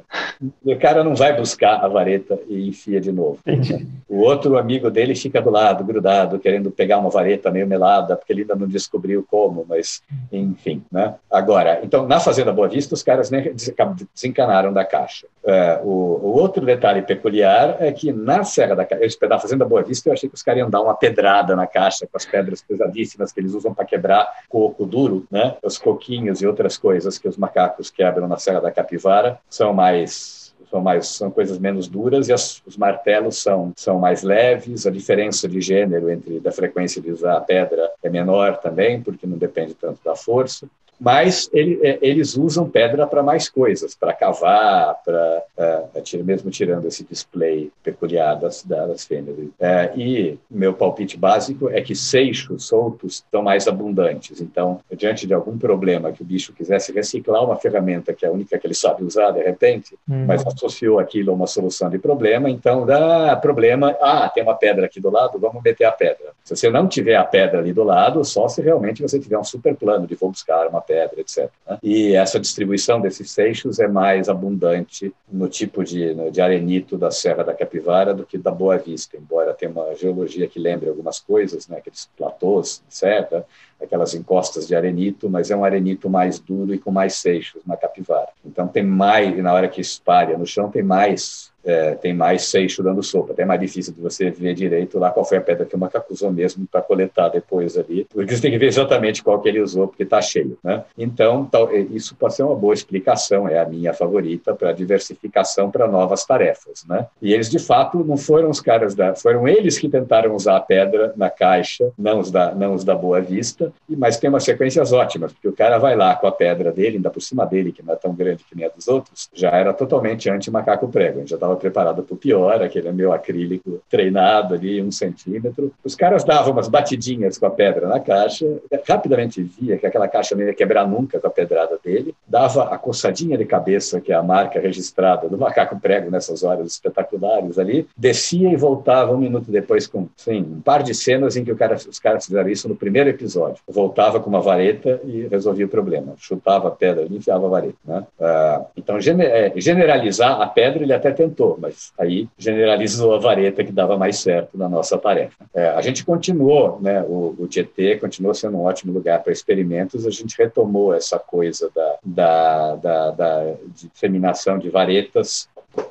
E o cara não vai buscar a vareta e enfia de novo. Entendi. O outro amigo dele fica do lado, grudado, querendo pegar uma vareta meio melada, porque ele ainda não descobriu como, mas enfim. Né? Agora, então, na Fazenda Boa Vista, os caras nem desencanaram da caixa. É, o, o, outro detalhe peculiar é que na Serra da Caixa, na Fazenda Boa Vista, eu achei que os caras iam dar uma pedrada na caixa com as pedras pesadíssimas que eles usam para quebrar coco duro, né? os coquinhos e outras coisas que os macacos quebram na Serra da Capivara são mais são mais são coisas menos duras e as, os martelos são são mais leves. A diferença de gênero entre da frequência de usar a pedra é menor também, porque não depende tanto da força mas ele, é, eles usam pedra para mais coisas, para cavar, para é, é mesmo tirando esse display peculiar das, das fêmeas. É, e meu palpite básico é que seixos soltos estão mais abundantes. Então, diante de algum problema que o bicho quisesse reciclar uma ferramenta que é a única que ele sabe usar, de repente, uhum. mas associou aquilo a uma solução de problema, então dá problema. Ah, tem uma pedra aqui do lado, vamos meter a pedra. Se você não tiver a pedra ali do lado, só se realmente você tiver um super plano de vou buscar uma pedra etc. Né? E essa distribuição desses seixos é mais abundante no tipo de, de arenito da Serra da Capivara do que da Boa Vista, embora tenha uma geologia que lembre algumas coisas, né? aqueles platôs, etc., aquelas encostas de arenito, mas é um arenito mais duro e com mais seixos na capivara. Então tem mais, na hora que espalha no chão, tem mais é, tem mais seixo dando sopa, até mais difícil de você ver direito lá qual foi a pedra que o macaco usou mesmo para coletar depois ali, porque você tem que ver exatamente qual que ele usou, porque está cheio, né? Então, tal, é, isso pode ser uma boa explicação, é a minha favorita para diversificação para novas tarefas, né? E eles, de fato, não foram os caras da... foram eles que tentaram usar a pedra na caixa, não os da, não os da Boa Vista, mas tem umas sequências ótimas, porque o cara vai lá com a pedra dele, ainda por cima dele, que não é tão grande que nem a dos outros, já era totalmente anti-macaco prego, já estava preparado para o pior, aquele meu acrílico treinado ali, um centímetro. Os caras davam umas batidinhas com a pedra na caixa, rapidamente via que aquela caixa não ia quebrar nunca com a pedrada dele, dava a coçadinha de cabeça, que é a marca registrada do macaco prego nessas horas espetaculares ali, descia e voltava um minuto depois com assim, um par de cenas em que cara, os caras fizeram isso no primeiro episódio. Voltava com uma vareta e resolvia o problema. Chutava a pedra e enfiava a vareta. Né? Ah, então, é, generalizar a pedra ele até tentou, mas aí generalizou a vareta que dava mais certo na nossa tarefa. É, a gente continuou, né, o, o Tietê continuou sendo um ótimo lugar para experimentos, a gente retomou essa coisa da, da, da, da disseminação de varetas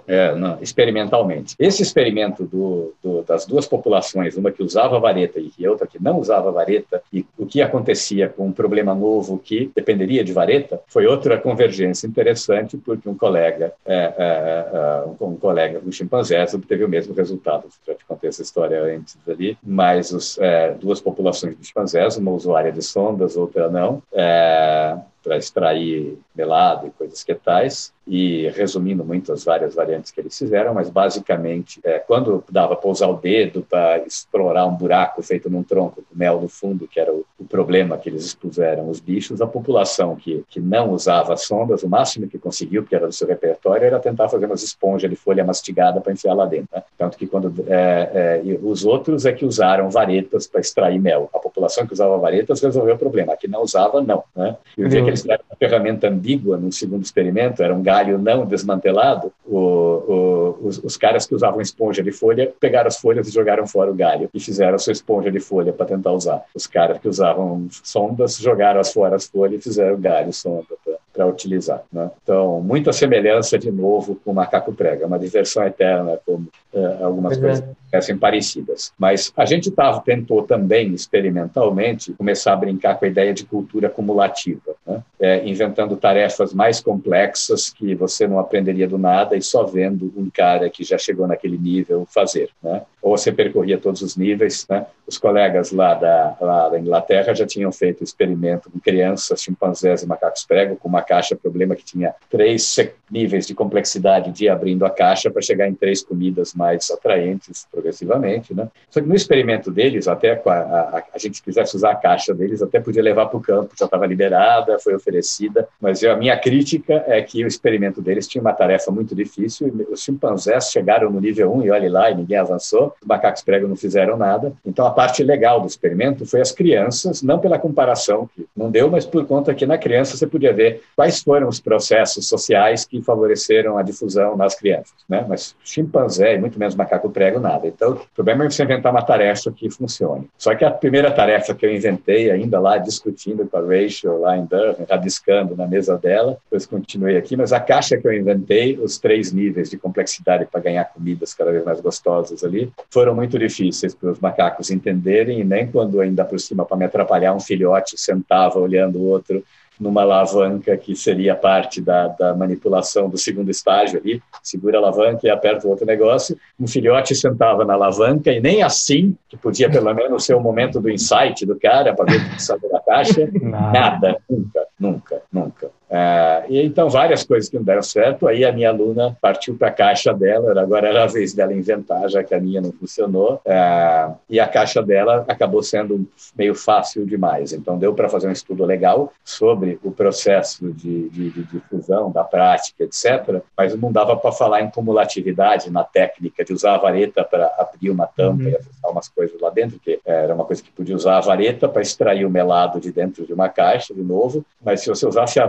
é, não, experimentalmente. Esse experimento do, do, das duas populações, uma que usava vareta e outra que não usava vareta, e o que acontecia com um problema novo que dependeria de vareta, foi outra convergência interessante, porque um colega, é, é, é um colega do chimpanzés obteve o mesmo resultado. Já te contei essa história antes ali, mas os, é, duas populações de chimpanzés, uma usuária de sondas, outra não, é, para extrair melado e coisas que tais, e resumindo muito as várias variantes que eles fizeram, mas basicamente, é, quando dava para usar o dedo para explorar um buraco feito num tronco com mel no fundo, que era o, o, problema que eles expuseram os bichos, a população que, que não usava sondas, o máximo que conseguiu, porque era do seu repertório, era tentar fazer umas esponjas de folha mastigada para enfiar lá dentro. Né? Tanto que quando é, é, os outros é que usaram varetas para extrair mel. A população que usava varetas resolveu o problema. A que não usava, não. Né? E o dia que eles deram uma ferramenta ambígua no segundo experimento, era um galho não desmantelado, o, o, os, os, caras que usavam esponja de folha pegaram as folhas e jogaram fora o galho e fizeram a sua esponja de folha para tentar usar. Os caras que usavam sondas jogaram as fora as folhas e fizeram galho sonda para utilizar. Né? Então, muita semelhança, de novo, com o macaco prega, uma diversão eterna, como é, algumas coisas parecem parecidas. Mas a gente tava, tentou também, experimentalmente, começar a brincar com a ideia de cultura cumulativa, né? é, inventando tarefas mais complexas que você não aprenderia do nada e só vendo um cara que já chegou naquele nível fazer. Né? Ou você percorria todos os níveis. Né? Os colegas lá da, lá da Inglaterra já tinham feito experimento com crianças, chimpanzés e macacos prego, com caixa problema que tinha três níveis de complexidade de ir abrindo a caixa para chegar em três comidas mais atraentes progressivamente, né? Só que no experimento deles, até a, a, a gente quisesse usar a caixa deles, até podia levar para o campo, já estava liberada, foi oferecida, mas eu, a minha crítica é que o experimento deles tinha uma tarefa muito difícil, os chimpanzés chegaram no nível 1 e olhe lá, e ninguém avançou, os macacos pregos não fizeram nada, então a parte legal do experimento foi as crianças, não pela comparação, que não deu, mas por conta que na criança você podia ver quais foram os processos sociais que favoreceram a difusão nas crianças, né? Mas chimpanzé e muito menos macaco prego, nada. Então, o problema é você inventar uma tarefa que funcione. Só que a primeira tarefa que eu inventei, ainda lá discutindo com a Rachel lá em Durham, rabiscando na mesa dela, depois continuei aqui, mas a caixa que eu inventei, os três níveis de complexidade para ganhar comidas cada vez mais gostosas ali, foram muito difíceis para os macacos entenderem, e nem quando ainda por cima, para me atrapalhar, um filhote sentava olhando o outro numa alavanca que seria parte da, da, manipulação do segundo estágio ali, segura a alavanca e aperta o outro negócio, um filhote sentava na alavanca e nem assim, que podia pelo menos ser o momento do insight do cara para ver o que sabe da caixa, nada, nunca, nunca, nunca. Uh, e então várias coisas que não deram certo. Aí a minha aluna partiu para a caixa dela. Agora era a vez dela inventar, já que a minha não funcionou. Uh, e a caixa dela acabou sendo meio fácil demais. Então deu para fazer um estudo legal sobre o processo de, de, de difusão da prática, etc. Mas não dava para falar em cumulatividade na técnica de usar a vareta para abrir uma tampa uhum. e acessar umas coisas lá dentro, que era uma coisa que podia usar a vareta para extrair o melado de dentro de uma caixa, de novo. Mas se você usasse a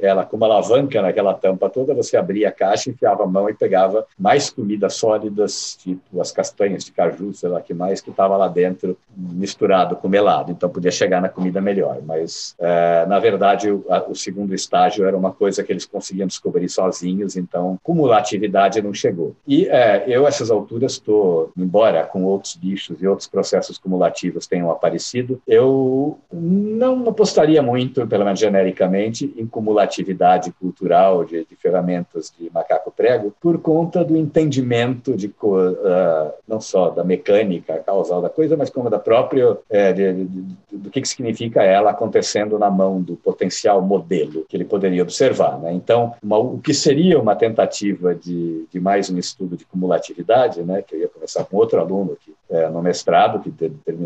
ela com uma alavanca naquela tampa toda, você abria a caixa, enfiava a mão e pegava mais comidas sólidas, tipo as castanhas de caju, sei lá que mais, que estava lá dentro, misturado com melado. Então podia chegar na comida melhor. Mas, é, na verdade, o, a, o, segundo estágio era uma coisa que eles conseguiam descobrir sozinhos, então cumulatividade não chegou. E é, eu, a essas alturas, estou, embora com outros bichos e outros processos cumulativos tenham aparecido, eu não apostaria muito, pelo menos genericamente, em cumulatividade cumulatividade cultural de, de, ferramentas de macaco prego por conta do entendimento de uh, não só da mecânica causal da coisa, mas como da própria é, de, de, do que, que significa ela acontecendo na mão do potencial modelo que ele poderia observar. Né? Então, uma, o que seria uma tentativa de, de mais um estudo de cumulatividade, né, que eu ia começar com outro aluno aqui é, no mestrado, que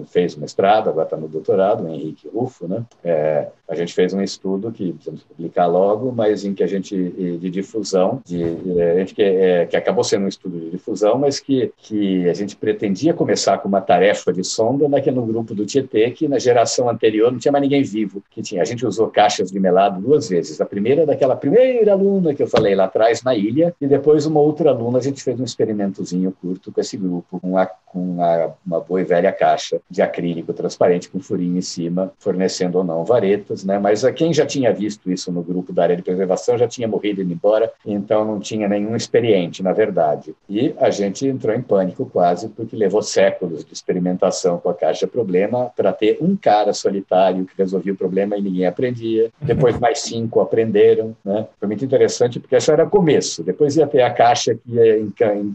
fez o mestrado, agora está no doutorado, o Henrique Rufo, né? É, a gente fez um estudo que precisamos publicar logo, mas em que a gente, de difusão, de, a gente que, é, que acabou sendo um estudo de difusão, mas que, que a gente pretendia começar com uma tarefa de sonda naquele grupo do Tietê, que na geração anterior não tinha mais ninguém vivo, que tinha. A gente usou caixas de melado duas vezes. A primeira daquela primeira aluna que eu falei lá atrás, na ilha, e depois uma outra aluna, a gente fez um experimentozinho curto com esse grupo, com a, com a uma, boa e velha caixa de acrílico transparente com furinho em cima, fornecendo ou não varetas, né? Mas a quem já tinha visto isso no grupo da área de preservação já tinha morrido e ido embora, então não tinha nenhum experiente, na verdade. E a gente entrou em pânico quase, porque levou séculos de experimentação com a caixa problema para ter um cara solitário que resolvia o problema e ninguém aprendia. Depois mais cinco aprenderam, né? Foi muito interessante porque isso era começo. Depois ia ter a caixa que ia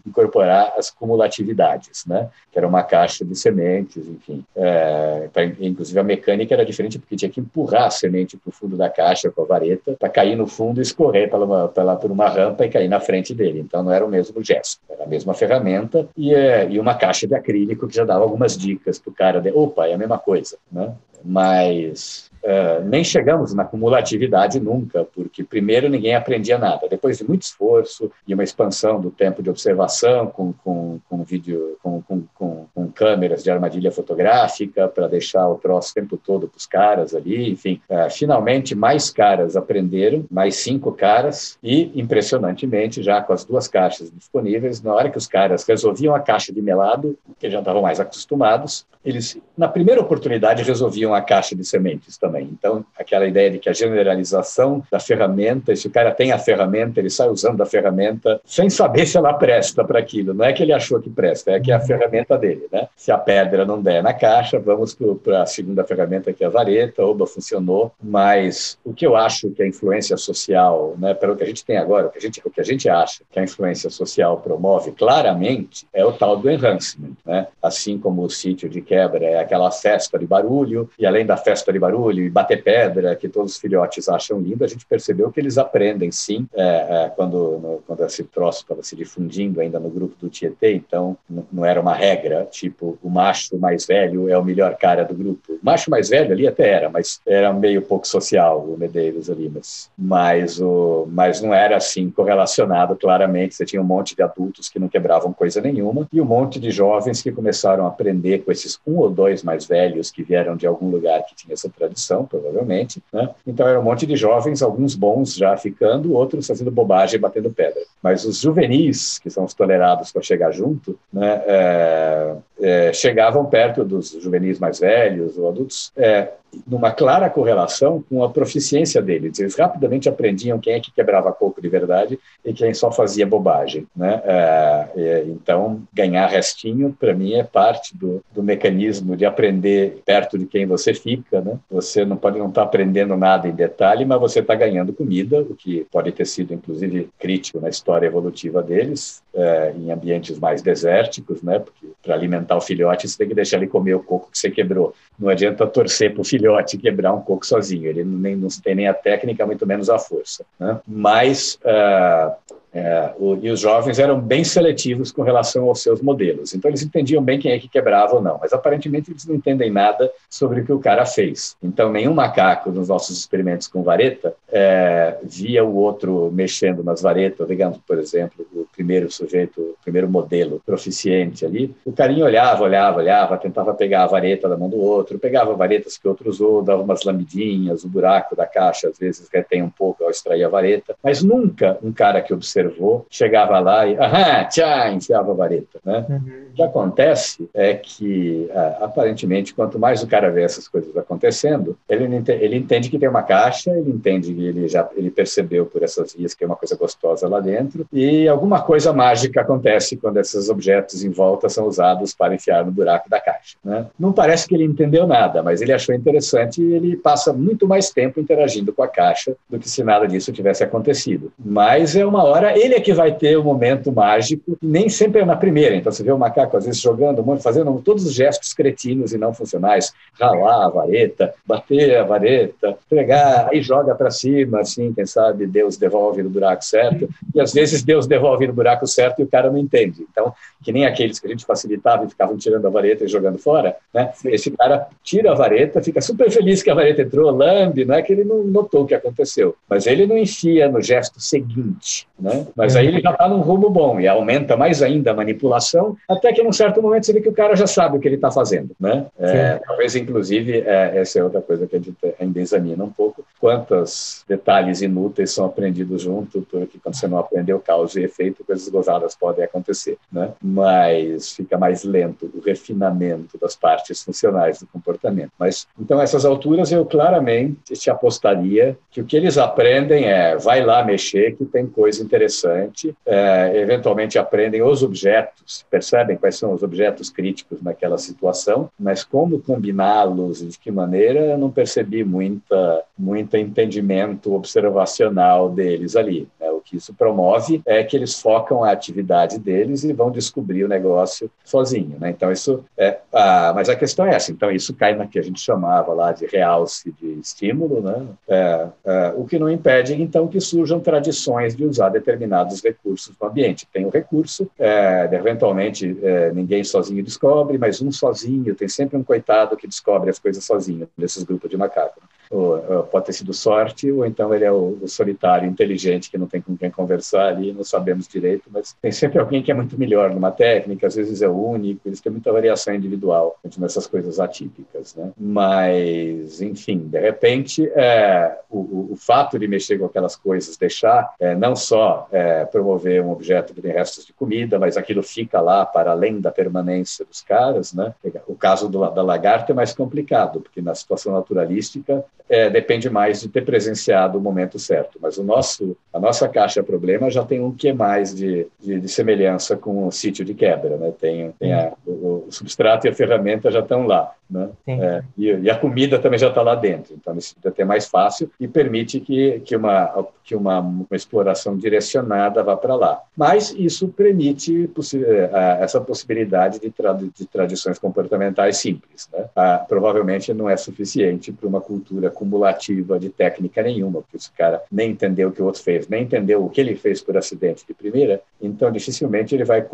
incorporar as cumulatividades, né? Que era uma caixa de sementes, enfim. É, pra, inclusive a mecânica era diferente porque tinha que empurrar a semente para o fundo da caixa com a vareta para cair no fundo e escorrer pela, pela, por uma rampa e cair na frente dele. Então não era o mesmo gesto, era a mesma ferramenta e, é, e uma caixa de acrílico que já dava algumas dicas para o cara de, opa, é a mesma coisa, né? Mas Uh, nem chegamos na cumulatividade nunca, porque primeiro ninguém aprendia nada. Depois de muito esforço e uma expansão do tempo de observação com, com, com vídeo, com, com, com, com câmeras de armadilha fotográfica para deixar o troço o tempo todo para os caras ali, enfim, uh, finalmente mais caras aprenderam, mais cinco caras e impressionantemente já com as duas caixas disponíveis, na hora que os caras resolviam a caixa de melado, que já estavam mais acostumados, eles na primeira oportunidade resolviam a caixa de sementes também. Então, aquela ideia de que a generalização da ferramenta, se o cara tem a ferramenta, ele sai usando a ferramenta sem saber se ela presta para aquilo. Não é que ele achou que presta, é que é a ferramenta dele, né? Se a pedra não der na caixa, vamos para a segunda ferramenta, que é a vareta, oba, funcionou. Mas o que eu acho que a influência social, né, que a gente tem agora, o que a gente, o que a gente acha que a influência social promove claramente é o tal do enhancement, né? Assim como o sítio de quebra é aquela festa de barulho, e além da festa de barulho, folha e bater pedra, que todos os filhotes acham lindo, a gente percebeu que eles aprendem sim, é, é, quando, no, quando esse troço estava se difundindo ainda no grupo do Tietê, então não era uma regra, tipo, o macho mais velho é o melhor cara do grupo. O macho mais velho ali até era, mas era meio pouco social o Medeiros ali, mas, mas, o, mas não era assim correlacionado claramente. Você tinha um monte de adultos que não quebravam coisa nenhuma e um monte de jovens que começaram a aprender com esses um ou dois mais velhos que vieram de algum lugar que tinha essa tradição, provavelmente. Né? Então era um monte de jovens, alguns bons já ficando, outros fazendo bobagem e batendo pedra. Mas os juvenis, que são os tolerados para chegar junto, né, é, é, chegavam perto dos juvenis mais velhos ou adultos, é, numa clara correlação com a proficiência deles. Eles rapidamente aprendiam quem é que quebrava coco de verdade e quem só fazia bobagem. Né? É, então, ganhar restinho, para mim, é parte do, do, mecanismo de aprender perto de quem você fica. Né? Você não pode não estar tá aprendendo nada em detalhe, mas você está ganhando comida, o que pode ter sido, inclusive, crítico na história evolutiva deles, é, em ambientes mais desérticos, né? porque para alimentar o filhote você tem que deixar ele comer o coco que você quebrou. Não adianta torcer para o filhote quebrar um coco sozinho, ele nem, não tem nem a técnica, muito menos a força. Né? Mas uh, é, o, e os jovens eram bem seletivos com relação aos seus modelos. Então, eles entendiam bem quem é que quebrava ou não, mas aparentemente eles não entendem nada sobre o que o cara fez. Então, nenhum macaco nos nossos experimentos com vareta é, via o outro mexendo nas varetas, digamos, por exemplo, o primeiro sujeito, o primeiro modelo proficiente ali. O carinha olhava, olhava, olhava, tentava pegar a vareta da mão do outro, pegava varetas que outro usou, dava umas lambidinhas, o buraco da caixa às vezes retém um pouco ao extrair a vareta, mas nunca um cara que observa observou, chegava lá e, aham, tchá, enfiava a vareta. Né? Uhum. O que acontece é que, aparentemente, quanto mais o cara vê essas coisas acontecendo, ele, ele entende que tem uma caixa, ele entende que ele já ele percebeu por essas vias que é uma coisa gostosa lá dentro, e alguma coisa mágica acontece quando esses objetos em volta são usados para enfiar no buraco da caixa. Né? Não parece que ele entendeu nada, mas ele achou interessante e ele passa muito mais tempo interagindo com a caixa do que se nada disso tivesse acontecido. Mas é uma hora ele é que vai ter o momento mágico, nem sempre é na primeira. Então, você vê o macaco, às vezes, jogando, fazendo todos os gestos cretinos e não funcionais, ralar a vareta, bater a vareta, pegar, aí joga para cima, assim, quem sabe Deus devolve no buraco certo, e às vezes Deus devolve no buraco certo e o cara não entende. Então, que nem aqueles que a gente facilitava e ficavam tirando a vareta e jogando fora, né? Esse cara tira a vareta, fica super feliz que a vareta entrou, lambe, não é que ele não notou o que aconteceu, mas ele não enfia no gesto seguinte, né? Mas aí ele já está num rumo bom e aumenta mais ainda a manipulação, até que num certo momento você vê que o cara já sabe o que ele está fazendo, né? É, talvez, inclusive, é, essa é outra coisa que a gente ainda examina um pouco, quantos detalhes inúteis são aprendidos junto, porque quando você não aprendeu causa e efeito, coisas gozadas podem acontecer, né? Mas fica mais lento o refinamento das partes funcionais do comportamento. Mas, então, essas alturas eu claramente te apostaria que o que eles aprendem é vai lá mexer que tem coisa interessante interessante. É, eventualmente aprendem os objetos, percebem quais são os objetos críticos naquela situação, mas como combiná-los, de que maneira, eu não percebi muita, muito entendimento observacional deles ali. Né? O que isso promove é que eles focam a atividade deles e vão descobrir o negócio sozinho. Né? Então, isso é. Ah, mas a questão é essa: então, isso cai na que a gente chamava lá de realce de estímulo, né? É, é, o que não impede, então, que surjam tradições de usar determinados recursos no ambiente. Tem o recurso, é, eventualmente é, ninguém sozinho descobre, mas um sozinho, tem sempre um coitado que descobre as coisas sozinho, nesses grupos de macacos ou, pode ter sido sorte, ou então ele é o, o, solitário inteligente que não tem com quem conversar ali, não sabemos direito, mas tem sempre alguém que é muito melhor numa técnica, às vezes é o único, eles têm muita variação individual nessas coisas atípicas, né? Mas, enfim, de repente, é, o, o, fato de mexer com aquelas coisas, deixar é, não só é, promover um objeto que tem restos de comida, mas aquilo fica lá para além da permanência dos caras, né? O caso do, da lagarta é mais complicado, porque na situação naturalística é, depende mais de ter presenciado o momento certo. Mas o nosso, a nossa caixa problema já tem um que mais de, de, de, semelhança com o sítio de quebra, né? Tem, tem a, o, o, substrato e a ferramenta já estão lá. Né? É, e, e, a comida também já está lá dentro, então isso é até mais fácil e permite que, que, uma, que uma, uma exploração direcionada vá para lá. Mas isso permite possi é, essa possibilidade de, tra de tradições comportamentais simples. Né? Ah, provavelmente não é suficiente para uma cultura cumulativa de técnica nenhuma, porque esse cara nem entendeu o que o outro fez, nem entendeu o que ele fez por acidente de primeira, então dificilmente ele vai,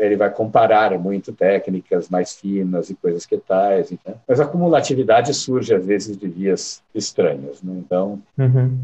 ele vai comparar muito técnicas mais finas e coisas que tais. Né? Mas a cumulatividade surge às vezes de vias estranhas. Né? Então, uhum.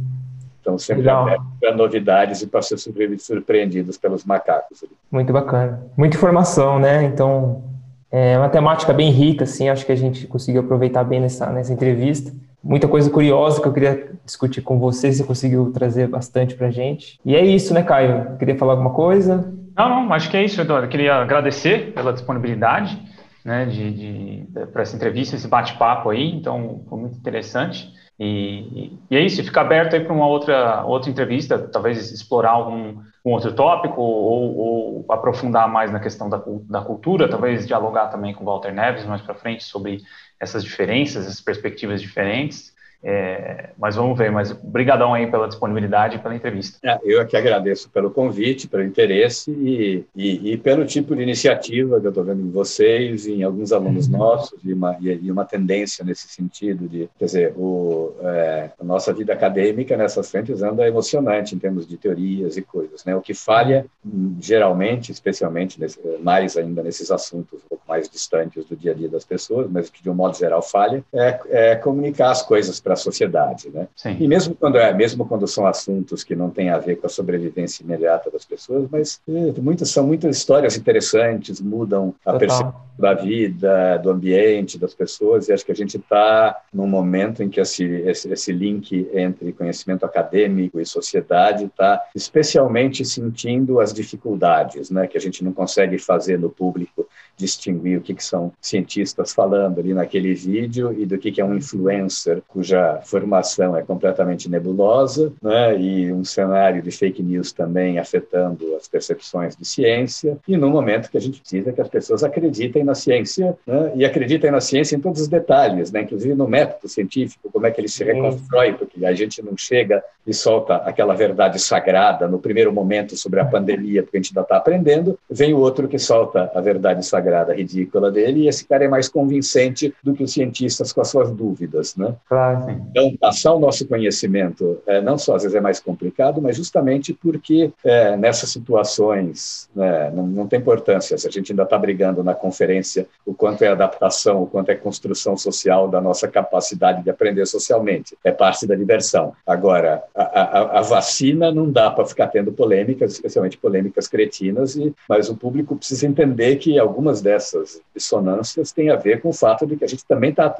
então sempre para novidades e para ser surpreendidos pelos macacos. Muito bacana. Muita informação, né? Então, é uma temática bem rica, assim, acho que a gente conseguiu aproveitar bem nessa, nessa entrevista. Muita coisa curiosa que eu queria discutir com você, você conseguiu trazer bastante para gente. E é isso, né, Caio? Queria falar alguma coisa? Não, não, acho que é isso, Eduardo. Eu queria agradecer pela disponibilidade né, de, de para essa entrevista, esse bate-papo aí, então foi muito interessante. E, e, é isso, fica aberto aí para uma outra, outra entrevista, talvez explorar algum um outro tópico ou, ou, aprofundar mais na questão da, da cultura, talvez dialogar também com o Walter Neves mais para frente sobre essas diferenças, essas perspectivas diferentes. É, mas vamos ver, mas brigadão aí pela disponibilidade e pela entrevista. É, eu aqui agradeço pelo convite, pelo interesse e, e, e pelo tipo de iniciativa que eu estou vendo em vocês, em alguns alunos uhum. nossos, e uma, e uma tendência nesse sentido de, quer dizer, o, é, a nossa vida acadêmica nessas frentes anda emocionante em termos de teorias e coisas, né? O que falha, geralmente, especialmente, nesse, mais ainda nesses assuntos um pouco mais distantes do dia a dia das pessoas, mas que de um modo geral falha, é, é comunicar as coisas para a sociedade, né? Sim. E mesmo quando é, mesmo quando são assuntos que não têm a ver com a sobrevivência imediata das pessoas, mas é, muitas são muitas histórias interessantes, mudam a Total. percepção da vida, do ambiente, das pessoas. E acho que a gente está num momento em que esse, esse, esse link entre conhecimento acadêmico e sociedade está especialmente sentindo as dificuldades, né? Que a gente não consegue fazer no público distinguir o que, que são cientistas falando ali naquele vídeo e do que, que é um influencer cuja formação é completamente nebulosa, né, e um cenário de fake news também afetando as percepções de ciência, e no momento que a gente precisa que as pessoas acreditem na ciência, né, e acreditem na ciência em todos os detalhes, né, inclusive no método científico, como é que ele se reconstrói, porque a gente não chega e solta aquela verdade sagrada no primeiro momento sobre a pandemia, porque a gente ainda está aprendendo, vem o outro que solta a verdade sagrada sagrada ridícula dele, e esse cara é mais convincente do que os cientistas com as suas dúvidas, né? Claro. Então, passar o nosso conhecimento, é, não só às vezes é mais complicado, mas justamente porque é, nessas situações né, não, não, tem importância se a gente ainda está brigando na conferência o quanto é adaptação, o quanto é construção social da nossa capacidade de aprender socialmente. É parte da diversão. Agora, a, a, a vacina não dá para ficar tendo polêmicas, especialmente polêmicas cretinas, e, mas o público precisa entender que algumas dessas dissonâncias têm a ver com o fato de que a gente também está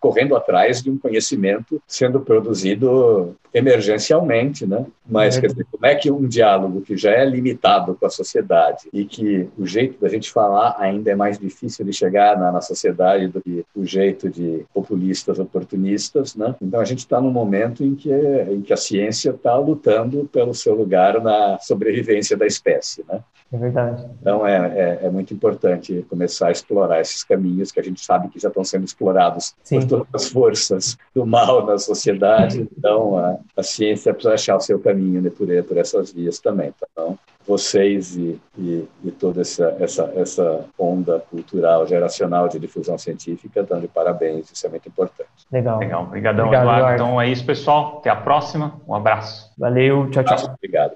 correndo atrás de um conhecimento sendo produzido emergencialmente, né? Mas, quer dizer, como é que um diálogo que já é limitado com a sociedade e que o jeito da gente falar ainda é mais difícil de chegar na, na sociedade do que o jeito de populistas oportunistas, né? Então, a gente está num momento em que, em que a ciência está lutando pelo seu lugar na sobrevivência da espécie, né? É verdade. Então, é, é, é, muito importante começar a explorar esses caminhos que a gente sabe que já estão sendo explorados Sim. por todas as forças do mal na sociedade. Então, a, a ciência precisa achar o seu caminho né, por, por essas vias também. Então, vocês e, e, e, toda essa, essa, essa onda cultural, geracional de difusão científica, dando parabéns, isso é muito importante. Legal. Legal. Obrigadão, Obrigado, Eduardo. Eduardo. Então é isso, pessoal. Até a próxima. Um abraço. Valeu. Tchau, tchau. Obrigado.